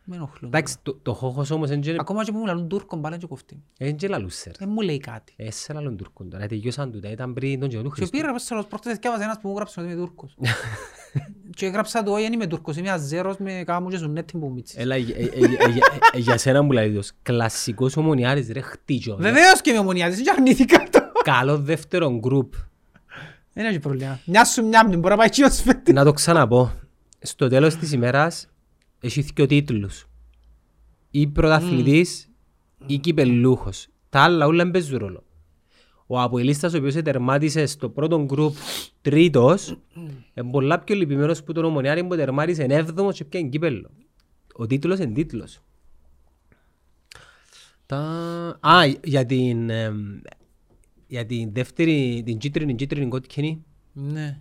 Speaker 2: Με ενοχλούν.
Speaker 1: Εντάξει, το- το χώχος όμως δεν και-
Speaker 2: Ακόμα και που μου λαλούν Τούρκο, πάλι τσοκοφτεί.
Speaker 1: δεν και λαλούσε, ρε.
Speaker 2: Δεν μου λέει κάτι.
Speaker 1: Ε, σε λαλούν Τούρκον τώρα. Τελειώσαν τούτα. Ήταν πριν τον καιρό του
Speaker 2: Και
Speaker 1: Χριστού.
Speaker 2: πήρα προς τέλος πρώτες διάβαζε ένας που μου γράψε ότι είμαι Τούρκος. Και έγραψα το, όχι, δεν είμαι Τούρκος, είμαι Αζέρος με κάμου και σουνέτη που μίτσις.
Speaker 1: Έλα, ε, ε, ε, ε, ε, για σένα μου λέει τους. Κλασσικός ομονιάρης, ρε, χτύτσο.
Speaker 2: Βεβαίως και είμαι ομονιάτης, και αρνήθηκα το.
Speaker 1: Καλό δεύτερο γκρουπ.
Speaker 2: Δεν έχει πρόβλημα. Μια σου μια μου, μπορεί να πάει και ως φέτη.
Speaker 1: Να το ξαναπώ. Στο τέλος της ημέρας έχει δύο τίτλους. Ή πρωταθλητής ή κυπελούχος. Τα άλλα όλα δεν παίζουν ρόλο. Ο Αποελίστας ο οποίος τερμάτισε στο πρώτο γκρουπ τρίτος είναι πολλά πιο λυπημένος που τον Ομονιάρη που τερμάτισε έβδομος και πιάνε κύπελλο. Ο τίτλος είναι τίτλος. Τα... Α, για την, εμ, για την δεύτερη, την κίτρινη, κίτρινη κόκκινη.
Speaker 2: Ναι.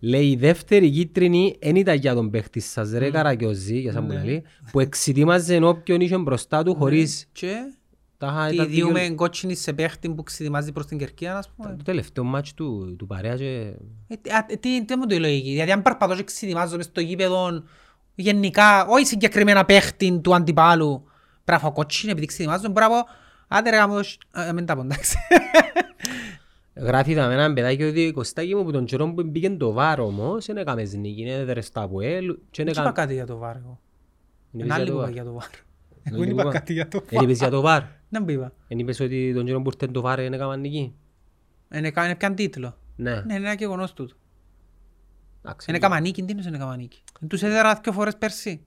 Speaker 1: Λέει η δεύτερη κίτρινη δεν ήταν για τον παίχτης σας ρε Καρακιόζη, για σαν που λέει, που εξητήμαζε όποιον είχε μπροστά του χωρίς
Speaker 2: Και
Speaker 1: τα
Speaker 2: τι
Speaker 1: τα
Speaker 2: διούμε
Speaker 1: δικαιω-
Speaker 2: κότσινη σε παίχτη που ξετοιμάζει προς την Κερκία, ας πούμε.
Speaker 1: Το τελευταίο μάτς του, του παρέα και...
Speaker 2: Ε, τι- α, Τι τι μου το η λογική. Δηλαδή αν περπατώ και ξετοιμάζω μες στο γήπεδο γενικά, όχι συγκεκριμένα παίχτη του αντιπάλου, πρέπει να φάω κότσινη επειδή ξετοιμάζω, μπορεί να πω, άντε ρε γάμος, α, μην τα πω, εντάξει.
Speaker 1: Γράφει τα με έναν παιδάκι ότι η Κωστάκη μου που τον καιρό που μπήκε το βάρο όμως δεν έκαμες νίκη, είναι έδερε στα Αποέλ και
Speaker 2: Δεν
Speaker 1: δεν
Speaker 2: είπα
Speaker 1: έκαμε...
Speaker 2: κάτι για το βάρ εγώ.
Speaker 1: Δεν
Speaker 2: Ένα
Speaker 1: είπες
Speaker 2: άλλο
Speaker 1: για
Speaker 2: είπα
Speaker 1: το
Speaker 2: για
Speaker 1: βάρ.
Speaker 2: το βάρ.
Speaker 1: Δεν
Speaker 2: Εγώ δεν είπα
Speaker 1: είπα.
Speaker 2: κάτι για το
Speaker 1: Δεν είπες για το βάρ.
Speaker 2: Δεν μου είπα.
Speaker 1: Δεν είπες ότι τον καιρό που ήρθε το βάρ δεν έκαμες νίκη.
Speaker 2: Είναι κα- είναι πιαν τίτλο.
Speaker 1: Ναι.
Speaker 2: Ναι, είναι ένα γεγονός τούτο.
Speaker 1: Εντάξει.
Speaker 2: Είναι καμανίκη, τι είναι είναι καμανίκη. Τους έδερα δύο φορές πέρσι.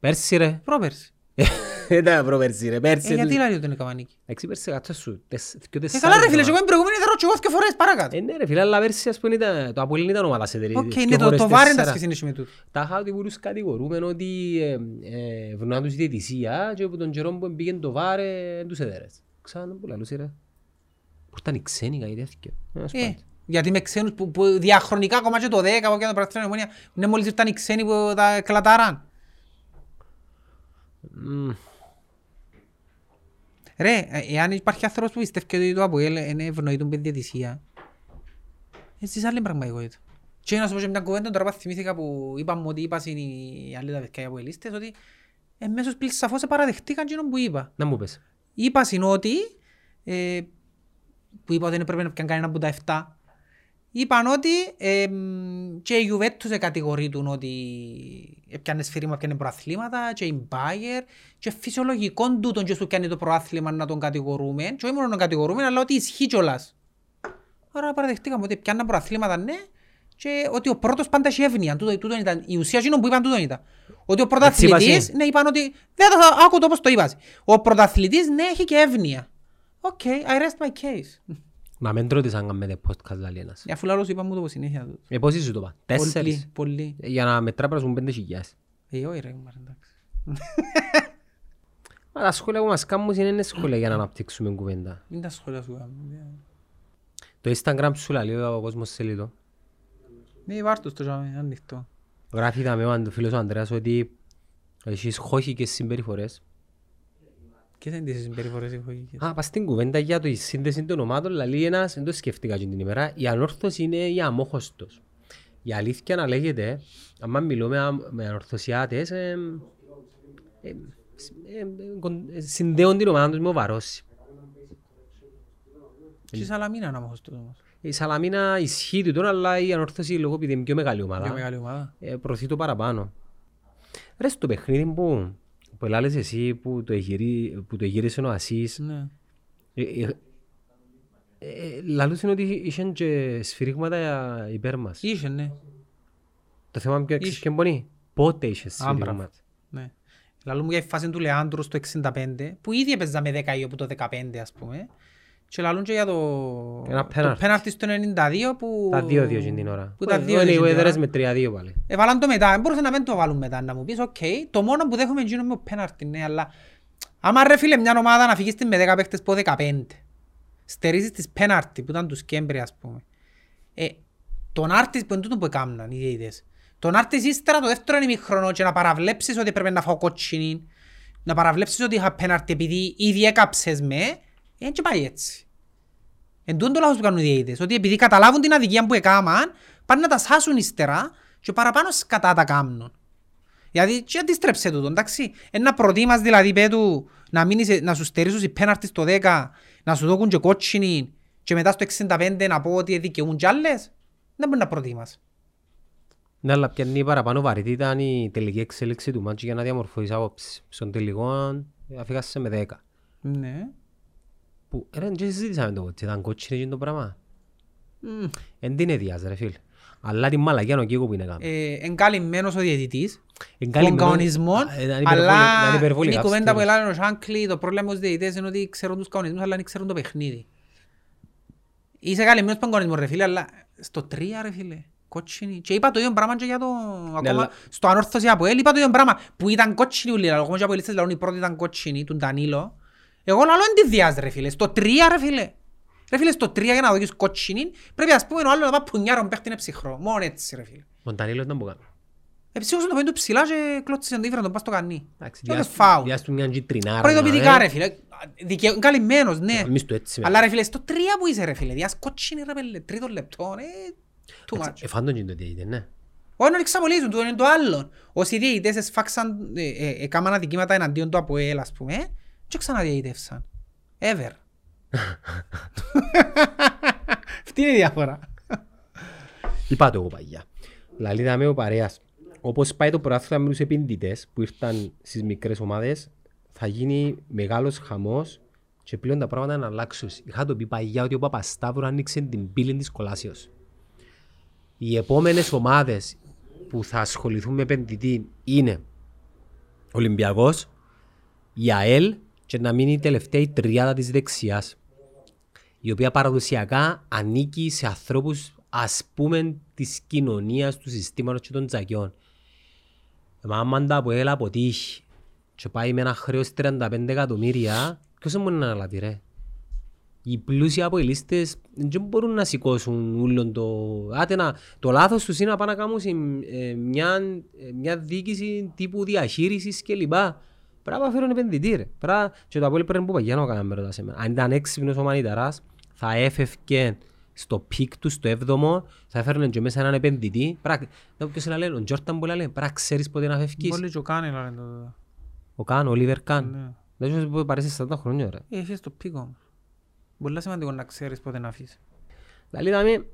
Speaker 1: Πέρσι ρε.
Speaker 2: Πρόπερσι.
Speaker 1: Δεν ήταν προπέρσι ρε.
Speaker 2: Ε,
Speaker 1: Πέρσι.
Speaker 2: γιατί λέει ότι είναι καμανίκη;
Speaker 1: Εντάξει πέρσι κάτσε σου. τεσ- δυο
Speaker 2: Ε,
Speaker 1: τεσσάρες
Speaker 2: καλά ρε φίλε,
Speaker 1: εβδομάδες.
Speaker 2: εγώ είμαι προηγούμενη έδερα και εγώ δύο φορές παρακάτω.
Speaker 1: Ε, ναι ρε φίλε, αλλά πέρσι ας πούμε ήταν, το Απόλλην ήταν ομάδας σε εταιρεία.
Speaker 2: Οκ,
Speaker 1: Δυο
Speaker 2: ναι, το,
Speaker 1: φορές
Speaker 2: το βάρ είναι τα
Speaker 1: τέσσερα.
Speaker 2: σχέση με τούτο.
Speaker 1: Τα είχα ότι μπορούς κατηγορούμε ότι ε, ε, βρουν τους η διαιτησία και από τον καιρό που πήγαινε το βάρ ε, εν τους έδερες. Ξανά που λαλούσε ρε. Που ήταν οι ξένοι κάτι τέτοιο. Ε, ας
Speaker 2: Ε,
Speaker 1: πούμε.
Speaker 2: γιατί με ξένους που, που διαχρονικά ακόμα και το 10 από και το πρακτικό ομόνια είναι μόλις ήρθαν οι ξένοι που τα κλατάραν.
Speaker 1: Μμ.
Speaker 2: Ρε, ε, εάν υπάρχει άνθρωπος που πιστεύει ότι το ΑΠΟΕΛ είναι ευνοεί τον παιδιατησία, έτσι σε άλλη πραγματικότητα. Και να σου πω και μια κουβέντα, τώρα πας θυμήθηκα που είπαμε ότι είπα στην οι άλλοι τα παιδιά οι ΑΠΟΕΛίστες ότι εμέσως πλήρως σαφώς παραδεχτήκαν εκείνο που είπα.
Speaker 1: Να μου πες.
Speaker 2: Είπα στην ότι, ε, που είπα ότι δεν πρέπει να πιάνε κανένα από τα 7, είπαν ότι ε, και η Juventus κατηγορείτουν ότι έπιανε σφυρίμα, έπιανε προαθλήματα και η Bayer και φυσιολογικό τούτον και σου πιάνει το προάθλημα να τον κατηγορούμε και όχι μόνο να τον κατηγορούμε αλλά ότι ισχύει κιόλας. Άρα παραδεχτήκαμε ότι πιάνναν προαθλήματα ναι και ότι ο πρώτος πάντα έχει εύνοια. Τούτο, τούτο ήταν, η ουσία εκείνων που είπαν τούτο ήταν. Ότι ο πρωταθλητής,
Speaker 1: είπασαι.
Speaker 2: ναι, είπαν ότι, δεν το άκου το πώς το είπας. Ο πρωταθλητής, ναι, έχει και εύνοια. OK, I rest my case.
Speaker 1: Μα μην τρώτε αν κάνετε podcast λαλεί ένας.
Speaker 2: Ε, Αφού λαλός είπα μου το συνέχεια του.
Speaker 1: Ε, πόσοι σου το είπα. Τέσσερις.
Speaker 2: Πολύ, πολύ.
Speaker 1: Ε, Για να μετρά πρέπει να σου πούν πέντε χιλιάδες.
Speaker 2: Ε, όχι ρε, μάρα, εντάξει.
Speaker 1: Μα τα σχόλια που μας κάνουν είναι σχόλια για να αναπτύξουμε κουβέντα.
Speaker 2: Μην τα σχόλια σου κάνω.
Speaker 1: Το Instagram σου λέει ο κόσμος σελίδο.
Speaker 2: Ναι, βάρ' στο τζάμι, ανοιχτό.
Speaker 1: Γράφει τα με ο φίλος ο Ανδρέας ότι έχεις χώχικες συμπεριφορές.
Speaker 2: Και δεν τις συμπεριφορές έχω εκεί.
Speaker 1: Α, πας στην κουβέντα για το η σύνδεση των ομάδων, λαλεί ένας, δεν το σκέφτηκα εκείνη την ημέρα, η ανόρθωση είναι η αμόχωστος. Η αλήθεια να λέγεται, άμα μιλούμε α- με ανορθωσιάτες, ε, ε, ε, ε, κον- ε, συνδέουν την ομάδα τους με ο Βαρόσι.
Speaker 2: Και η Σαλαμίνα να μάχω στο όμως.
Speaker 1: Η Σαλαμίνα ισχύει του τώρα, αλλά η ανόρθωση λόγω επειδή είναι πιο μεγάλη
Speaker 2: Πιο
Speaker 1: ομάδα,
Speaker 2: μεγάλη ομάδα.
Speaker 1: ε, προωθεί το παραπάνω. Ρε στο παιχνίδι που, που ελάλες εσύ που το, εγυρί, που το εγύρισε ο Ασίς,
Speaker 2: Ναι.
Speaker 1: Ε, ε, ε, Λαλούσαν ότι είχαν και σφυρίγματα υπέρ μας.
Speaker 2: Είχε, ναι.
Speaker 1: Το θέμα είναι ποιο
Speaker 2: Είχε.
Speaker 1: ξέρεις ποιο μπορεί. Πότε είχε
Speaker 2: Α, μπράβο.
Speaker 1: σφυρίγματα.
Speaker 2: Ναι. Λαλού μου για η φάση του Λεάντρου στο 65, που ήδη έπαιζα με 10 ή από το 15 ας πούμε. Και λαλούν και για το,
Speaker 1: Ένα
Speaker 2: το
Speaker 1: πέναλτι.
Speaker 2: πέναλτι στο 92 που...
Speaker 1: Τα δύο δύο εκείνη την ώρα.
Speaker 2: Που τα δύο
Speaker 1: είναι οι
Speaker 2: εκείνη την
Speaker 1: Weathers
Speaker 2: ώρα.
Speaker 1: με τρία δύο πάλι.
Speaker 2: Έβαλαν το μετά, δεν μπορούσε να μην το βάλουν μετά, να μου πεις, οκ, το μόνο που δέχομαι είναι με πέναρτη, ναι, αλλά άμα ρε φίλε μια ομάδα να φυγείς την με 10 παίχτες από 15, στερίζεις τις πέναρτη που ήταν τους Σκέμπρε ας πούμε, ε, τον άρτης που είναι τούτο που έκαναν οι διαιτητές, τον άρτης ύστερα το δεύτερο ημιχρονό και να παραβλέψεις ότι πρέπει να φάω κότσινη, να παραβλέψεις ότι είχα πέναρτη επειδή ήδη έκαψες με, ε, και πάει έτσι. Εν τούτο το λάθος που κάνουν οι διαιτητές, ότι επειδή καταλάβουν την αδικία που έκαναν, πάνε να τα σάσουν ύστερα και παραπάνω σκατά τα κάνουν. Γιατί και αντίστρεψε τούτο, εντάξει. Ένα προτίμας δηλαδή πέτου να, μείνεις, να σου στερήσουν οι πέναρτη στο 10, να σου δώκουν και κότσινη και μετά στο 65 να πω ότι δικαιούν κι άλλες. Δεν μπορεί να προτίμας.
Speaker 1: Ναι, αλλά πιάνει παραπάνω βαρύτητα ήταν η τελική εξέλιξη του μάτσου για να διαμορφώσεις άποψη. Στον τελικό ε, αφήγασε με δέκα.
Speaker 2: Ναι.
Speaker 1: Που ρε, δεν συζήτησαμε το ότι ήταν κότσινη εκείνο το πράγμα.
Speaker 2: Μμ.
Speaker 1: Εν την έδιας ρε φίλ. Αλλά την μαλακιά ο Κίκο που είναι κάνει.
Speaker 2: Ε, εν καλυμμένος ο διαιτητής,
Speaker 1: Εν
Speaker 2: των
Speaker 1: καλυμμένο-
Speaker 2: κανονισμών,
Speaker 1: Α, ήταν υπερβολη-
Speaker 2: αλλά
Speaker 1: ήταν υπερβολικά
Speaker 2: είναι η κουβέντα που
Speaker 1: αυστηρός.
Speaker 2: έλεγαν ο Σάνκλι, το πρόβλημα με τους διαιτητές είναι ότι ξέρουν τους κανονισμούς, αλλά δεν ξέρουν το παιχνίδι. Είσαι καλυμμένος στον κανονισμό ρε φίλε, αλλά στο 3 ρε φίλε, κότσινη. Και είπα το ίδιο πράγμα και για το ακόμα,
Speaker 1: αλλά-
Speaker 2: στο ανόρθωση από ελ, είπα το ίδιο πράγμα, που ήταν κότσινη ούλη, αλλά ακόμα και από ελίστες λαλούν η πρώτη ήταν κότσινη, του Ντανίλο. Εγώ λαλώ εν τη διάς ρε φίλε, στο 3 ρε φίλε. Ρε φίλε, στο 3 για να δώσεις κότσινη, πρέπει ας πούμε ο άλλος να πάει πουνιάρον παίχτη είναι ψυχρό. Μόνο έτσι ρε φίλε.
Speaker 1: Ο Ντανίλος ήταν που κάνει.
Speaker 2: Εψύχωσε το πέντο ψηλά και κλώτσισε τον τύφυρα τον πας στο κανί.
Speaker 1: Εντάξει,
Speaker 2: Και
Speaker 1: διάς-
Speaker 2: έπαιζε φάουλ.
Speaker 1: διάς του μια κιτρινάρα,
Speaker 2: Προειδοποιητικά
Speaker 1: να,
Speaker 2: ρε
Speaker 1: ε.
Speaker 2: φίλε. Δικαι... Καλυμμένος, ναι.
Speaker 1: Εμείς το έτσι με.
Speaker 2: Αλλά ρε φίλε, στο τρία που είσαι ρε φίλε. Διάς κότσινη ρε πέλε, τρίτος λεπτό, ε, too much.
Speaker 1: Έτσι, Εφάντον και το διαιτητή, ναι.
Speaker 2: Όχι να εξαπολύσουν, το είναι το άλλο. Όσοι διαιτητές εσφάξαν, ε, ε, έκαναν αδικήματα εναντίον του από ελ, ας πούμε, ε, και ξαναδιαιτεύσαν. Ever. Αυτή είναι η διαφορά.
Speaker 1: Είπα το εγώ παγιά. Λαλίδα με ο παρέας. Όπως πάει το πρωτάθλημα με τους επενδυτές που ήρθαν στις μικρές ομάδες, θα γίνει μεγάλος χαμός και πλέον τα πράγματα να αλλάξουν. Είχα το πει παγιά ότι ο Παπασταύρου άνοιξε την πύλη της κολάσεως. Οι επόμενες ομάδες που θα ασχοληθούν με επενδυτή είναι Ολυμπιακός, η ΑΕΛ και να μείνει η τελευταία η τριάδα της δεξιάς η οποία παραδοσιακά ανήκει σε ανθρώπους ας πούμε της κοινωνίας, του συστήματος και των τζακιών. Μα άμα το ΑΠΟΕΛ αποτύχει και πάει με ένα χρέος 35 εκατομμύρια, ποιος δεν μπορεί να αναλάβει ρε; Οι πλούσιοι αποελίστες δεν μπορούν να σηκώσουν όλον το... Άτε να... Το λάθος τους είναι να πάνε να κάνουν σε, ε, μια, ε, μια διοίκηση τύπου διαχείρισης κλπ. Πρέπει να φέρουν επενδυτή ρε. Πρέπει... Και το ΑΠΟΕΛ πρέπει που Παγιάνο έκαμε με ρωτάς εμένα. Αν ήταν έξυπνος ο Μανιταράς, θα έφευκε στο peak του, στο έβδομο, θα έφερνε και μέσα έναν επενδυτή. Πρέπει... να- Ποιος είναι να λέει, ο Τζόρταν που λέει, πρέπει να ξέρεις πότε να φεύγεις.
Speaker 2: Πολύ και ο Κάνε λένε το...
Speaker 1: Ο Καν, ο Λίβερ Καν.
Speaker 2: Ναι.
Speaker 1: Δεν ξέρω που παρέσει 40 χρόνια ρε.
Speaker 2: Ε, Έχεις το πίκο μου. Πολύ σημαντικό να ξέρεις πότε να αφήσεις.
Speaker 1: Δηλαδή, είδαμε,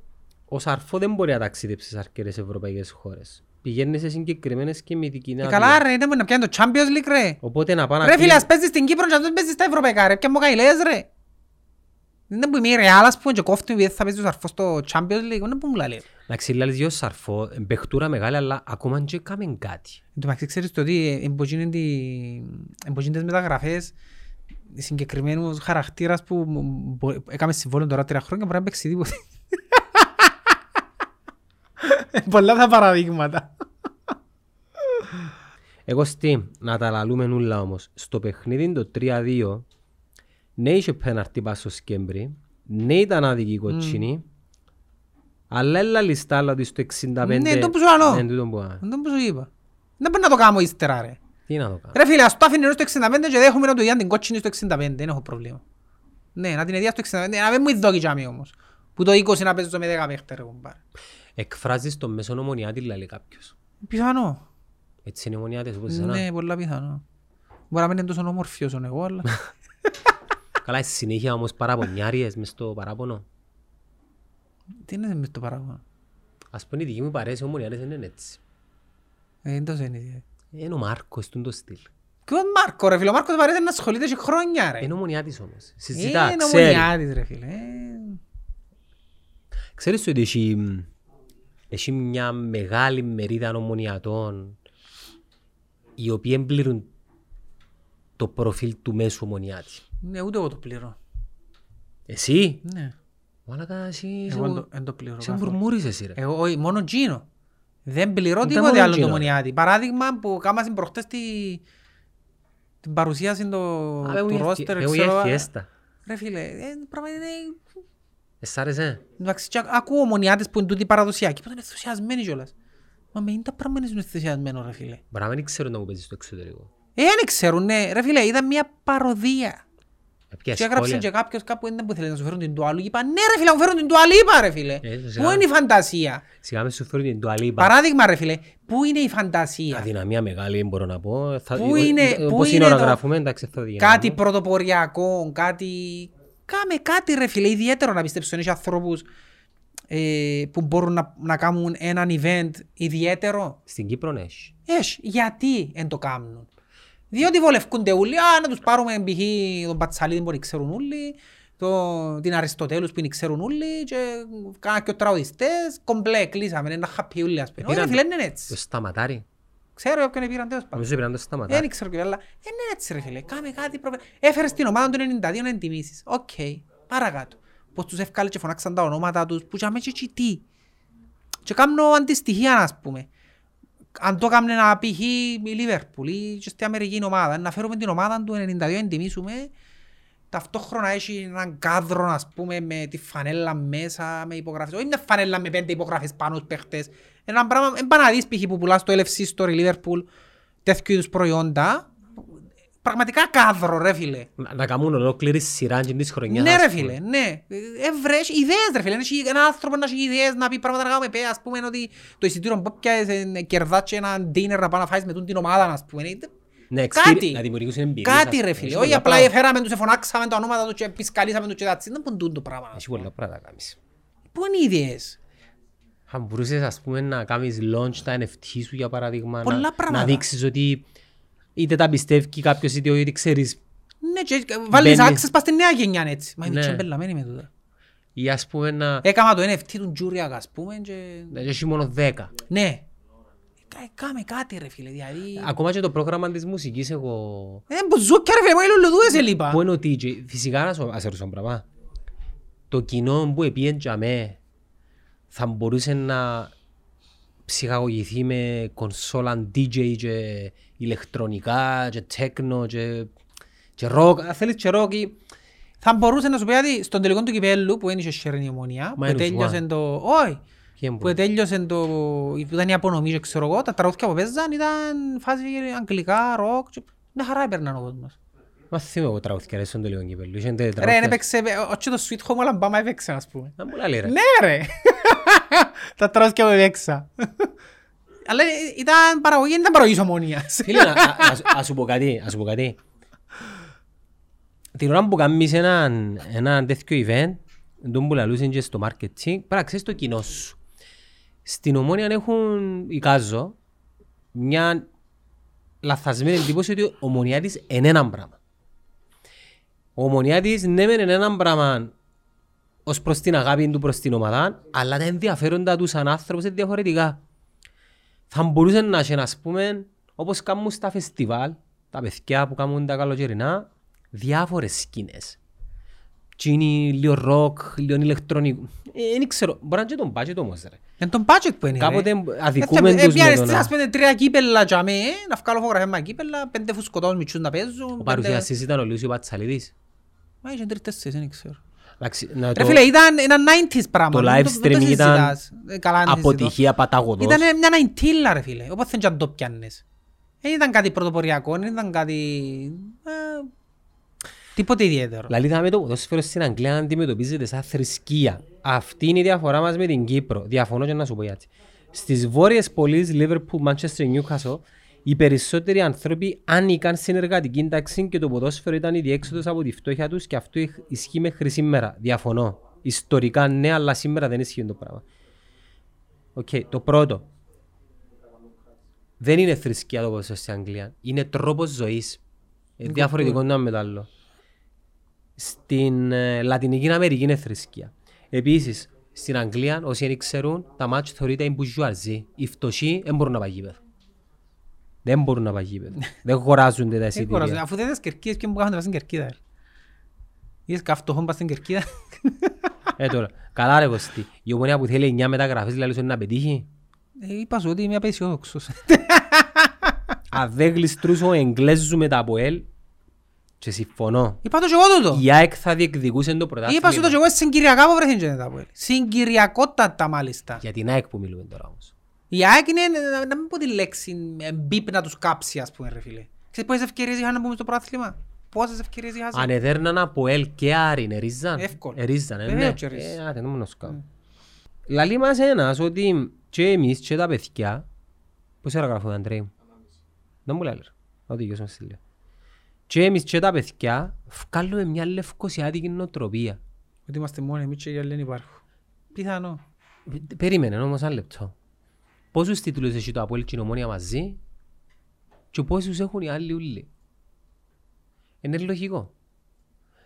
Speaker 1: ο Σαρφό δεν μπορεί να ταξιδέψει σε αρκετές ευρωπαϊκές χώρες. Πηγαίνει σε συγκεκριμένες και μυθική
Speaker 2: Ε, καλά ρε, είναι να πιάνει το Champions League ρε.
Speaker 1: Οπότε να πάει να
Speaker 2: Ρε φίλε,
Speaker 1: κλείσει-
Speaker 2: ας παίζεις στην Κύπρο και ας δεν παίζεις στα ευρωπαϊκά ρε. Ποια μου κάνει λες ρε. Δεν είναι που είμαι η Real ας πούμε και κόφτει επειδή θα παίζει ο Σαρφός στο Champions League. Δεν που μου λέει.
Speaker 1: Να ξυλάλεις δυο Σαρφό, εμπαιχτούρα μεγάλη, αλλά ακόμα και έκαμε κάτι.
Speaker 2: Εν τω μεταξύ ξέρεις το ότι εμποτζίνες μεταγραφές συγκεκριμένους χαρακτήρας που μ- μπο- έκαμε συμβόλαιο τώρα τρία χρόνια μπορεί να παίξει τίποτε. Πολλά τα παραδείγματα.
Speaker 1: Εγώ στη, να τα λαλούμε νουλά όμως. Στο παιχνίδι το 3-2, ναι είχε πέναρτη πας στο Σκέμπρι, ναι ήταν άδικη η κοτσίνη, αλλά έλα λιστά αλλά ότι στο 65...
Speaker 2: Ναι, το που σου λέω.
Speaker 1: Ναι, τούτο που α.
Speaker 2: Δεν που σου είπα. Δεν μπορεί να το κάνω ύστερα ρε.
Speaker 1: Τι να το κάνω.
Speaker 2: Ρε φίλε, ας το άφηνε στο 65 και δέχομαι να του διάνε την κότσινη στο 65. Δεν έχω πρόβλημα. Ναι, να την εδιά στο 65. Να μην μου ειδώκει τζάμι όμως. Που το 20 να παίζω με 10 παίχτες ρε κουμπάρε.
Speaker 1: Εκφράζεις τον μέσον ομονιάτη, λέει κάποιος.
Speaker 2: Πιθανό.
Speaker 1: Έτσι είναι οι ομονιάτες όπως εσένα.
Speaker 2: Ναι, πολλά πιθανό. Μπορεί να μην είναι τόσο όμορφη όσο εγώ, αλλά...
Speaker 1: Καλά, στη συνέχεια όμως παραπονιάριες μες στο παράπονο.
Speaker 2: Τι είναι μες το παράγωνα.
Speaker 1: Ας πούμε η δική μου παρέση ομονιάτες δεν είναι έτσι.
Speaker 2: Ε, δεν τόσο είναι.
Speaker 1: Είναι ο Μάρκος, τούν το στυλ.
Speaker 2: Και ο Μάρκο ρε φίλε, ο Μάρκος παρέται να ασχολείται και χρόνια ρε.
Speaker 1: Είναι ομονιάτης όμως. Συζητά,
Speaker 2: Ε, Είναι
Speaker 1: ξέρει.
Speaker 2: ομονιάτης ρε φίλε. Ε,
Speaker 1: Ξέρεις ότι έχει, έχει μια μεγάλη μερίδα ομονιατών οι οποίοι εμπληρούν το προφίλ του μέσου ομονιάτης.
Speaker 2: Ναι, ούτε εγώ το πληρώ.
Speaker 1: Εσύ,
Speaker 2: Ναι.
Speaker 1: μάλακα εσύ,
Speaker 2: Εγώ εν
Speaker 1: είσαι-
Speaker 2: το- εν το πληρώ.
Speaker 1: είσαι
Speaker 2: καθόλου.
Speaker 1: μουρμούρης εσύ ρε.
Speaker 2: Εγώ, όχι, μόνο Τζίνο. Δεν πληρώ
Speaker 1: Ούτε
Speaker 2: τίποτε
Speaker 1: μόνο
Speaker 2: άλλο το
Speaker 1: Gino,
Speaker 2: Μονιάτη. Παράδειγμα που κάμασαν προχτές τη... την παρουσίαση το...
Speaker 1: Α, πες μου
Speaker 2: του
Speaker 1: για
Speaker 2: ρόστερ.
Speaker 1: φι- πες μου για
Speaker 2: ξέρω,
Speaker 1: φιέστα.
Speaker 2: Ρε φίλε, ε, πράγμα είναι...
Speaker 1: Εσ' άρεσε;
Speaker 2: Εντάξει, και ακούω μονιάτες που είναι τούτοι παραδοσιακοί, που είναι ενθουσιασμένοι κιόλας. Μα με είναι τα πράγματα είναι ενθουσιασμένο ρε φίλε.
Speaker 1: Μπορεί να μην ξέρουν να μου παίζεις στο εξωτερικό.
Speaker 2: Ε, δεν ξέρουν, ναι. Ρε φίλε, είδα μια παροδία.
Speaker 1: Ποια
Speaker 2: Και έγραψε
Speaker 1: σχόλια.
Speaker 2: και κάποιος κάπου δεν που θέλει να σου φέρουν την τουάλου. Είπα, ναι ρε φίλε, μου φέρουν την τουαλίπα ρε φίλε.
Speaker 1: Ε,
Speaker 2: Πού
Speaker 1: σιγά.
Speaker 2: είναι η φαντασία;
Speaker 1: Σιγά με σου φέρουν την τουαλίπα.
Speaker 2: Παράδειγμα ρε φίλε, πού είναι η φαντασία;
Speaker 1: Αδυναμία μεγάλη μπορώ να πω. Θα-
Speaker 2: Πού
Speaker 1: ε,
Speaker 2: είναι-
Speaker 1: ε,
Speaker 2: πού
Speaker 1: Όπως
Speaker 2: είναι
Speaker 1: είναι ώρα
Speaker 2: το-
Speaker 1: γράφουμε, εντάξει θα δει.
Speaker 2: κάτι πρωτοποριακό, κάτι... Κάμε κάτι ρε φίλε, ιδιαίτερο να πιστέψω. Έχει ανθρώπους ε, που μπορούν να, να κάνουν έναν event ιδιαίτερο.
Speaker 1: Στην Κύπρο ναι, έχει.
Speaker 2: Έχει, γιατί δεν το κάνουν. Διότι βολευκούνται όλοι, α, να τους πάρουμε π.χ. τον Πατσαλίδη που δεν ξέρουν όλοι, το, την Αριστοτέλους που δεν ξέρουν όλοι και κάνα και ο τραγουδιστές, κομπλέ, κλείσαμε, ένα happy όλοι ας πούμε. Όχι ρε
Speaker 1: Επήραν
Speaker 2: φίλε,
Speaker 1: το-
Speaker 2: είναι
Speaker 1: Το
Speaker 2: έτσι.
Speaker 1: Σταματάρη.
Speaker 2: Ξέρω όποιον πήραν τέλος πάντων.
Speaker 1: Νομίζω πήραν το
Speaker 2: Δεν
Speaker 1: Σταματάρη.
Speaker 2: ξέρω και αλλά είναι έτσι ρε φίλε. Κάμε κάτι προπε... Έφερες την ομάδα του 92 να εν τιμήσεις. Οκ. Παρακάτω. Πως τους ευκάλε και φωνάξαν τα ονόματα τους που για μέσα και τι. Και κάνω αντιστοιχεία ας πούμε. Αν το έκαμε να π.χ. η Λίβερπουλ ή και στην Αμερική ομάδα, να φέρουμε την ομάδα του 92 να εντιμήσουμε ταυτόχρονα έχει έναν κάδρο ας πούμε με τη φανέλα μέσα με υπογραφές. Όχι μια φανέλα με πέντε υπογραφές πάνω στους παίχτες. Ένα πράγμα, δεν πάνε να δεις π.χ. που πουλάς στο LFC Store η Liverpool τέτοιου είδους προϊόντα. Πραγματικά κάδρο ρε φίλε.
Speaker 1: Να να κάνουν ολόκληρη σειρά και της χρονιάς.
Speaker 2: Ναι
Speaker 1: ας
Speaker 2: ρε
Speaker 1: πούμε.
Speaker 2: φίλε, ναι. Ευρές ιδέες ρε φίλε. Έχει ένα άνθρωπο να έχει ιδέες να πει πράγματα να κάνουμε πέ, ας πούμε ότι το εισιτήριο που πιάσεις κερδάς και έναν dinner να πάει να φάεις με τούν την ομάδα ας πούμε. Είναι-
Speaker 1: Ναι,
Speaker 2: Κάτι.
Speaker 1: experience- να δημιουργήσουν εμπειρίες.
Speaker 2: Κάτι
Speaker 1: ας
Speaker 2: ρε
Speaker 1: πούμε.
Speaker 2: φίλε.
Speaker 1: Έχει
Speaker 2: Όχι
Speaker 1: πολλά
Speaker 2: απλά
Speaker 1: πράγματα.
Speaker 2: εφέραμε τους, εφωνάξαμε τα ονόματα τους και πισκαλίσαμε τους και that's it. Δεν ποντούν το πράγμα.
Speaker 1: Έχει πολλά πράγματα να κάνεις.
Speaker 2: Πού είναι οι ιδέες;
Speaker 1: Αν μπορούσες ας πούμε να κάνεις launch τα NFT σου για παράδειγμα,
Speaker 2: Πολλά
Speaker 1: να, να
Speaker 2: πράγματα.
Speaker 1: δείξεις ότι είτε τα πιστεύει κάποιος είτε ότι ξέρεις
Speaker 2: Ναι, και βάλεις
Speaker 1: Μπαίνεις.
Speaker 2: access πας στη νέα γενιά έτσι. Μα είναι
Speaker 1: Ναι.
Speaker 2: τσεμπελαμένη με τούτα.
Speaker 1: ή ας πούμε να
Speaker 2: Έκαμα το NFT του Τζούριακ ας πούμε και...
Speaker 1: να έχει μόνο 10.
Speaker 2: Ναι. Κα- Κάμε κάτι ρε φίλε, δηλαδή...
Speaker 1: Ακόμα και το πρόγραμμα της μουσικής εγώ
Speaker 2: Ε, που ζούκια ρε φίλε, μου έλω λουδούες ελείπα.
Speaker 1: Πού είναι ο DJ, φυσικά να σου ας ρωτήσω ένα πράγμα. Το κοινό που επίεν για με θα μπορούσε να ψυχαγωγηθεί με κονσόλα DJ και ηλεκτρονικά και τέκνο και, και rock. Αν θέλεις και rock ή-
Speaker 2: Θα μπορούσε να σου πει κάτι στον τελικό του κυπέλλου που είναι η χέρνη ομονία, που
Speaker 1: Minus
Speaker 2: τέλειωσε
Speaker 1: one.
Speaker 2: το... Όχι,
Speaker 1: Ποιον
Speaker 2: που
Speaker 1: μπορεί.
Speaker 2: τέλειωσε το... που ήταν η απονομή και ξέρω εγώ, τα τραγούδια που παίζαν ήταν φάση αγγλικά, ροκ. και- Μια χαρά έπαιρναν ο κόσμος.
Speaker 1: Μαθαίνω εγώ τραγούδια ρε στον τελικό κύπελλο. Είχαν τε-
Speaker 2: Ρε,
Speaker 1: τραγούδια-
Speaker 2: δεν έπαιξε, όχι το Sweet Home Alabama έπαιξε, ας πούμε.
Speaker 1: Να μου λέει ρε.
Speaker 2: Ναι ρε! Τα τραγούδια που έπαιξα. Αλλά ήταν παραγωγή, δεν ήταν παραγωγής ομόνιας.
Speaker 1: Φίλε, να- α- ας- ας σου πω κάτι, ας σου πω κάτι. Την ώρα που κάνεις έναν έναν τέτοιο event, τον που λαλούσαν και στο marketing, πρέπει να ξέρεις το κοινό σου. Στην Ομόνια έχουν, εικάζω, μια λαθασμένη εντύπωση ότι ο Ομονιάτης είναι έναν πράγμα. Ο Ομονιάτης ναι μεν είναι έναν πράγμα ως προς την αγάπη του προς την ομάδα, αλλά τα ενδιαφέροντα τους σαν άνθρωπος είναι διαφορετικά θα μπορούσε να έχει, ας πούμε, όπως κάνουν στα φεστιβάλ, τα παιδιά που κάνουν τα καλοκαιρινά, διάφορες σκηνές. Τι είναι λίγο ροκ, λίγο ηλεκτρονικό. Ε, δεν ξέρω, μπορεί να είναι και τον budget όμως ρε.
Speaker 2: Είναι τον budget που είναι. ρε.
Speaker 1: Κάποτε
Speaker 2: Ε,
Speaker 1: αδικούμε
Speaker 2: ε,
Speaker 1: τους με
Speaker 2: πιάνεις,
Speaker 1: το να...
Speaker 2: ας πούμε, τρία κύπελλα για με, να βγάλω φωτογραφία με κύπελλα, πέντε φουσκωτών μητσούς να παίζουν.
Speaker 1: Ο
Speaker 2: πέντε-
Speaker 1: παρουσιαστής ήταν ο Λούσιος Πατσαλίδης.
Speaker 2: Μα είχε τρεις τέσσερις, δεν ξέρω.
Speaker 1: Εντάξει, να
Speaker 2: Ρε
Speaker 1: το-
Speaker 2: φίλε, ήταν ένα 90s πράγμα.
Speaker 1: Το
Speaker 2: δεν
Speaker 1: live
Speaker 2: δεν το
Speaker 1: streaming ήταν
Speaker 2: συζητάς. Ε, καλά, δεν συζητώ.
Speaker 1: αποτυχία παταγωδός.
Speaker 2: Ήταν μια 90 ρε φίλε, οπότε δεν το πιάνεις. Δεν ήταν κάτι πρωτοποριακό, δεν ήταν κάτι... ε, Τίποτε ιδιαίτερο.
Speaker 1: Δηλαδή θα με το ποδόσφαιρο στην Αγγλία αντιμετωπίζεται σαν θρησκεία. Αυτή είναι η διαφορά μας με την Κύπρο. Διαφωνώ και να σου πω γιατί. Στις βόρειες πόλεις, Liverpool, Manchester, Newcastle, οι περισσότεροι άνθρωποι άνηκαν στην εργατική τάξη και το ποδόσφαιρο ήταν η διέξοδος από τη φτώχεια τους και αυτό ισ- ισχύει μέχρι σήμερα. Διαφωνώ. Ιστορικά ναι, αλλά σήμερα δεν ισχύει το πράγμα. Οκ, το πρώτο. Δεν είναι θρησκεία το ποδόσφαιρο στην Αγγλία. Είναι τρόπος ζωής. Είναι διαφορετικό να με το άλλο. Στην ε, Λατινική Αμερική είναι θρησκεία. Επίσης, στην Αγγλία, όσοι δεν ξέρουν, τα ματς θεωρείται η μπουρζουαζί. Οι φτωχοί δεν μπορούν να πάνε γήπεδο. Δεν μπορούν να πάνε γήπεδο. δεν χωράζονται τα
Speaker 2: Δεν κοράζω,
Speaker 1: εισιτήρια.
Speaker 2: Αφού δεν είδες κερκίδες και μου κάνουν να στην κερκίδα. ρε. Είδες καυτοχόν πας στην κερκίδα.
Speaker 1: ε, τώρα, καλά ρε Κωστή. Η ομονία που θέλει 9 μεταγραφές, δηλαδή σου είναι να πετύχει.
Speaker 2: Ε, Είπας σου ότι είμαι απεσιόδοξος.
Speaker 1: Αν δεν γλιστρούσε ο Εγγλέζου με τα ΑΠΟΕΛ, και συμφωνώ.
Speaker 2: Είπα το και εγώ τούτο.
Speaker 1: Η ΑΕΚ θα διεκδικούσε το πρωτάθλημα.
Speaker 2: Είπα σου το και εγώ συγκυριακά που βρέθηκε και τα πω. Συγκυριακότατα μάλιστα.
Speaker 1: Για την ΑΕΚ που μιλούμε τώρα όμως.
Speaker 2: Η ΑΕΚ είναι, να- να μην πω τη λέξη, ε, μπίπ να τους κάψει ας πούμε ρε φίλε. Ξέρεις πόσες ευκαιρίες είχαν να πούμε στο πρωτάθλημα. Πόσες ευκαιρίες είχαν.
Speaker 1: Αν εδέρναν από ΕΛ και Άρη, είναι ρίζαν;
Speaker 2: Εύκολα.
Speaker 1: Ε, ρίζαν, ε,
Speaker 2: Βεβαίως
Speaker 1: ναι.
Speaker 2: και ρίζαν.
Speaker 1: Ε, άτε, δεν μου να σου κάνω. Λαλεί μας ένας ότι και εμείς και τα παιδιά, πώς ώρα γράφω Αντρέη, δεν μου λέει, ρε. ό,τι γιος μας στείλε. Και εμείς και τα παιδιά βγάλουμε μια λευκοσιάτικη νοοτροπία.
Speaker 2: Ότι είμαστε μόνοι εμείς και οι άλλοι δεν υπάρχουν. Πιθανό.
Speaker 1: Περίμενε όμως ένα λεπτό. Πόσους τίτλους έχει το Απόελ και η Ομόνια μαζί και πόσους έχουν οι άλλοι ούλοι. Είναι λογικό.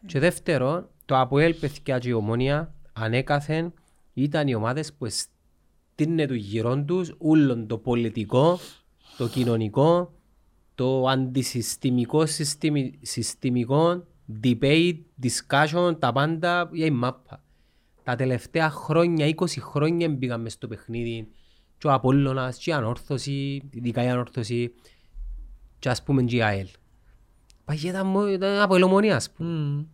Speaker 1: Και δεύτερο, το Αποέλ παιδιά και η Ομόνια ανέκαθεν ήταν οι ομάδες που στείνε τους γυρών τους ούλον το πολιτικό, το κοινωνικό, το αντισυστημικό, συστημι- συστημικό, debate, discussion, τα πάντα για η μάπα. Τα τελευταία χρόνια, 20 χρόνια μπήκαν μες στο παιχνίδι και ο Απόλλωνας και η Ανόρθωση, ειδικά η Ανόρθωση και ας πούμε και η ΑΕΛ. Παγέτα μου ήταν από ελομονίας ας πούμε.
Speaker 2: Μμμ.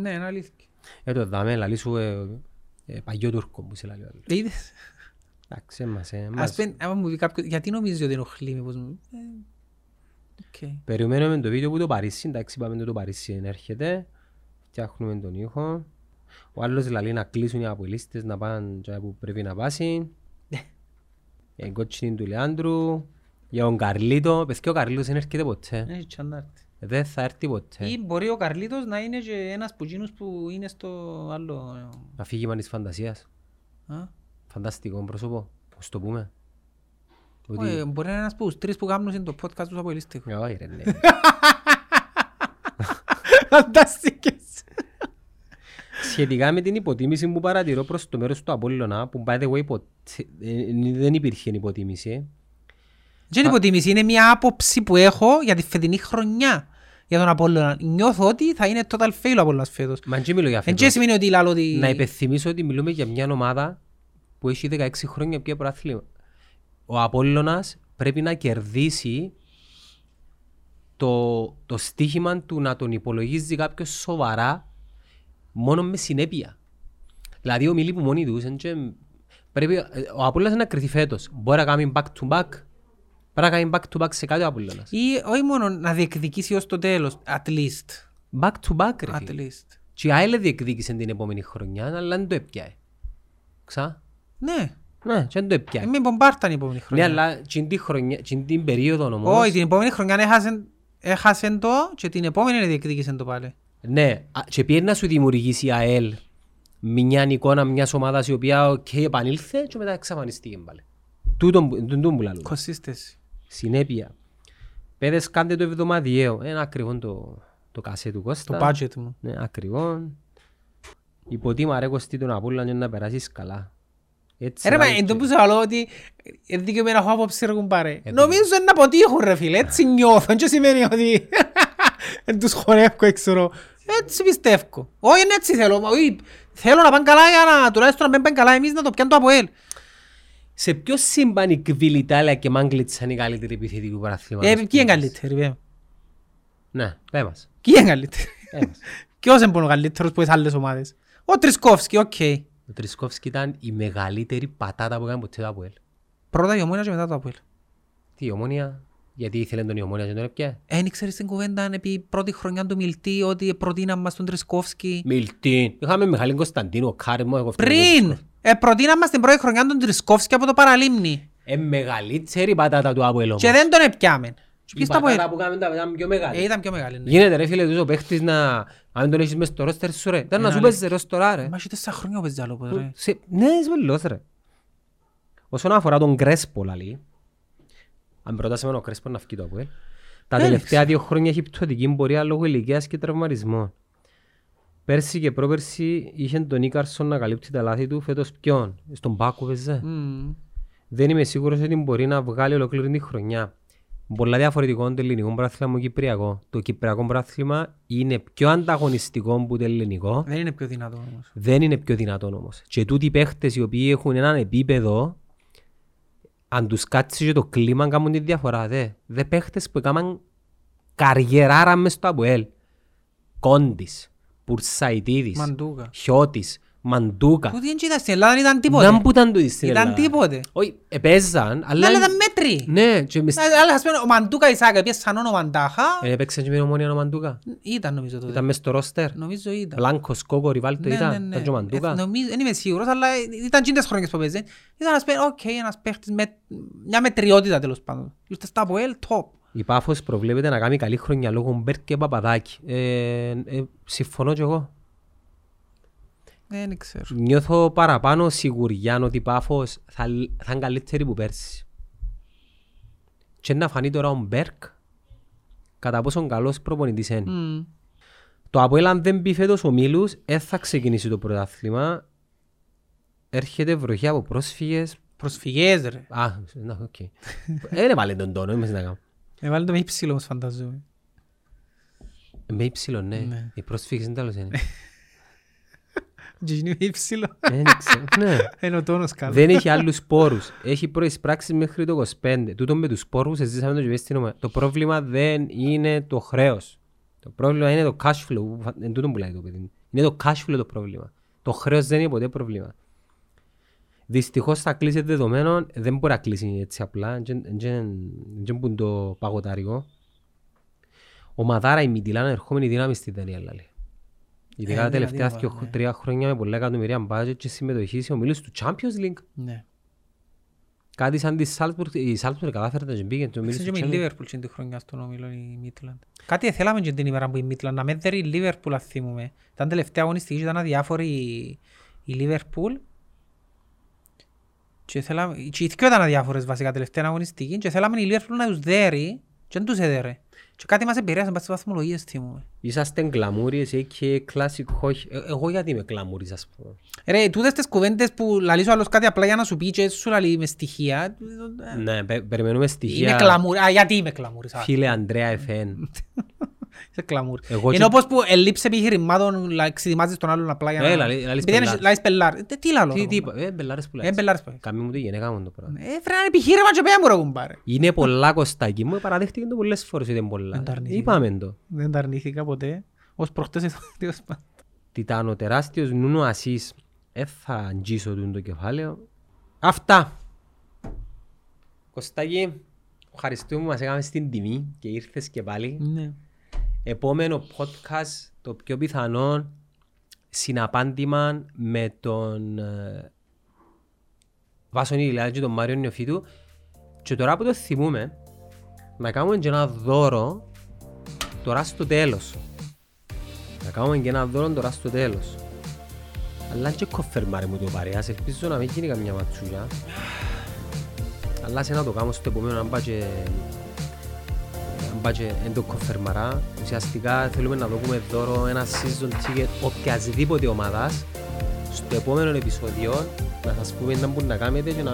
Speaker 2: Ναι, είναι αλήθεια.
Speaker 1: Ε, το δάμε, λαλή σου ε, ε, παγιό Τούρκο που σε λαλείς ο άλλος.
Speaker 2: Είδες;
Speaker 1: Εντάξει, εμάς, ε,
Speaker 2: Ας
Speaker 1: εμάς.
Speaker 2: πεν, άμα μου πει κάποιος, γιατί νομίζεις ότι ενοχλεί με πως μου... Ε, οκ.
Speaker 1: Περιμένουμε το βίντεο που το Παρίσι, εντάξει είπαμε το Παρίσι έρχεται. Φτιάχνουμε τον ήχο. Ο άλλος λαλείς να κλείσουν οι αποελίστες να πάνε και που πρέπει να πάσει. Για την κότσινη του Λεάντρου. Για τον Καρλίτο. Παιδιά ο Καρλίτος δεν έρχεται ποτέ.
Speaker 2: Έχει τσαντάρτη.
Speaker 1: Δεν θα έρθει ποτέ.
Speaker 2: Ή μπορεί ο Καρλίτος να είναι και ένας που εκείνους που είναι στο άλλο...
Speaker 1: Αφήγημα της φαντασίας.
Speaker 2: Α;
Speaker 1: Φανταστικό πρόσωπο. Πώς το πούμε.
Speaker 2: Όχι,
Speaker 1: Ότι...
Speaker 2: Μπορεί να είναι ένας που τους τρεις που κάνουν το podcast τους από ελίστικο.
Speaker 1: Ε, Όχι ρε ναι.
Speaker 2: Φανταστικές.
Speaker 1: Σχετικά με την υποτίμηση που παρατηρώ προς το μέρος του Απόλλωνα, που by the way ποτέ, ε, δεν υπήρχε υποτίμηση,
Speaker 2: Δεν είναι υποτίμηση, είναι μια άποψη που έχω για τη φετινή χρονιά για τον Απόλλωνα. Νιώθω ότι θα είναι total fail ο Απόλλωνας φέτος.
Speaker 1: Μα δεν μιλώ για
Speaker 2: Εν
Speaker 1: φέτος.
Speaker 2: και σημαίνει ότι λάλλω ότι...
Speaker 1: Να υπενθυμίσω ότι μιλούμε για μια ομάδα που έχει 16 χρόνια πια προάθλημα. Ο Απόλλωνας πρέπει να κερδίσει το, το στίχημα του να τον υπολογίζει κάποιος σοβαρά μόνο με συνέπεια. Δηλαδή ομιλεί που μόνοι τους. εν και- Πρέπει, ε, ο Απόλλωνας να κρυθεί φέτος. Μπορεί να κάνει back to back. Πρέπει να κάνει back to back σε κάτι ο Απολλώνας.
Speaker 2: Ή όχι μόνο να διεκδικήσει ως το τέλος, at least.
Speaker 1: Back to back ρε
Speaker 2: At
Speaker 1: φίλε.
Speaker 2: least.
Speaker 1: Και η ΑΕΛ διεκδίκησε την επόμενη χρονιά, αλλά δεν το έπιαε. Ξά.
Speaker 2: Ναι,
Speaker 1: Ναι, και δεν το έπιαε.
Speaker 2: με μπομπάρταν η επόμενη
Speaker 1: Ναι,
Speaker 2: χρονιά.
Speaker 1: αλλά την τη χρονιά, την την περίοδο όμως...
Speaker 2: Όχι, την επόμενη χρονιά έχασε, έχασε το και την επόμενη διεκδίκησε το πάλι.
Speaker 1: Ναι, α, και πιέζει να σου δημιουργήσει η ΑΕΛ μια εικόνα μιας ομάδας η οποία οκ, επανήλθε και μετά εξαφανιστήκε πάλι. Τούτον που- τούτον που λαλούμε.
Speaker 2: Consistency.
Speaker 1: Συνέπεια. Παίδες κάντε το εβδομαδιαίο. Ένα ακριβό το, το κασέ του Κώστα.
Speaker 2: Το budget μου.
Speaker 1: Ναι, ακριβό. Υποτίμα ρε Κωστή τον Απόλλωνα και να περάσεις καλά. Έτσι
Speaker 2: Ε, Ρε, μα
Speaker 1: λάβει
Speaker 2: εν
Speaker 1: και-
Speaker 2: τω που σε λέω ότι είναι δικαιωμένα να έχω άποψη ρε κουμπάρε.
Speaker 1: Ε,
Speaker 2: Νομίζω είναι να αποτύχουν ρε φίλε, έτσι νιώθω και σημαίνει ότι δεν τους χωνεύω, ξέρω. Έτσι πιστεύω. Όχι είναι έτσι θέλω, μα όχι, θέλω να πάνε καλά για να τουλάχιστον να μην πάνε καλά εμείς να το πιάνουν το Αποέλ.
Speaker 1: Σε ποιο σύμπαν η Κβιλιτάλια και Μάγκλητς είναι η καλύτερη επιθετική του παραθλήματος.
Speaker 2: Ε, ποιοι είναι καλύτεροι, πέ.
Speaker 1: Ναι, πέ μας.
Speaker 2: Ποιοι είναι καλύτεροι;
Speaker 1: Πέ μας.
Speaker 2: Ποιος είναι ο καλύτερος που τις άλλες ομάδες; Ο Τρισκόφσκι, οκ.
Speaker 1: Ο Τριτσκόφσκι ήταν η μεγαλύτερη πατάτα που έκανε ποτέ το Αποέλ.
Speaker 2: Πρώτα η Ομόνια και μετά το Αποέλ.
Speaker 1: Τι, η Ομόνια, γιατί ήθελε τον η Ομόνια και τον έπιε.
Speaker 2: Εν ξέρεις την κουβέντα επί πρώτη χρονιά του Μιλτή ότι προτείναν μας τον Τριτσκόφσκι.
Speaker 1: Μιλτίν. Είχαμε Μιχάλη Κωνσταντίνο, Κάρμο, εγώ φταίω.
Speaker 2: Πριν, ε, προτείναν μας την πρώτη χρονιά τον Τριτσκόφσκι από το Παραλίμνη.
Speaker 1: Ε, μεγαλύτερη πατάτα του Αποέλ όμως.
Speaker 2: Και δεν τον έπιαμε. Και
Speaker 1: Η
Speaker 2: ποιος τα
Speaker 1: πατάτα
Speaker 2: Αποέλ.
Speaker 1: που κάνουμε τα ήταν πιο
Speaker 2: Ε,
Speaker 1: μεγάλη.
Speaker 2: ήταν πιο μεγάλη. ναι.
Speaker 1: Γίνεται ρε φίλε τους ο παίχτης να... Αν τον έχεις μες στο ρόστερ σου ρε. Ήταν να
Speaker 2: Ε,
Speaker 1: σου
Speaker 2: να
Speaker 1: παίζεις ρε ως τώρα ρε.
Speaker 2: Μα έχεις τέσσερα χρόνια ο παίζεις άλλο πότε, ρε.
Speaker 1: Σε- Ναι, είσαι βελός ρε. Όσον αφορά τον Κρέσπο λαλή, αν προτάσαμε ο Κρέσπος να φύγει το Αποέλ, τα
Speaker 2: Δεν
Speaker 1: τελευταία δύο χρόνια έχει πτωτική πορεία λόγω ηλικίας και τραυματισμών. Πέρσι και πρόπερσι είχε τον Ίκαρσον να καλύπτει τα λάθη του, φέτος ποιον, στον Πάκο παίζε.
Speaker 2: Μμμ.
Speaker 1: Δεν είμαι σίγουρος ότι μπορεί να βγάλει ολοκλήρη τη χρονιά. Πολλά διαφορετικό το ελληνικό πρωτάθλημα μου κυπριακό. Το κυπριακό πρωτάθλημα είναι πιο ανταγωνιστικό από το ελληνικό.
Speaker 2: Δεν είναι πιο δυνατό όμως.
Speaker 1: Δεν είναι πιο δυνατόν όμως. Και τούτοι οι παίχτες οι οποίοι έχουν έναν επίπεδο, αν τους κάτσεις και το κλίμα κάνουν τη διαφορά. Δε, δε παίχτες που έκαναν καριεράρα μες στο Αποέλ. Κόντις, Πουρσαϊτίδης,
Speaker 2: Μαντούκα.
Speaker 1: Χιώτης, Μαντούκα.
Speaker 2: Που δεν ήταν στην Ελλάδα, δεν ήταν τίποτε.
Speaker 1: Να που ήταν τούτοι στην
Speaker 2: Ήταν
Speaker 1: Ελλάδα.
Speaker 2: τίποτε.
Speaker 1: Όχι, επαίζαν, αλλά...
Speaker 2: Ναι, αλλά ήταν μέτριοι.
Speaker 1: Ναι, και μες...
Speaker 2: Ε, Αλλά ας πούμε, ο Μαντούκα Ισάκα, πιες σαν ο Μαντάχα,
Speaker 1: Ε, έπαιξε και με ομόνια ο Μαντούκα.
Speaker 2: ήταν νομίζω τότε.
Speaker 1: Ήταν μες στο ρόστερ.
Speaker 2: Νομίζω ήταν.
Speaker 1: Μπλάνκος, Κόκο, Ριβάλτο
Speaker 2: Ναι,
Speaker 1: ήταν.
Speaker 2: ναι, ναι.
Speaker 1: Ήταν και ο Μαντούκα.
Speaker 2: Ε, νομίζω- Δεν είμαι σίγουρος, αλλά ήταν τσίντες χρόνιες που παίζει. Ήταν ένας παί- οκ, ένας παίχτης με μια μετριότητα τέλος πάντων. Ήρθες στα Αποέλ, top.
Speaker 1: Η Πάφος προβλέπεται να κάνει καλή χρονιά λόγω Μπέρκ και Παπαδάκη. Ε, ε, συμφωνώ κι εγώ.
Speaker 2: Δεν ξέρω.
Speaker 1: Νιώθω παραπάνω σιγουριά ότι η Πάφος θα, θα είναι καλύτερη που πέρσι. Και να φανεί τώρα ο Μπέρκ κατά πόσον καλός προπονητής είναι.
Speaker 2: Μμ.
Speaker 1: Το Αποέλ αν δεν πει φέτος ο Μίλους, δεν θα ξεκινήσει το πρωτάθλημα. Έρχεται βροχή από πρόσφυγες.
Speaker 2: Προσφυγές ρε.
Speaker 1: Α, να, οκ. Δεν έβαλε τον τόνο, είμαι να κάνω.
Speaker 2: Έβαλε το με ύψιλον όμως φανταζόμαι.
Speaker 1: Με υψηλό, ναι.
Speaker 2: Ναι.
Speaker 1: Οι πρόσφυγες είναι τέλος είναι.
Speaker 2: Και είναι με υψηλό.
Speaker 1: Δεν ξέρω, ναι.
Speaker 2: Είναι ο τόνος καλός.
Speaker 1: Δεν έχει άλλους σπόρους. Έχει προεισπράξει μέχρι το 25. Τούτο με τους σπόρους, ζήσαμε το και μες στην ομάδα. Το πρόβλημα δεν είναι το χρέος. Το πρόβλημα είναι το cash flow. Εν τούτο που λέει το παιδί. Είναι το cash flow το πρόβλημα. Το χρέος δεν είναι ποτέ πρόβλημα. Δυστυχώς θα κλείσει δεδομένων, δεν μπορεί να κλείσει έτσι απλά. Δεν που το παγωτάρικο. Ο Μαδάρα η Μιτιλάνα ερχόμενη δύναμη στη Δανία λέει. Ειδικά τα
Speaker 2: Ε, δηλαδή,
Speaker 1: τελευταία
Speaker 2: ναι.
Speaker 1: δύο- τρία χρόνια με πολλά εκατομμυρία μπάτζετ και συμμετοχή σε ομίλους του Champions League.
Speaker 2: Ναι.
Speaker 1: Κάτι σαν τη Σάλτσμπουργκ, η Σάλτσμπουργκ κατάφερε να μπήκε και ομίλους
Speaker 2: Ξέρεις
Speaker 1: του
Speaker 2: και με η
Speaker 1: Champions League.
Speaker 2: Liverpool και την χρονιά στον όμιλο η Μίτλαντ. Κάτι θέλαμε και την ημέρα που η Μίτλαντ να με δέρει η Liverpool αν θυμούμε. Ήταν τελευταία αγωνιστική και ήταν αδιάφορη η- η Liverpool. Και θέλαμε, και οι δυο ήταν αδιάφορες βασικά τελευταία αγωνιστική και θέλαμε η Liverpool να τους δέρει και δεν τους έδερε. Και κάτι μας επηρέασε πας στις βαθμολογίες θυμούμε.
Speaker 1: Είσαστε γκλαμούριες ή και classic όχι. Ε, Εγώ γιατί είμαι γκλαμούρης ας πούμε.
Speaker 2: Ρε, τούτες τις κουβέντες που λαλείς ο άλλος κάτι απλά για να σου πει και σου λαλεί με στοιχεία. ε,
Speaker 1: Ναι, πε- περιμένουμε
Speaker 2: Είμαι
Speaker 1: στοιχεία.
Speaker 2: κλαμούρη. Α, γιατί είμαι κλαμούρης. α.
Speaker 1: Φίλε Ανδρέα Εφέν.
Speaker 2: Είσαι κλαμούρ.
Speaker 1: Εγώ
Speaker 2: Είναι
Speaker 1: και-
Speaker 2: όπως που ελείψε επιχειρημάτων, λα- ξεδιμάζεις τον άλλον απλά για να...
Speaker 1: Ε, λαλεί- λαλείς
Speaker 2: Επειδή είναι-
Speaker 1: πελάρ.
Speaker 2: λαλείς πελάρ. Ε, Τι λαλώ.
Speaker 1: Τι
Speaker 2: ρε,
Speaker 1: τι
Speaker 2: κουμπάρε.
Speaker 1: είπα, ε μπελάρες που
Speaker 2: Ε,
Speaker 1: λες.
Speaker 2: πελάρες που λες.
Speaker 1: Κάμει μου τη γενέκα μου το πράγμα.
Speaker 2: Ε, φρέ, ένα επιχείρημα και πέρα μου ρε κουμπάρε.
Speaker 1: Είναι πολλά κοστάκι μου, παραδέχτηκε το πολλές φορές ότι είναι πολλά.
Speaker 2: Δεν τα αρνηθήκα.
Speaker 1: Είπαμε το.
Speaker 2: Δεν τα αρνήθηκα ποτέ. Ως προχτές ήταν τέλος πάντων.
Speaker 1: Τιτάνο τεράστιος Νούνο Ασίς. Ε, θα αγγίσω του το κεφάλαιο. Αυτά. Κωστάκη, Ευχαριστούμε που μας έκαμε στην τιμή και ήρθες και πάλι.
Speaker 2: Ναι.
Speaker 1: Επόμενο podcast, το πιο πιθανό συναπάντημα με τον ε, Βάσον Ηλιάδη και τον Μάριο Νιοφίτου και τώρα που το θυμούμε να κάνουμε και ένα δώρο τώρα στο τέλος. Να κάνουμε και ένα δώρο τώρα στο τέλος. Αλλά και κοφερμάρε μου το παρέας, ελπίζω να μην γίνει καμιά ματσούλια. Αλλά σε να το κάνω στο επόμενο αν πάει και αν πάει και εν το κοφερμαρά. Ουσιαστικά θέλουμε να δούμε δώρο ένα season ticket οποιασδήποτε ομάδας στο επόμενο επεισόδιο να σας πούμε να μπορείτε να κάνετε και να,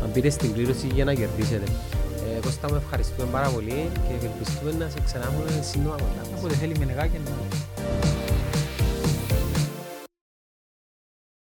Speaker 1: να μπείτε στην κλήρωση για να κερδίσετε. Ε, Κώστα μου ευχαριστούμε πάρα πολύ και ευελπιστούμε να σε ξανά έχουμε σύντομα κοντά μας.
Speaker 2: Όποτε θέλει με νεγάκι να...